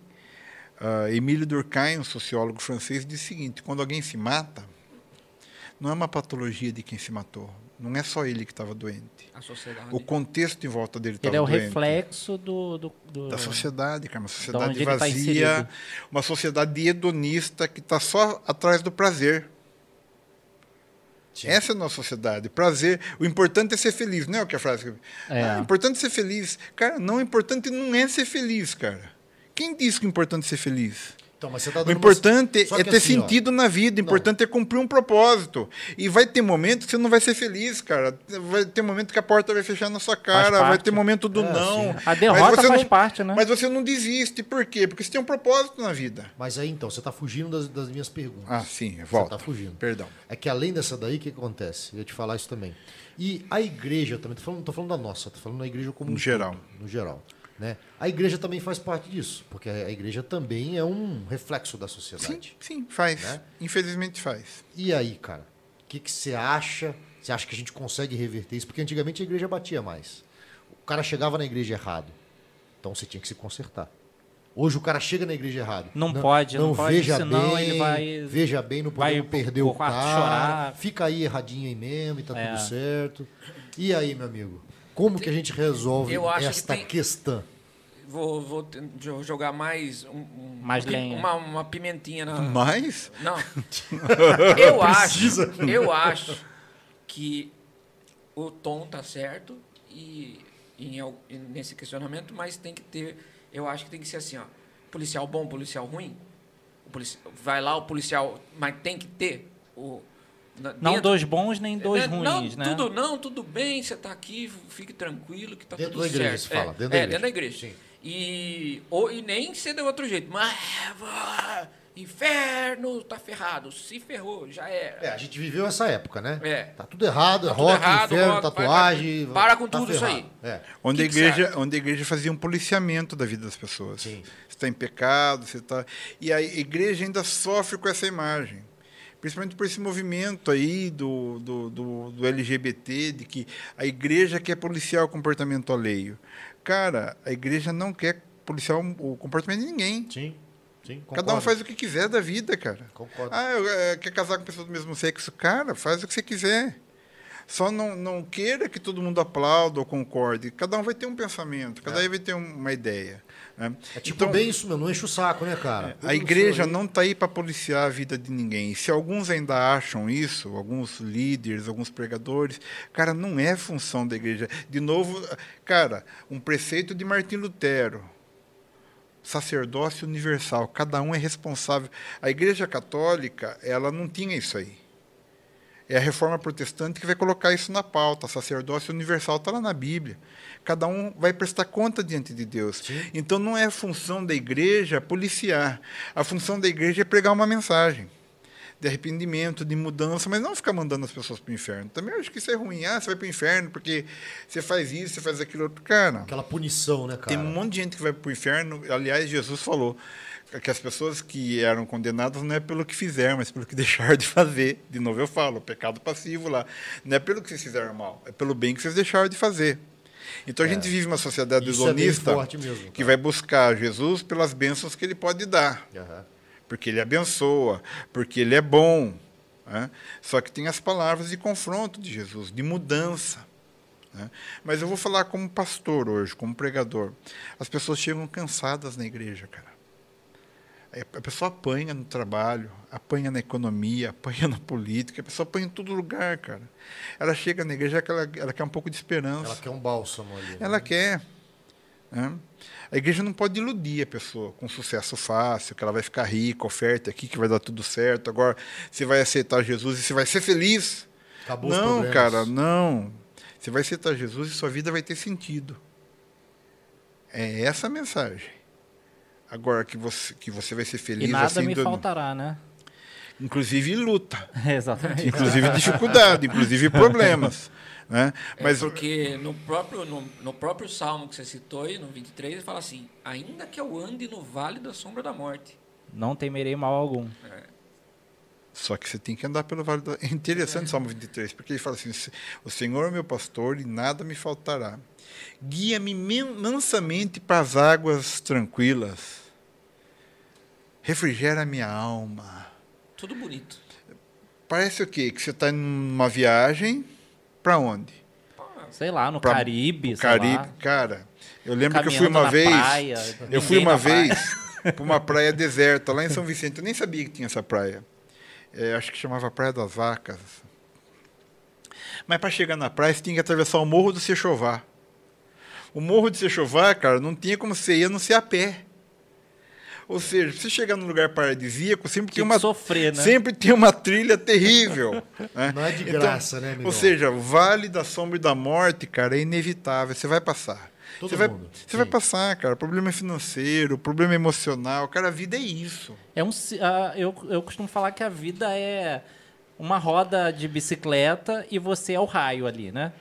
ah, Emílio Durkheim, um sociólogo francês, diz o seguinte: quando alguém se mata, não é uma patologia de quem se matou. Não é só ele que estava doente. A sociedade. O contexto em volta dele estava Ele é o doente. reflexo do. do, do- Da sociedade, cara. Uma sociedade tá vazia, inserido. uma sociedade hedonista que está só atrás do prazer. Sim. Essa é a nossa sociedade. Prazer. O importante é ser feliz, não é o que a frase. que- É. Ah, o importante é ser feliz. Cara, não, o importante não é ser feliz, cara. Quem disse que o importante é ser feliz? Então, mas você tá O importante uma... É ter assim, ó, sentido na vida, o importante é cumprir um propósito. E vai ter momento que você não vai ser feliz, cara. Vai ter momento que a porta vai fechar na sua cara, vai ter momento do É, não. sim. A derrota Mas você faz não- parte, né? Mas você não desiste. Por quê? Porque você tem um propósito na vida. Mas aí, então, você tá fugindo das, das minhas perguntas. Ah, sim, Você volta. tá fugindo. Perdão. É que além dessa daí, o que acontece? Eu ia te falar isso também. E a igreja também, tô falando, não tô falando da nossa, tô falando da igreja como No um geral. todo, no geral. Né? A igreja também faz parte disso, porque a igreja também é um reflexo da Sim, sociedade. sim, faz. Né? Infelizmente faz. E aí, cara, o que, que você acha? Você acha que a gente consegue reverter isso? Porque antigamente a igreja batia mais. O cara chegava na igreja errado, então você tinha que se consertar. Hoje o cara chega na igreja errado. Não pode, não pode, veja senão bem, ele vai- Veja bem, não podemos perder o quarto cara. chorar. Fica aí erradinho aí mesmo e tá É. tudo certo. E aí, meu amigo? Como que a gente resolve Eu acho que esta tem- questão? Vou, vou jogar mais. Um, um- Mais um lenha. Uma, uma pimentinha na. Mas, Não. Eu acho, eu acho que o Tom tá certo e, e nesse questionamento, mas tem que ter, eu acho que tem que ser assim, ó, policial bom, policial ruim. O polici- vai lá o policial, mas tem que ter o na- Não dentro- dois bons nem dois é, ruins, não, né? Tudo, não, tudo bem, você está aqui, fique tranquilo que está Dentro tudo da igreja, certo. você fala, é, dentro da é, igreja. dentro da igreja. Sim. E, ou, e nem ser de outro jeito. Mas, inferno, tá ferrado. Se ferrou, já era. É, a gente viveu essa época, né? É. Tá tudo errado, é Tá tudo rock, errado, inferno, rock, tatuagem. para- para com tá tudo isso ferrado. aí. É. onde, Que a que igreja, onde a igreja fazia um policiamento da vida das pessoas. Sim. Você está em pecado, você está. E a igreja ainda sofre com essa imagem. Principalmente por esse movimento aí do, do, do, do LGBT, de que a igreja quer policiar o comportamento alheio. Cara, a igreja não quer policiar o comportamento de ninguém. Sim, sim. Cada um faz o que quiser da vida, cara. Concordo. Ah, eu, eh, quer casar com pessoa do mesmo sexo? Cara, faz o que você quiser. Só não, não queira que todo mundo aplaude ou concorde. Cada um vai ter um pensamento, cada um vai ter um- uma ideia. Né? É tipo Então, bem isso mesmo, não enche o saco, né, cara? a igreja não está aí para policiar a vida de ninguém. Se alguns ainda acham isso, alguns líderes, alguns pregadores, cara, não é função da igreja. De novo, cara, um preceito de Martim Lutero. Sacerdócio universal, cada um é responsável. A Igreja Católica, ela não tinha isso aí. É a reforma protestante que vai colocar isso na pauta. Sacerdócio universal está lá na Bíblia. Cada um vai prestar conta diante de Deus. Então não é função da igreja policiar. A função da igreja é pregar uma mensagem de arrependimento, de mudança, mas não ficar mandando as pessoas para o inferno. Também acho que isso é ruim. Ah, você vai para o inferno porque você faz isso, você faz aquilo. Cara, Aquela punição, né, cara? tem um monte de gente que vai para o inferno. Aliás, Jesus falou que as pessoas que eram condenadas não é pelo que fizeram, mas pelo que deixaram de fazer. De novo eu falo, o pecado passivo lá. Não é pelo que vocês fizeram mal, é pelo bem que vocês deixaram de fazer. Então a gente vive uma sociedade Isso é desonista forte mesmo, que vai buscar Jesus pelas bênçãos que ele pode dar Aham. porque ele abençoa, porque ele é bom. né? Só que tem as palavras de confronto de Jesus, de mudança. né? Mas eu vou falar como pastor hoje, como pregador. As pessoas chegam cansadas na igreja, cara. É, A pessoa apanha no trabalho, apanha na economia, apanha na política, a pessoa apanha em todo lugar, cara. Ela chega na igreja que ela, ela quer um pouco de esperança. Ela quer um bálsamo ali. né? Ela quer. Né? A igreja não pode iludir a pessoa com sucesso fácil, que ela vai ficar rica, oferta aqui, que vai dar tudo certo. Agora você vai aceitar Jesus e você vai ser feliz. Acabou os não, problemas. cara, não. Você vai aceitar Jesus e sua vida vai ter sentido. É essa a mensagem. Agora que você, que você vai ser feliz E nada assim, me do- faltará, né? inclusive luta, Exatamente. inclusive dificuldade, inclusive problemas. Né? É Mas porque no próprio, no, no próprio salmo que você citou aí, no 23, ele fala assim: Ainda que eu ande no vale da sombra da morte. Não temerei mal algum. Só que você tem que andar pelo vale da. É interessante o Salmo 23, porque ele fala assim: O Senhor é meu pastor e nada me faltará. Guia-me men- mansamente para as águas tranquilas. Refrigera a minha alma. Tudo bonito. Parece o quê? Que você está numa viagem para onde? Sei lá, no Pra- Caribe, O sei Caribe. lá. Cara, eu lembro que eu fui uma vez. praia, eu fui uma vez para uma praia deserta lá em São Vicente. Eu nem sabia que tinha essa praia. É, acho que chamava Praia das Vacas. Mas para chegar na praia, você tinha que atravessar o Morro do Sechová. O Morro do Sechová, cara, não tinha como você ir a não ser a pé. Ou seja, você chegar num lugar paradisíaco, sempre tem Tinha que uma sofrer, né? sempre tem uma trilha terrível. né? Não é de graça, né, Miguel? Ou seja, o Vale da Sombra e da Morte, cara, é inevitável. Você vai passar. Todo você vai, mundo, você vai passar, cara. Problema financeiro, problema emocional. Cara, a vida é isso. É um, ah, eu, eu costumo falar que a vida é uma roda de bicicleta e você é o raio ali, né?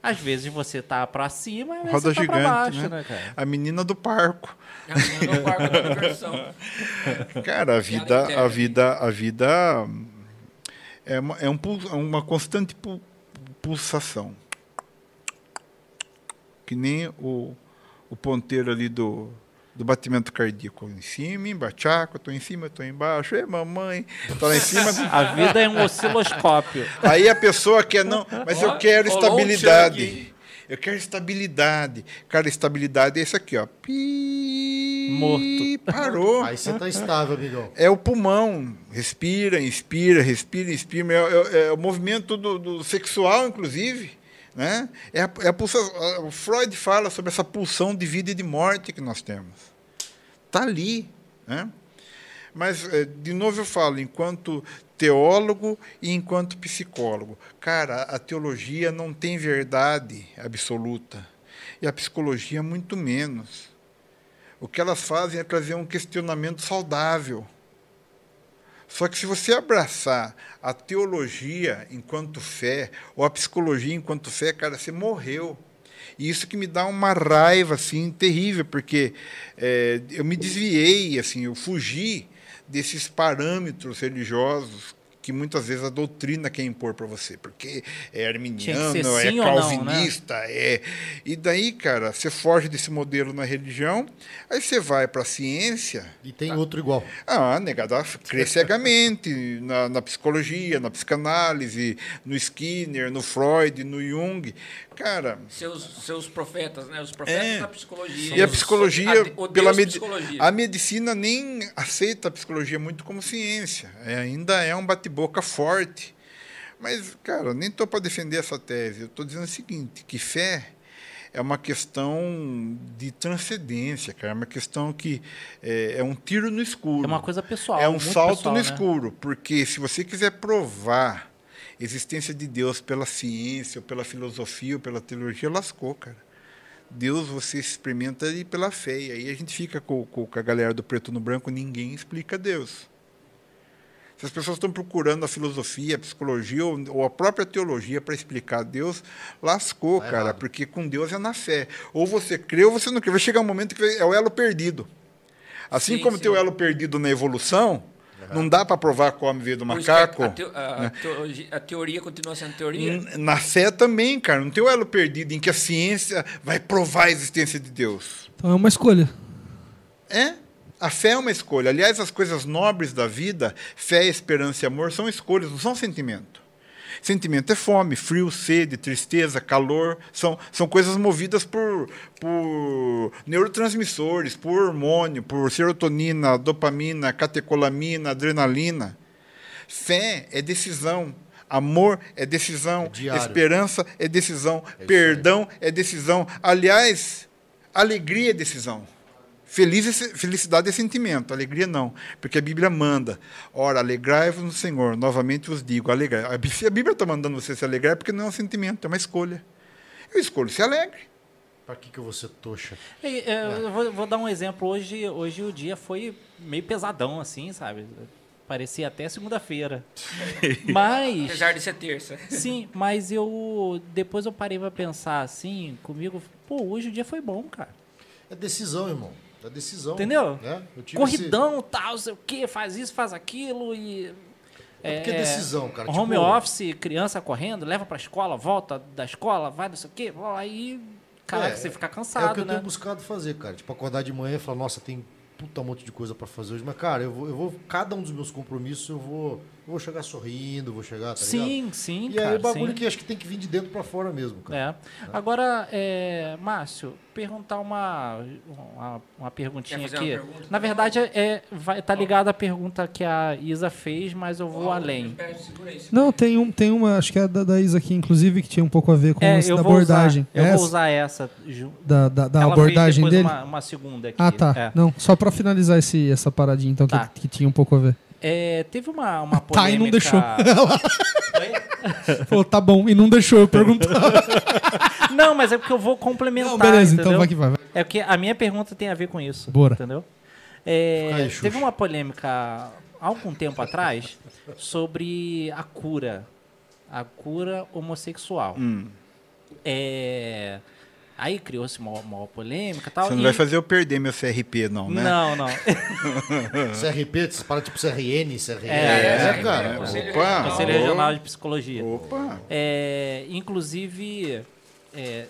Às vezes você tá pra cima e às vezes Roda você tá gigante, pra baixo, né? né, cara? A menina do parco. É a menina do parque da diversão. Cara, a vida, a vida, a vida é uma, é um é uma constante pu- pulsação. Que nem o, o ponteiro ali do, do batimento cardíaco. Em cima, embaixo, eu tô em cima, eu tô embaixo. Ei, mamãe, tô lá em cima. A vida é um osciloscópio. Aí a pessoa quer, não, mas eu quero estabilidade. Eu quero estabilidade. Cara, estabilidade é isso aqui, ó. Pi, Morto. Parou. Aí você tá estável, amigão. É o pulmão. Respira, inspira, respira, inspira. É, é- é o movimento do, do sexual, inclusive. Né? É a, é a Freud fala sobre essa pulsão de vida e de morte que nós temos. Está ali. Né? Mas, eh, de novo, eu falo, enquanto teólogo e enquanto psicólogo. Cara, a teologia não tem verdade absoluta. E a psicologia, muito menos. O que elas fazem é trazer um questionamento saudável. Só que se você abraçar a teologia enquanto fé, ou a psicologia enquanto fé, cara, você morreu. E isso que me dá uma raiva assim terrível, porque eh, eu me desviei, assim, eu fugi desses parâmetros religiosos que muitas vezes a doutrina quer impor para você, porque é arminiano, é ou não, né? calvinista, é. E daí, cara, você foge desse modelo na religião, aí você vai para a ciência, E tem outro igual. ah, negada crê cegamente na, na psicologia, na psicanálise, no Skinner, no Freud, no Jung. Cara, Seus, seus profetas, né? Os profetas É. da psicologia. e a Os- psicologia, a- pela psicologia. a medicina nem aceita a psicologia muito como ciência. É, ainda é um bate-boca forte. Mas, cara, nem estou para defender essa tese. Eu estou dizendo o seguinte, que fé é uma questão de transcendência, cara. É uma questão que é, é um tiro no escuro. É uma coisa pessoal. É um muito salto pessoal, no né? escuro, porque se você quiser provar existência de Deus pela ciência, ou pela filosofia, ou pela teologia, lascou, cara. Deus você experimenta ele pela fé. E aí a gente fica com, com, com a galera do preto no branco, ninguém explica Deus. Se as pessoas estão procurando a filosofia, a psicologia ou, ou a própria teologia para explicar Deus, lascou, Tá cara, errado. porque com Deus é na fé. Ou você crê ou você não crê. Vai chegar um momento que é o elo perdido. Assim Sim, como sim. tem o elo perdido na evolução, não dá para provar que o homem veio do macaco. A, teo- a teologia, a teoria continua sendo teoria. Na fé também, cara. Não tem o elo perdido em que a ciência vai provar a existência de Deus. Então é uma escolha. É. A fé é uma escolha. Aliás, as coisas nobres da vida, fé, esperança e amor, são escolhas, não são sentimento. Sentimento é fome, frio, sede, tristeza, calor. São, são coisas movidas por, por neurotransmissores, por hormônio, por serotonina, dopamina, catecolamina, adrenalina. Fé é decisão. Amor é decisão. É diário. esperança é decisão. aí. perdão é decisão. Aliás, Alegria é decisão. Feliz é se- felicidade é sentimento, alegria não. Porque a Bíblia manda. Ora, alegrai-vos no Senhor. Novamente vos digo, alegrai. Se a Bíblia está mandando você se alegrar, é porque não é um sentimento, é uma escolha. Eu escolho ser alegre. Pra que, que eu vou ser toxa? E, é, eu vou, vou dar um exemplo. Hoje, hoje o dia foi meio pesadão, assim, sabe? Parecia até segunda-feira. Mas. Apesar de ser terça. Sim, mas eu. Depois eu parei pra pensar assim, comigo. Pô, hoje o dia foi bom, cara. É decisão, irmão. É decisão. Entendeu? Né? Corridão, tal, sei o quê, faz isso, faz aquilo e. É porque é decisão, cara. Home Tipo, office, criança correndo, leva pra escola, volta da escola, vai, não sei o quê. aí. Caraca, É, você fica É o cansado, que eu né? tenho buscado fazer, cara. Tipo, acordar de manhã e falar, nossa, tem puta monte de coisa pra fazer hoje. Mas, cara, eu vou, eu vou. Cada um dos meus compromissos eu vou. Eu vou chegar sorrindo, vou chegar, tá ligado? Sim, sim, E cara. aí o bagulho sim. que acho que tem que vir de dentro pra fora mesmo, cara. É. Agora, é, Márcio, perguntar uma, uma, uma perguntinha aqui. uma pergunta? Na verdade, é, vai, tá ligada à pergunta que a Isa fez, mas eu vou Ó, além. Não, tem, um, tem uma, acho que é da, da Isa aqui, inclusive, que tinha um pouco a ver com É, da vou abordagem. Usar, eu Essa? vou usar essa. Da, da, da Ela abordagem dele? Uma, uma segunda aqui. Ah, tá. É. Não, só pra finalizar esse, essa paradinha, então, Tá. que, que tinha um pouco a ver. É, teve uma, uma polêmica... Tá, e não deixou. Oi? Falou, tá bom, e não deixou eu perguntar. Não, mas é porque eu vou complementar, não, beleza, então entendeu? vai que vai. É porque a minha pergunta tem a ver com isso. Bora. Entendeu? É, teve uma polêmica há algum tempo atrás sobre a cura. A cura homossexual. Hum. É, aí criou-se uma, uma polêmica e tal. Você não e- vai fazer eu perder meu CRP, não, né? Não, não. CRP, você para tipo CRN, CRN. É, É, cara. é, Conselho Opa! Regional. Conselho Regional de Psicologia. Opa! É, inclusive, é,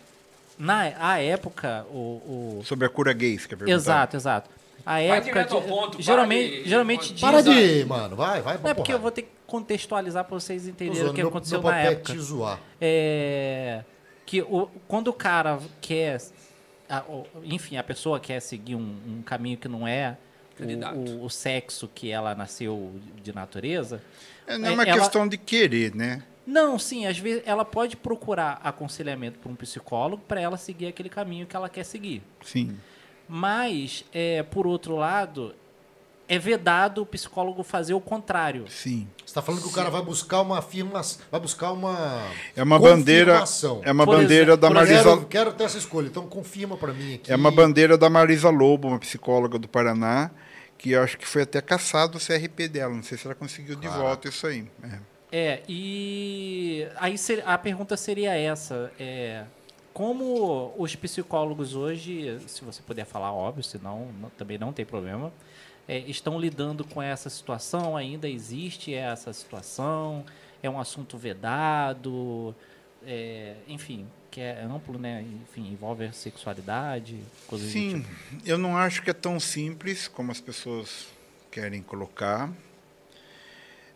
na a época, o, o- Sobre a cura gay, você quer perguntar? Exato, exato. A época. direto ao de- ponto, para geralmente, de- geralmente diz. Para de, mano, vai, vai Não é porque eu vou ter que contextualizar para vocês entenderem o que meu- aconteceu meu na papel é época. te zoar. É, que o, quando o cara quer. a- o- enfim, a pessoa quer seguir um, um caminho que não é o, o- o sexo que ela nasceu de natureza. É, não é É, uma ela- questão de querer, né? Não, sim, às vezes ela pode procurar aconselhamento para um psicólogo para ela seguir aquele caminho que ela quer seguir. Sim. Mas, é, por outro lado, é vedado o psicólogo fazer o contrário. Sim. Você tá falando que o cara vai buscar uma afirmação, vai buscar uma É uma bandeira, confirmação. é uma Por bandeira exemplo, da Marisa, Quero, quero ter essa escolha, então confirma pra mim aqui. é uma bandeira da Marisa Lobo, uma psicóloga do Paraná, que eu acho que foi até caçado o CRP dela. Não sei se ela conseguiu de Caraca. volta isso aí. É. É, e aí ser- a pergunta seria essa: é, como os psicólogos hoje, se você puder falar, óbvio, senão não- também não tem problema, é, estão lidando com essa situação? Ainda existe essa situação? É um assunto vedado? É, enfim, que é amplo, né? Enfim, envolve a sexualidade, coisas Sim, tipo. eu não acho que é tão simples como as pessoas querem colocar.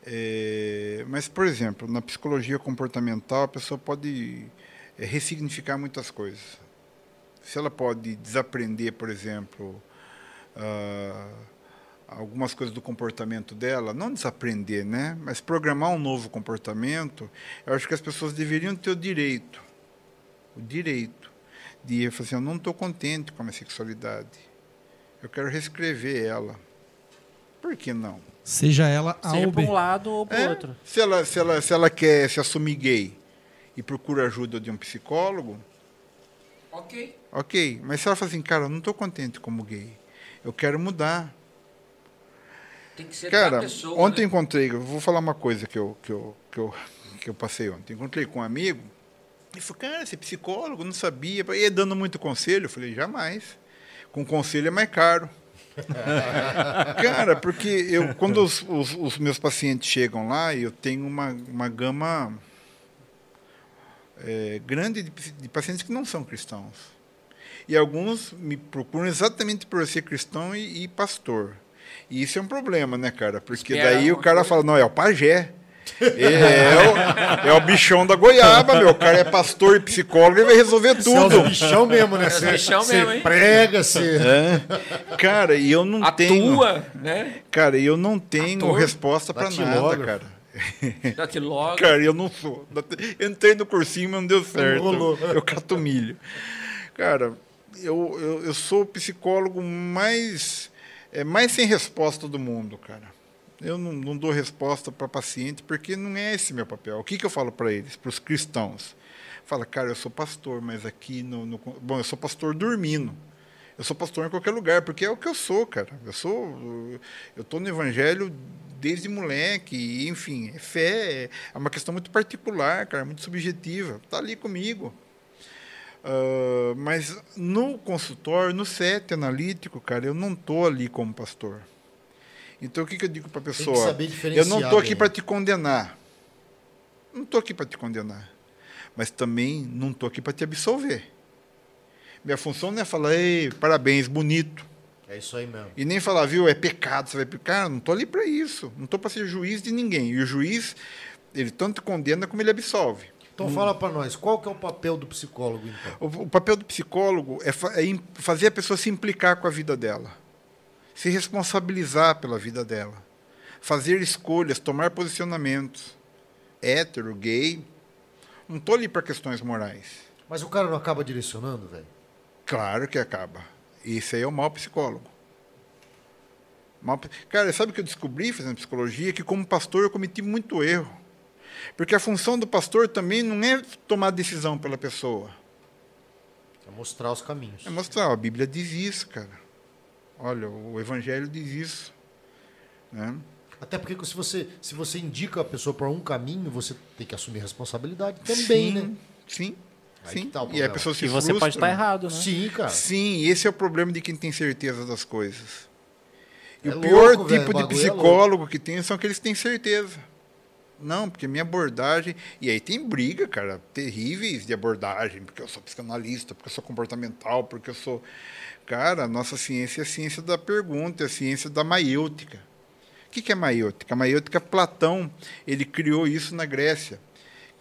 É, mas, por exemplo, na psicologia comportamental, a pessoa pode é, ressignificar muitas coisas. Se ela pode desaprender, por exemplo, ah, algumas coisas do comportamento dela, não desaprender, né? Mas programar um novo comportamento, eu acho que as pessoas deveriam ter o direito, o direito de falar assim, eu não estou contente com a minha sexualidade. Eu quero reescrever ela. Por que não? Seja ela A Seja ou para um lado ou para o É, outro. Se ela, se, ela, se ela quer se assumir gay e procura ajuda de um psicólogo, Ok. ok. Mas se ela fala assim, cara, eu não estou contente como gay, eu quero mudar. Tem que ser Cara, pessoa. ontem né? encontrei, eu vou falar uma coisa que eu, que eu, que eu, que eu passei ontem. Encontrei com um amigo, ele falou, cara, você é psicólogo, não sabia. E dando muito conselho, eu falei, jamais. Com conselho é mais caro. cara, porque eu, quando os, os, os meus pacientes chegam lá, eu tenho uma, uma gama é, grande de, de pacientes que não são cristãos. E alguns me procuram exatamente por ser cristão e, e pastor. E isso é um problema, né, cara? Porque Espera daí o cara fala, não, é o pajé. É, é o, é o bichão da goiaba, meu. O cara é pastor e psicólogo e vai resolver Você é tudo. bichão mesmo, né? É Você, bichão você mesmo, hein? prega, você... É. Cara, e eu não tenho. Atua, né? Cara, e eu não tenho Ator. resposta pra nada, cara. Datilógrafo. Cara, eu não sou. Entrei no cursinho, mas não deu certo. rolou. Eu cato milho. Cara, eu, eu, eu sou o psicólogo mais, é, mais sem resposta do mundo, cara. Eu não, não dou resposta para paciente porque não é esse meu papel. O que, que eu falo para eles, para os cristãos? Fala, cara, eu sou pastor, mas aqui no, no. Bom, eu sou pastor dormindo. Eu sou pastor em qualquer lugar, porque é o que eu sou, cara. Eu sou. Eu estou no evangelho desde moleque, enfim, é fé, é uma questão muito particular, cara, muito subjetiva. Está ali comigo. Uh, mas no consultório, no set analítico, cara, eu não estou ali como pastor. Então o que, que eu digo para a pessoa? eu não estou aqui para te condenar. Não estou aqui para te condenar. Mas também não estou aqui para te absolver. Minha função não é falar, ei, parabéns, bonito. É isso aí mesmo. E nem falar, viu, é pecado, você vai pecar. Não estou ali para isso. Não estou para ser juiz de ninguém. E o juiz, ele tanto condena como ele absolve. Então fala para nós, qual que é o papel do psicólogo, então? O, papel do psicólogo é, fa é fazer a pessoa se implicar com a vida dela. Se responsabilizar pela vida dela. Fazer escolhas, tomar posicionamentos. Hétero, gay. Não estou ali para questões morais. Mas o cara não acaba direcionando, velho? Claro que acaba. Isso aí é o mau psicólogo. Mal... Cara, sabe o que eu descobri fazendo psicologia? Que como pastor eu cometi muito erro. Porque a função do pastor também não é tomar decisão pela pessoa. É mostrar os caminhos. É mostrar. A Bíblia diz isso, cara. Olha, o Evangelho diz isso. Né? Até porque se você, se você indica a pessoa para um caminho, você tem que assumir responsabilidade também, sim, né? Sim. Sim, tá e a pessoa se E você pode estar errado, né? Sim, cara. Sim, esse é o problema de quem tem certeza das coisas. E é o pior louco, tipo véio, de é psicólogo é que tem são aqueles que têm certeza. Não, porque minha abordagem. E aí tem briga, cara, terríveis de abordagem, porque eu sou psicanalista, porque eu sou comportamental, porque eu sou. Cara, a nossa ciência é a ciência da pergunta, é a ciência da maiêutica. O que é maiêutica? A maiêutica, Platão, ele criou isso na Grécia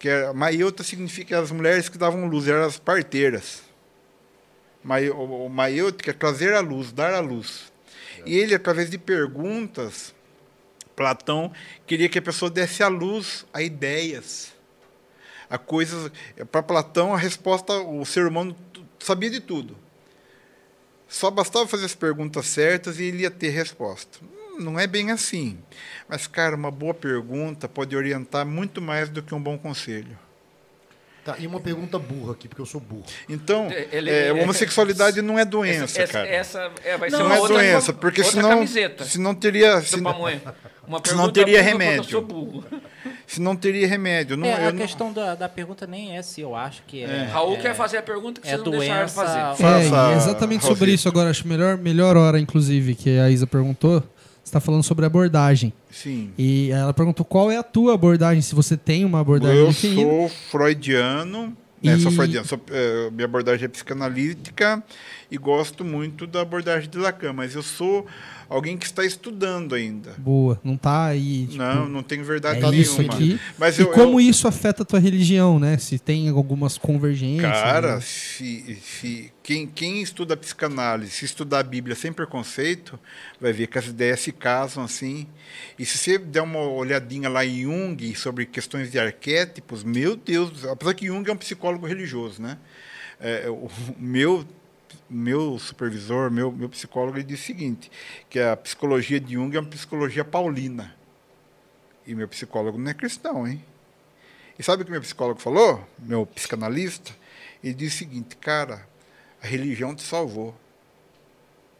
que é, maiota significa as mulheres que davam luz, eram as parteiras. O maiota é trazer a luz, dar a luz. E ele, através de perguntas, Platão queria que a pessoa desse a luz a ideias, a coisas. Para Platão, a resposta, o ser humano sabia de tudo. Só bastava fazer as perguntas certas e ele ia ter resposta não é bem assim. Mas, cara, uma boa pergunta pode orientar muito mais do que um bom conselho. Tá, e uma pergunta burra aqui, porque eu sou burro. Então, Ele, é, homossexualidade não é doença, essa, cara. Essa é, vai não, ser uma não é doença, porque senão, camiseta. senão teria... Se, uma senão teria remédio. Se não teria remédio. Não, é, a questão não... da, da pergunta nem é se eu acho que é. é Raul é, quer fazer a pergunta que é vocês não deixaram fazer. É, Faça, é, exatamente sobre isso agora. Acho melhor, melhor hora, inclusive, que a Isa perguntou está falando sobre abordagem. Sim. E ela perguntou qual é a tua abordagem, se você tem uma abordagem Eu definida. sou freudiano, né, e... sou freudiano, sou, é, minha abordagem é psicanalítica e gosto muito da abordagem de Lacan, mas eu sou alguém que está estudando ainda. Boa, não está aí. Tipo, não, não tenho verdade é nenhuma. Isso aqui. Mas e eu, como eu... isso afeta a tua religião, né? Se tem algumas convergências. Cara, né? se, se, quem, quem estuda psicanálise, se estudar a Bíblia sem preconceito, vai ver que as ideias se casam assim. E se você der uma olhadinha lá em Jung sobre questões de arquétipos, meu Deus, apesar que Jung é um psicólogo religioso, né? É, o meu meu supervisor, meu, meu psicólogo, ele disse o seguinte, que a psicologia de Jung é uma psicologia paulina. E meu psicólogo não é cristão, hein? E sabe o que meu psicólogo falou? Meu psicanalista? Ele disse o seguinte, cara, a religião te salvou.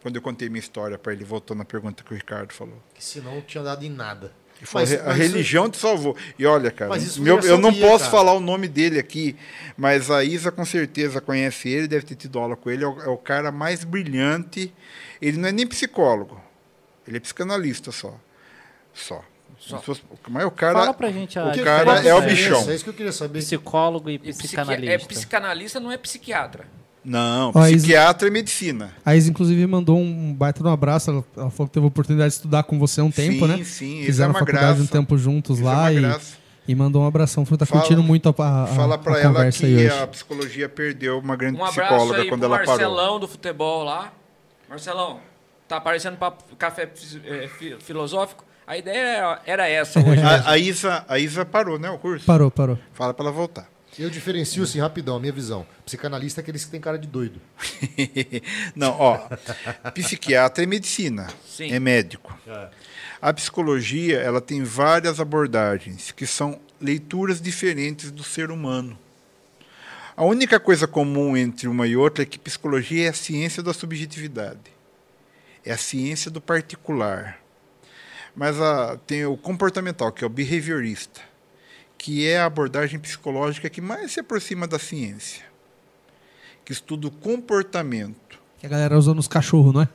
Quando eu contei minha história para ele, voltou na pergunta que o Ricardo falou. Que senão não tinha dado em nada. Mas, a mas religião te salvou. E olha, cara, meu, eu não posso cara. falar o nome dele aqui, mas a Isa com certeza conhece ele, deve ter tido aula com ele. É o, é o cara mais brilhante. Ele não é nem psicológo, ele é psicanalista só. Só. Só. Mas o cara, Fala pra gente a o cara é o bichão. É isso que eu queria saber. Psicólogo e, psicanalista. É psicanalista, não é psiquiatra. Não, psiquiatra Is... e medicina. A Isa, inclusive, mandou um baita no abraço. Ela, ela, falou que teve a oportunidade de estudar com você há um tempo, sim, né? Sim, sim. Fizeram é faculdade graça. um tempo juntos Isso lá é e, e mandou um abração. Falou tá fala, curtindo muito a, a, Fala pra a ela que a psicologia perdeu uma grande um psicóloga aí quando pro ela Marcelão parou. Marcelão do futebol lá. Marcelão, tá aparecendo para café é, filosófico? A ideia era essa hoje. a, a, Isa, a Isa parou, né, o curso? Parou, parou. Fala para ela voltar. Eu diferencio assim rapidão, a minha visão. Psicanalista é aqueles que tem cara de doido. Não, ó, psiquiatra é medicina, Sim. é médico. A psicologia, ela tem várias abordagens, que são leituras diferentes do ser humano. A única coisa comum entre uma e outra é que psicologia é a ciência da subjetividade. É a ciência do particular. Mas a- tem o comportamental, que é o behaviorista, que é a abordagem psicológica que mais se aproxima da ciência, que estuda o comportamento. Que a galera usa nos cachorros, não é?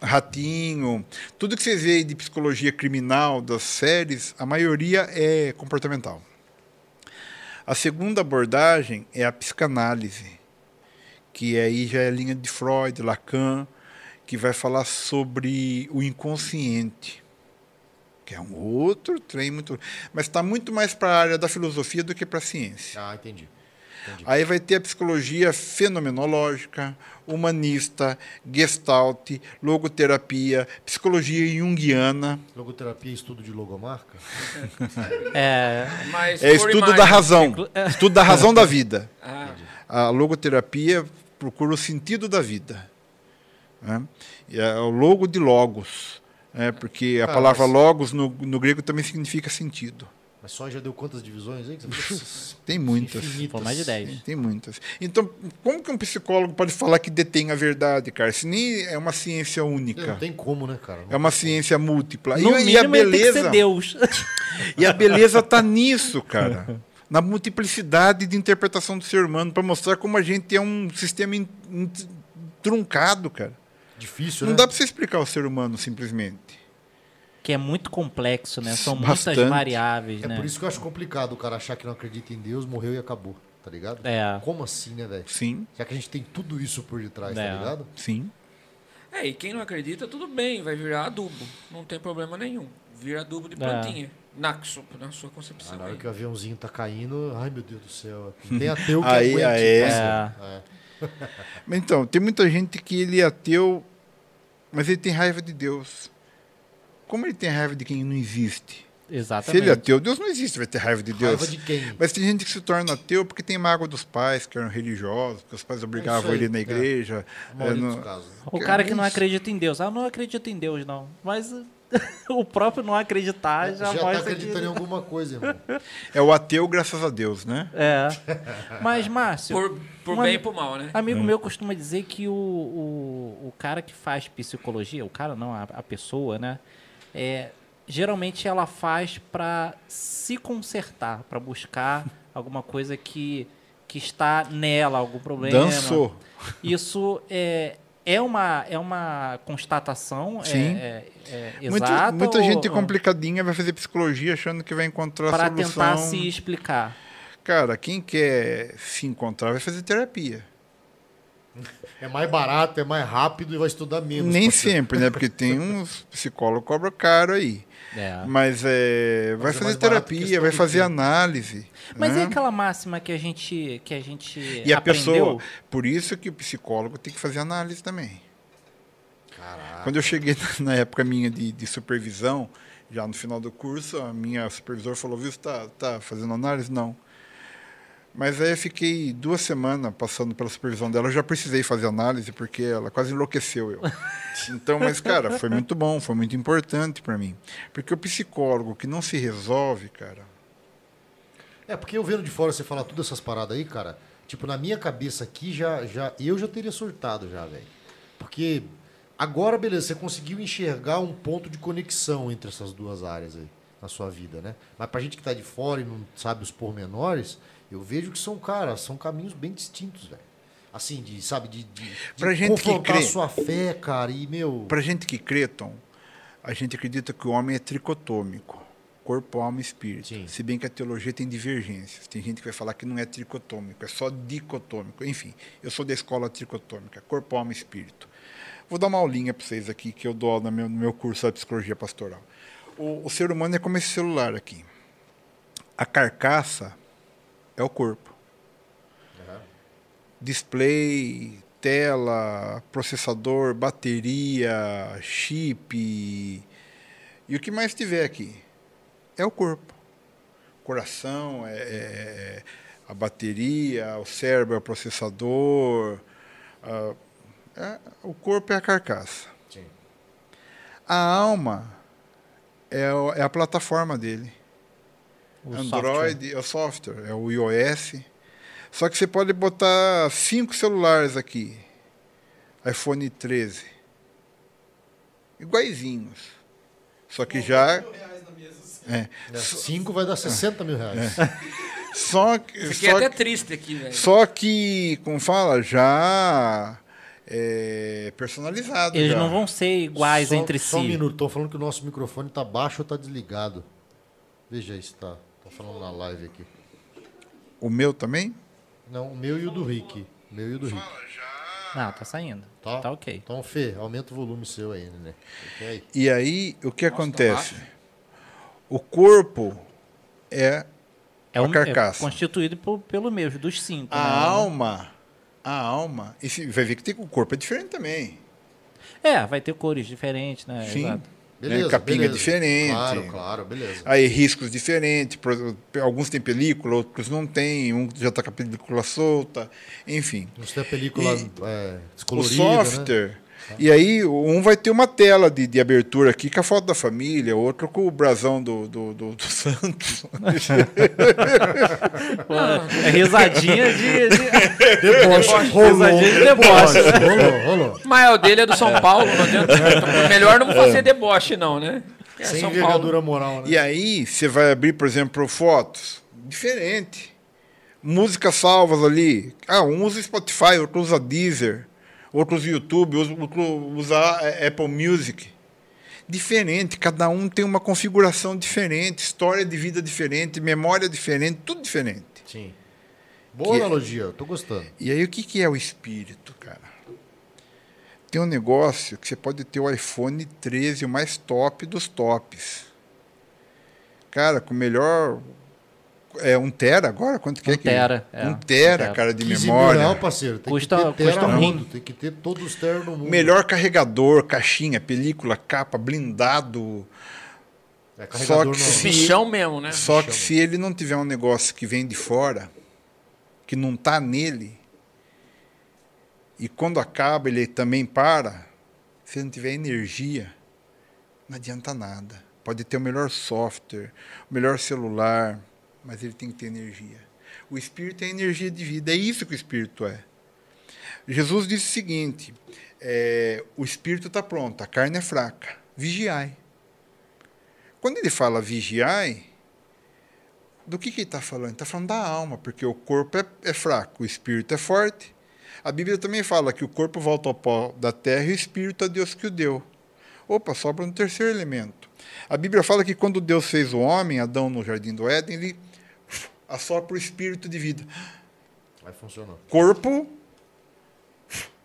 Ratinho, tudo que vocês veem de psicologia criminal das séries, a maioria é comportamental. A segunda abordagem é a psicanálise, que aí já é a linha de Freud, Lacan, que vai falar sobre o inconsciente, que é um outro trem muito, mas está muito mais para a área da filosofia do que para a ciência. Ah, entendi. entendi. Aí vai ter a psicologia fenomenológica, humanista, gestalt, logoterapia, psicologia junguiana. Logoterapia é estudo de logomarca? É, Mas É estudo imagem. da razão. Estudo da razão da vida. Ah, A logoterapia procura o sentido da vida. né? É o logo de logos. Né? Porque a Cara, palavra mas- logos no, no grego também significa sentido. Mas só já deu quantas divisões aí? que você falou? Tem muitas. Infinitas. Mais de 10. Tem, tem muitas. Então, como que um psicólogo pode falar que detém a verdade, cara? Se nem é uma ciência única. Não tem como, né, cara? É uma ciência múltipla. no e, e a mínimo ele tem que beleza. ser Deus. E a beleza está nisso, cara. Na multiplicidade de interpretação do ser humano, para mostrar como a gente é um sistema in- in- truncado, cara. Difícil, Não né? dá para você explicar o ser humano simplesmente. que é muito complexo, né? São Bastante. muitas variáveis, É né? por isso que eu acho complicado o cara achar que não acredita em Deus, morreu e acabou, tá ligado? É. Como assim, né, velho? Sim, Já que a gente tem tudo isso por detrás, É. tá ligado? sim. é, e quem não acredita, tudo bem, vai virar adubo. Não tem problema nenhum. Vira adubo de É. plantinha. Na, su- na sua Ah, concepção. na hora aí. que o aviãozinho tá caindo, ai meu Deus do céu. Tem ateu que Aí, aguente. aí. né? É. Mas Então, tem muita gente que ele é ateu, mas ele tem raiva de Deus. Como ele tem raiva de quem não existe? Se Exatamente. ele é ateu, Deus não existe, vai ter raiva de Deus. Raiva de quem? Mas tem gente que se torna ateu porque tem mágoa dos pais, que eram religiosos, que os pais obrigavam aí, ele na é. igreja. É, não- casos. O cara que não acredita em Deus. Ah, não acredito em Deus, não. Mas o próprio não acreditar já, Já tá mostra acreditando em que... alguma coisa, irmão. É o ateu, graças a Deus, né? É. Mas, Márcio, Por, por Um bem e por mal, né? amigo meu costuma dizer que o, o, o cara que faz psicologia, o cara não, a, a pessoa, né? É, geralmente ela faz para se consertar, para buscar alguma coisa que, que está nela, algum problema. Dançou. Isso é, é, uma, é uma constatação é- Sim. é, é, Muito- exata muita ou- gente complicadinha vai fazer psicologia achando que vai encontrar a para solução. tentar se explicar. Cara, quem quer se encontrar vai fazer terapia. É mais barato, é mais rápido e vai estudar menos. Nem sempre, né? Porque tem uns psicólogos que cobram caro aí. É. Mas é, vai é fazer terapia, vai fazer análise. Mas né? é aquela máxima que a gente que a gente E a aprendeu? pessoa. Por isso que o psicólogo tem que fazer análise também. Caraca. Quando eu cheguei na- na época minha de, de supervisão, já no final do curso, a minha supervisora falou, viu, você está tá fazendo análise? Não. Mas aí eu fiquei duas semanas passando pela supervisão dela, eu já precisei fazer análise, porque ela quase enlouqueceu eu. Então, mas, cara, foi muito bom, foi muito importante para mim. Porque o psicólogo que não se resolve, cara, É, porque eu vendo de fora você falar todas essas paradas aí, cara, tipo, na minha cabeça aqui, já, já eu já teria surtado já, velho. Porque agora, beleza, você conseguiu enxergar um ponto de conexão entre essas duas áreas aí na sua vida, né? Mas pra gente que tá de fora e não sabe os pormenores, eu vejo que são, cara, são caminhos bem distintos, velho. Assim, de, sabe, de, de, de gente que confrontar crê- a sua fé, cara, e, meu... Pra gente que crê, Tom, a gente acredita que o homem é tricotômico. Corpo, alma e espírito. Sim. Se bem que a teologia tem divergências. Tem gente que vai falar que não é tricotômico, é só dicotômico. Enfim, eu sou da escola tricotômica, corpo, alma e espírito. Vou dar uma aulinha para vocês aqui que eu dou no meu, no meu curso da psicologia pastoral. O, o ser humano é como esse celular aqui. A carcaça é o corpo. Display, tela, processador, bateria, chip e o que mais tiver aqui é o corpo. Coração, é, é- a bateria, o cérebro é o processador, a- é- o corpo é a carcaça. Sim. A alma é, é a plataforma dele. O Android é o software, é o iOS. Só que você pode botar cinco celulares aqui. iPhone 13. Iguaizinhos. Só que já. É. É, Cinco vai dar 60 mil reais. Só que. Fiquei Só até que- triste aqui, velho. Só que, como fala, já é personalizado. Eles já. não vão ser iguais Só- entre Só um si. minuto, estão falando que o nosso microfone tá baixo ou tá desligado. Veja aí se tá. Falando na live aqui. O meu também? Não, o meu e o do Rick. O meu e o do Rick. Não, tá saindo. Tá? Tá ok. Então, Fê, aumenta o volume seu aí, né? Ok? E aí, o que Nossa, acontece? o corpo é É, A um, é carcaça. constituído por- pelo mesmo, dos cinco. a né? alma. A alma. E vai ver que tem, o corpo é diferente também. É, vai ter cores diferentes, né? Sim. Exato. Beleza. capinha beleza. diferente. Claro, claro, beleza. Aí riscos diferentes, alguns têm película, outros não têm, um já está com a película solta, enfim. Uns tem a película é, O descolorida, né? E aí, um vai ter uma tela de, de abertura aqui com a foto da família, outro com o brasão do, do, do, do Santos. Pô, é risadinha de. de... Deboche. Rolou, Risadinha de deboche. Rolou, rolou. Mas o dele é do São Paulo, não adianta. Então, Melhor não fazer deboche, não, né? É Sem São envergadura Paulo. moral, né? E aí, você vai abrir, por exemplo, fotos. Diferente. Músicas salvas ali. Ah, um usa Spotify, outro usa Deezer, outro usa YouTube, outro outro usa eh, Apple Music. Diferente, cada um tem uma configuração diferente, história de vida diferente, memória diferente, tudo diferente. Sim. Boa Que- analogia, eu tô gostando. E aí, o que, que é o espírito, cara? Tem um negócio que você pode ter o iPhone 13, o mais top dos tops. Cara, com o melhor. É um tera agora? Quanto que é Um que tera, é. Um tera, Um tera. cara, de 15 mil memória. reais, parceiro. Tem Custa- que ter custa um no mundo. Tem que ter todos os teras no mundo. Melhor carregador, caixinha, película, capa, blindado. É, carregador Só que não. se- Bichão mesmo, né? Só que se ele não tiver um negócio que vem de fora, que não está nele, e quando acaba ele também para, se ele não tiver energia, não adianta nada. Pode ter o melhor software, o melhor celular, mas ele tem que ter energia. O espírito é energia de vida, é isso que o espírito é. Jesus disse o seguinte: é, o espírito está pronto, a carne é fraca, vigiai. Quando ele fala vigiai, do que, que ele está falando? Ele está falando da alma, porque o corpo é, é fraco, o espírito é forte. A Bíblia também fala que o corpo volta ao pó da terra e o espírito a Deus que o deu. Opa, sobra um terceiro elemento. A Bíblia fala que quando Deus fez o homem, Adão no jardim do Éden, ele assopra o espírito de vida. Aí funcionou. Corpo,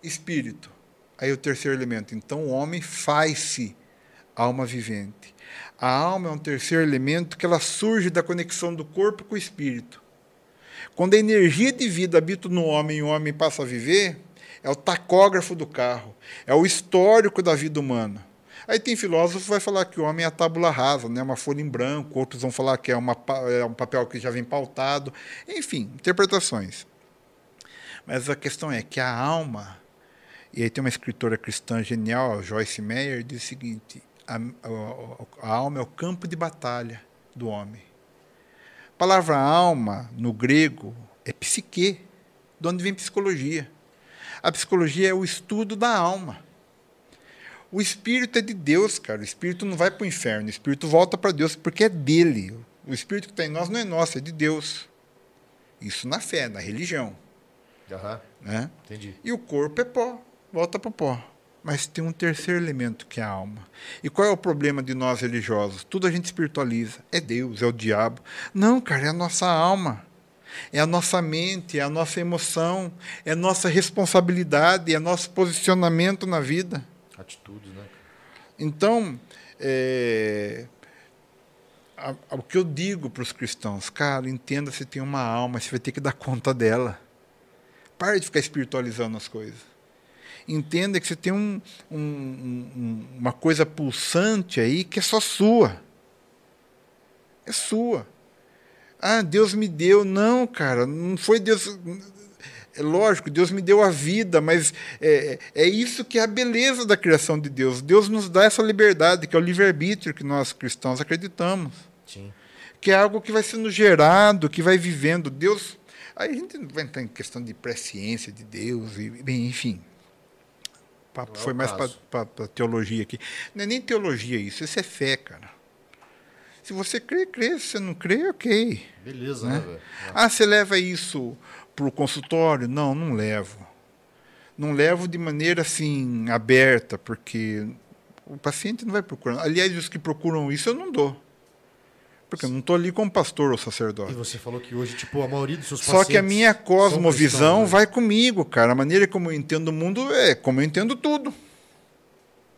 espírito. Aí o terceiro elemento. Então o homem faz-se alma vivente. A alma é um terceiro elemento que ela surge da conexão do corpo com o espírito. Quando a energia de vida habita no homem e o homem passa a viver, é o tacógrafo do carro, é o histórico da vida humana. Aí tem filósofo que vai falar que o homem é a tábula rasa, né? uma folha em branco, outros vão falar que é, uma, é um papel que já vem pautado. Enfim, interpretações. Mas a questão é que a alma, e aí tem uma escritora cristã genial, Joyce Meyer, diz o seguinte: a, a- a alma é o campo de batalha do homem. A palavra alma, no grego, é psique, de onde vem psicologia. A psicologia é o estudo da alma. O espírito é de Deus, cara. O espírito não vai para o inferno. O espírito volta para Deus porque é dele. O espírito que está em nós não é nosso, é de Deus. Isso na fé, na religião. Aham, Né? entendi. E o corpo é pó, volta para o pó. Mas tem um terceiro elemento que é a alma. E qual é o problema de nós religiosos? Tudo a gente espiritualiza. É Deus, é o diabo. Não, cara, é a nossa alma. É a nossa mente, é a nossa emoção, é a nossa responsabilidade, é nosso posicionamento na vida. Atitudes, né? Então, é, a- a- o que eu digo para os cristãos, cara, entenda você tem uma alma, você vai ter que dar conta dela. Pare de ficar espiritualizando as coisas. Entenda que você tem um- um- um- uma coisa pulsante aí que é só sua. É sua. Ah, Deus me deu. Não, cara, não foi Deus. É lógico, Deus me deu a vida, mas é, é isso que é a beleza da criação de Deus. Deus nos dá essa liberdade, que é o livre-arbítrio que nós cristãos acreditamos. Sim. Que é algo que vai sendo gerado, que vai vivendo. Deus. Aí a gente não vai entrar em questão de presciência de Deus, e, bem, enfim. O papo é foi o mais para teologia aqui. Não é nem teologia isso, isso é fé, cara. Se você crê, crê. Se você não crê, ok. Beleza, Né? né? Ah, você leva isso para o consultório? Não, não levo. Não levo de maneira assim aberta, porque o paciente não vai procurando. Aliás, os que procuram isso eu não dou. Porque eu não estou ali como pastor ou E sacerdote. você falou que hoje, tipo, a maioria dos seus Só que a minha são cosmovisão cristãos, né? vai comigo, cara. A maneira como eu entendo o mundo é como eu entendo tudo.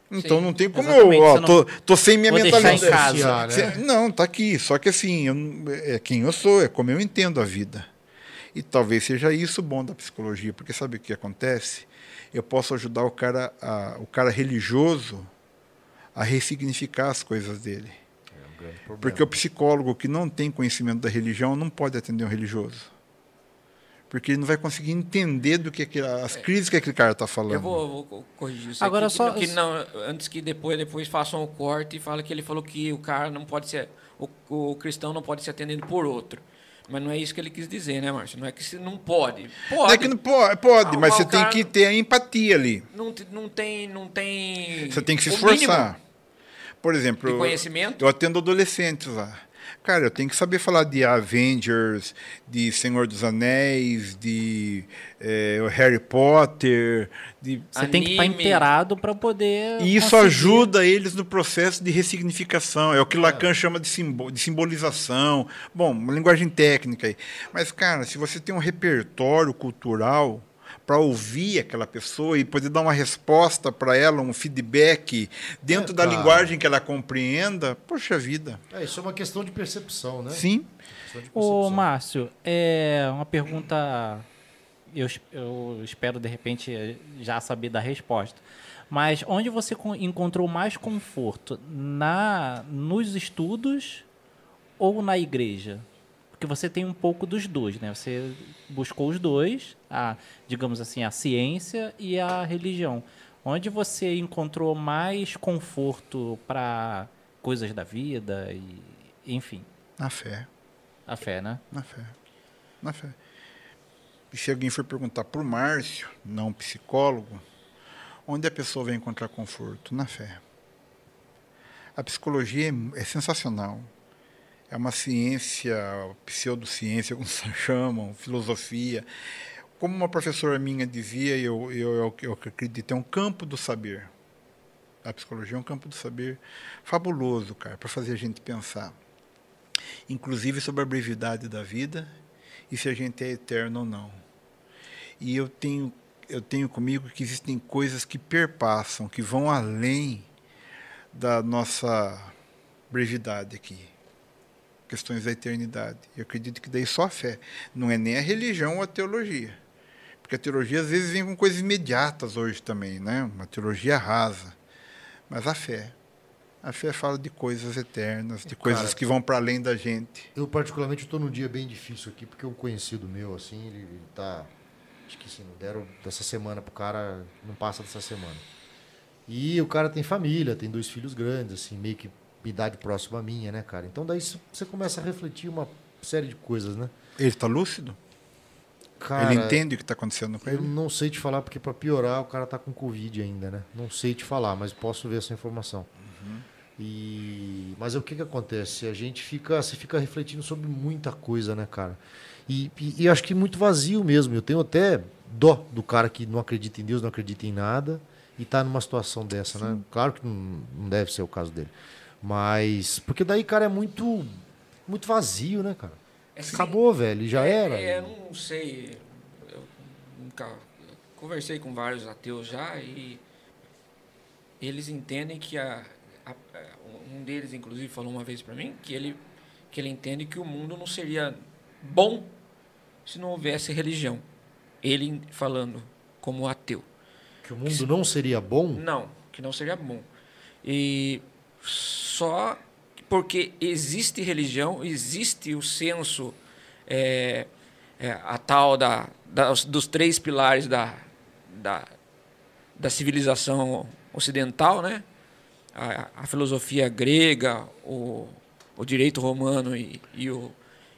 Então Sim, não tem como eu. Ó, tô, tô sem minha mentalidade. em casa. Né? Não, tá aqui. Só que assim, eu é quem eu sou, é como eu entendo a vida. E talvez seja isso o bom da psicologia, porque sabe o que acontece? Eu posso ajudar o cara, a- o cara religioso a ressignificar as coisas dele. É um. Porque o psicólogo que não tem conhecimento da religião não pode atender um religioso. Porque ele não vai conseguir entender do que as crises que aquele cara está falando. Eu vou, vou co- corrigir isso Agora aqui, só- que não, antes que depois, depois façam o corte e fala que ele falou que o cara não pode ser. O, o cristão não pode ser atendido por outro. Mas não é isso que ele quis dizer, né, Márcio? Não é que se não pode. Pode. Não é que não pode, pode Ah, mas você tem que ter a empatia ali. Não, não tem. Não tem. Você tem que se esforçar. Por exemplo. Eu, atendo adolescentes lá. Cara, eu tenho que saber falar de Avengers, de Senhor dos Anéis, de eh, Harry Potter, de Você tem que estar Anime. inteirado para poder. E isso conseguir- ajuda eles no processo de ressignificação. É o que Lacan chama de, simbo- de simbolização. Bom, uma linguagem técnica aí. Mas, cara, se você tem um repertório cultural para ouvir aquela pessoa e poder dar uma resposta para ela, um feedback dentro É, da linguagem que ela compreenda, poxa vida. É, isso é uma questão de percepção, né? Sim. De Ô. Márcio, é uma pergunta. Eu, eu espero, de repente, já saber da resposta. Mas onde você con- encontrou mais conforto? Na, nos estudos ou na igreja? Porque você tem um pouco dos dois, né? Você buscou os dois, a, digamos assim, a ciência e a religião. Onde você encontrou mais conforto para coisas da vida e, enfim, Na fé. a fé, né? Na fé. Na fé. E se alguém for perguntar para o Márcio, não psicólogo, onde a pessoa vai encontrar conforto? Na fé. A psicologia é, é sensacional. É uma ciência, pseudociência, como chamam, filosofia. Como uma professora minha dizia, eu, eu, eu, eu acredito, é um campo do saber. A psicologia é um campo do saber fabuloso, cara, para fazer a gente pensar inclusive sobre a brevidade da vida e se a gente é eterno ou não. E eu tenho eu tenho comigo que existem coisas que perpassam, que vão além da nossa brevidade aqui. Questões da eternidade. Eu acredito que daí só a fé, não é nem a religião ou a teologia. Porque a teologia às vezes vem com coisas imediatas hoje também, né? Uma teologia rasa. Mas a fé, a fé fala de coisas eternas, de coisas Cara, que vão para além da gente. Eu, particularmente, estou num dia bem difícil aqui, porque um conhecido meu, assim, ele, ele tá. Acho que assim, não deram dessa semana pro cara, não passa dessa semana. E o cara tem família, tem dois filhos grandes, assim, meio que idade próxima à minha, né, cara? Então daí você começa a refletir uma série de coisas, né? Ele está lúcido? Cara, ele entende o que está acontecendo com Eu ele? não sei te falar, porque para piorar, o cara tá com Covid ainda, né? Não sei te falar, mas posso ver essa informação. E... Mas o que que acontece? A gente fica, você fica refletindo sobre muita coisa, né, cara? E, e, e acho que muito vazio mesmo. Eu tenho até dó do cara que não acredita em Deus, não acredita em nada e tá numa situação dessa, né? Claro que não, não deve ser o caso dele. Mas... Porque daí, cara, é muito... Muito vazio, né, cara? É. Acabou, velho. Já É, era. É, eu não sei. Eu nunca eu conversei com vários ateus já e eles entendem que a, a- um deles inclusive falou uma vez para mim que ele que ele entende que o mundo não seria bom se não houvesse religião. Ele falando como ateu. Que o mundo não seria bom? Não, que não seria bom. E só porque existe religião, existe o senso, é, é, a tal da, da, dos três pilares da, da, da civilização ocidental, né? a, a filosofia grega, o, o direito romano e, e, o,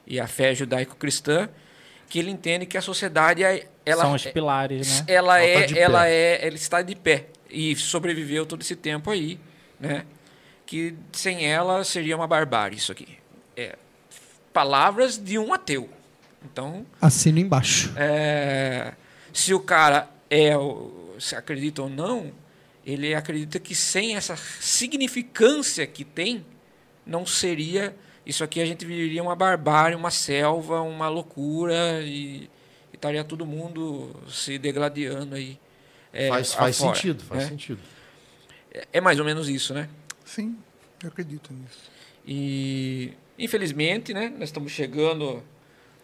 e a fé judaico-cristã, que ele entende que a sociedade é, ela, São os pilares, né? ela Ela tá é, ela pé. é, ela está de pé e sobreviveu todo esse tempo aí, né? Que sem ela seria uma barbárie isso aqui. É, palavras de um ateu. Então, Assino embaixo. é, se o cara é, se acredita ou não, ele acredita que sem essa significância que tem, não seria isso aqui a gente viveria uma barbárie, uma selva, uma loucura e, e estaria todo mundo se degladiando aí. é, faz faz afora, sentido, faz né? sentido. É- É mais ou menos isso, né? Sim, eu acredito nisso. E infelizmente, né, nós estamos chegando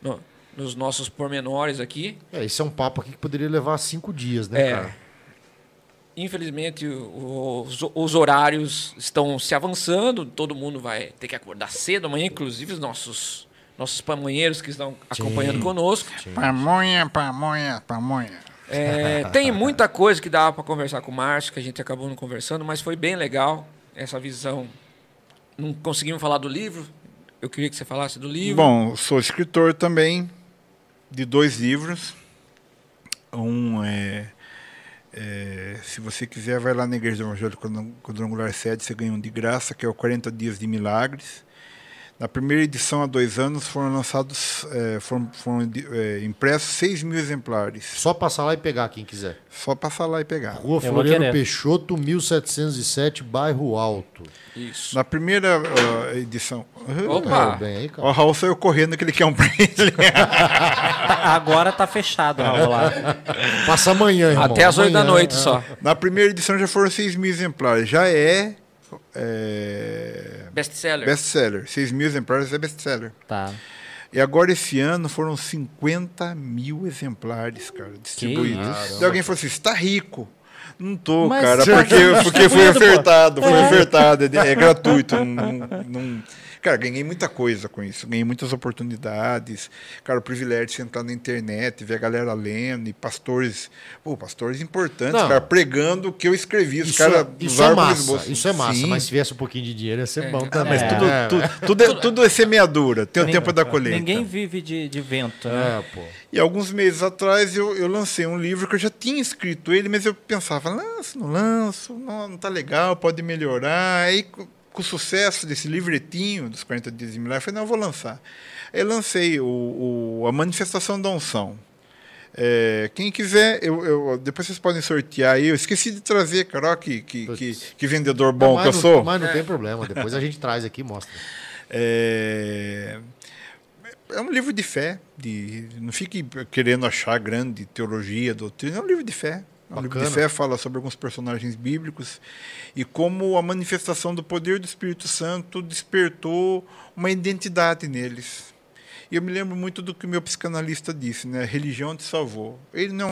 no- nos nossos pormenores aqui. É, esse é um papo aqui que poderia levar cinco dias, né, É. cara? Infelizmente, os, os horários estão se avançando, todo mundo vai ter que acordar cedo amanhã, inclusive os nossos, nossos pamonheiros que estão acompanhando conosco. Pamonha, pamonha, pamonha. É, tem muita coisa que dava para conversar com o Márcio, que a gente acabou não conversando, mas foi bem legal essa visão. Não conseguimos falar do livro, eu queria que você falasse do livro. Bom, sou escritor também de dois livros. Um é, é, se você quiser, vai lá na Igreja Evangelho Quadrangular Sede, você ganha um de graça, que é o 40 Dias de Milagres. Na primeira edição, há dois anos, foram lançados, é, foram, foram é, impressos 6 mil exemplares. Só passar lá e pegar quem quiser. Só passar lá e pegar. Rua Floriano. Peixoto, 1707, bairro Alto. Isso. Na primeira ah, edição. Opa! É, bem aí, cara. o Raul saiu correndo que ele quer um. Tá- agora tá fechado, Raul, lá. Passa amanhã, irmão. Até as 8 da noite é. só. Na primeira edição já foram 6 mil exemplares. Já é, é Best-seller. best-seller. 6 mil exemplares é best-seller. Tá. E agora esse ano foram 50 mil exemplares, cara, distribuídos. isso? Daí alguém falou assim: você tá rico. Não tô, Mas cara, porque, tá porque foi ofertado, foi ofertado, é, é gratuito. não- não- não- Cara, ganhei muita coisa com isso, ganhei muitas oportunidades. Cara, o privilégio de sentar na internet, ver a galera lendo, e pastores, pô, pastores importantes, Não. cara, pregando o que eu escrevi. Os Isso, caras é, isso os é massa, isso é massa, Sim. mas se viesse um pouquinho de dinheiro ia ser É. bom Ah, também. Mas É. tudo, É. tudo, tudo, é, tudo é semeadura, tem o Ninguém- tempo da colheita. Ninguém vive de, de vento, né? É, pô. E alguns meses atrás eu, eu lancei um livro que eu já tinha escrito ele, mas eu pensava, lanço, não lanço, não, não tá legal, pode melhorar. Aí, com o sucesso desse livretinho dos 40 Dias de Milagre, eu falei, não, eu vou lançar. Aí eu lancei o, o- a Manifestação da Unção. É, quem quiser, eu, eu- depois vocês podem sortear aí. Eu esqueci de trazer, cara, ó, que, que, que, que vendedor bom mas que eu não, sou. Mas não tem problema, depois a gente traz aqui e mostra. É, é um livro de fé. De, não fique querendo achar grande teologia, doutrina. É um livro de fé. Um livro de fé, fala sobre alguns personagens bíblicos e como a manifestação do poder do Espírito Santo despertou uma identidade neles. E eu me lembro muito do que o meu psicanalista disse, né? Religião te salvou. Ele não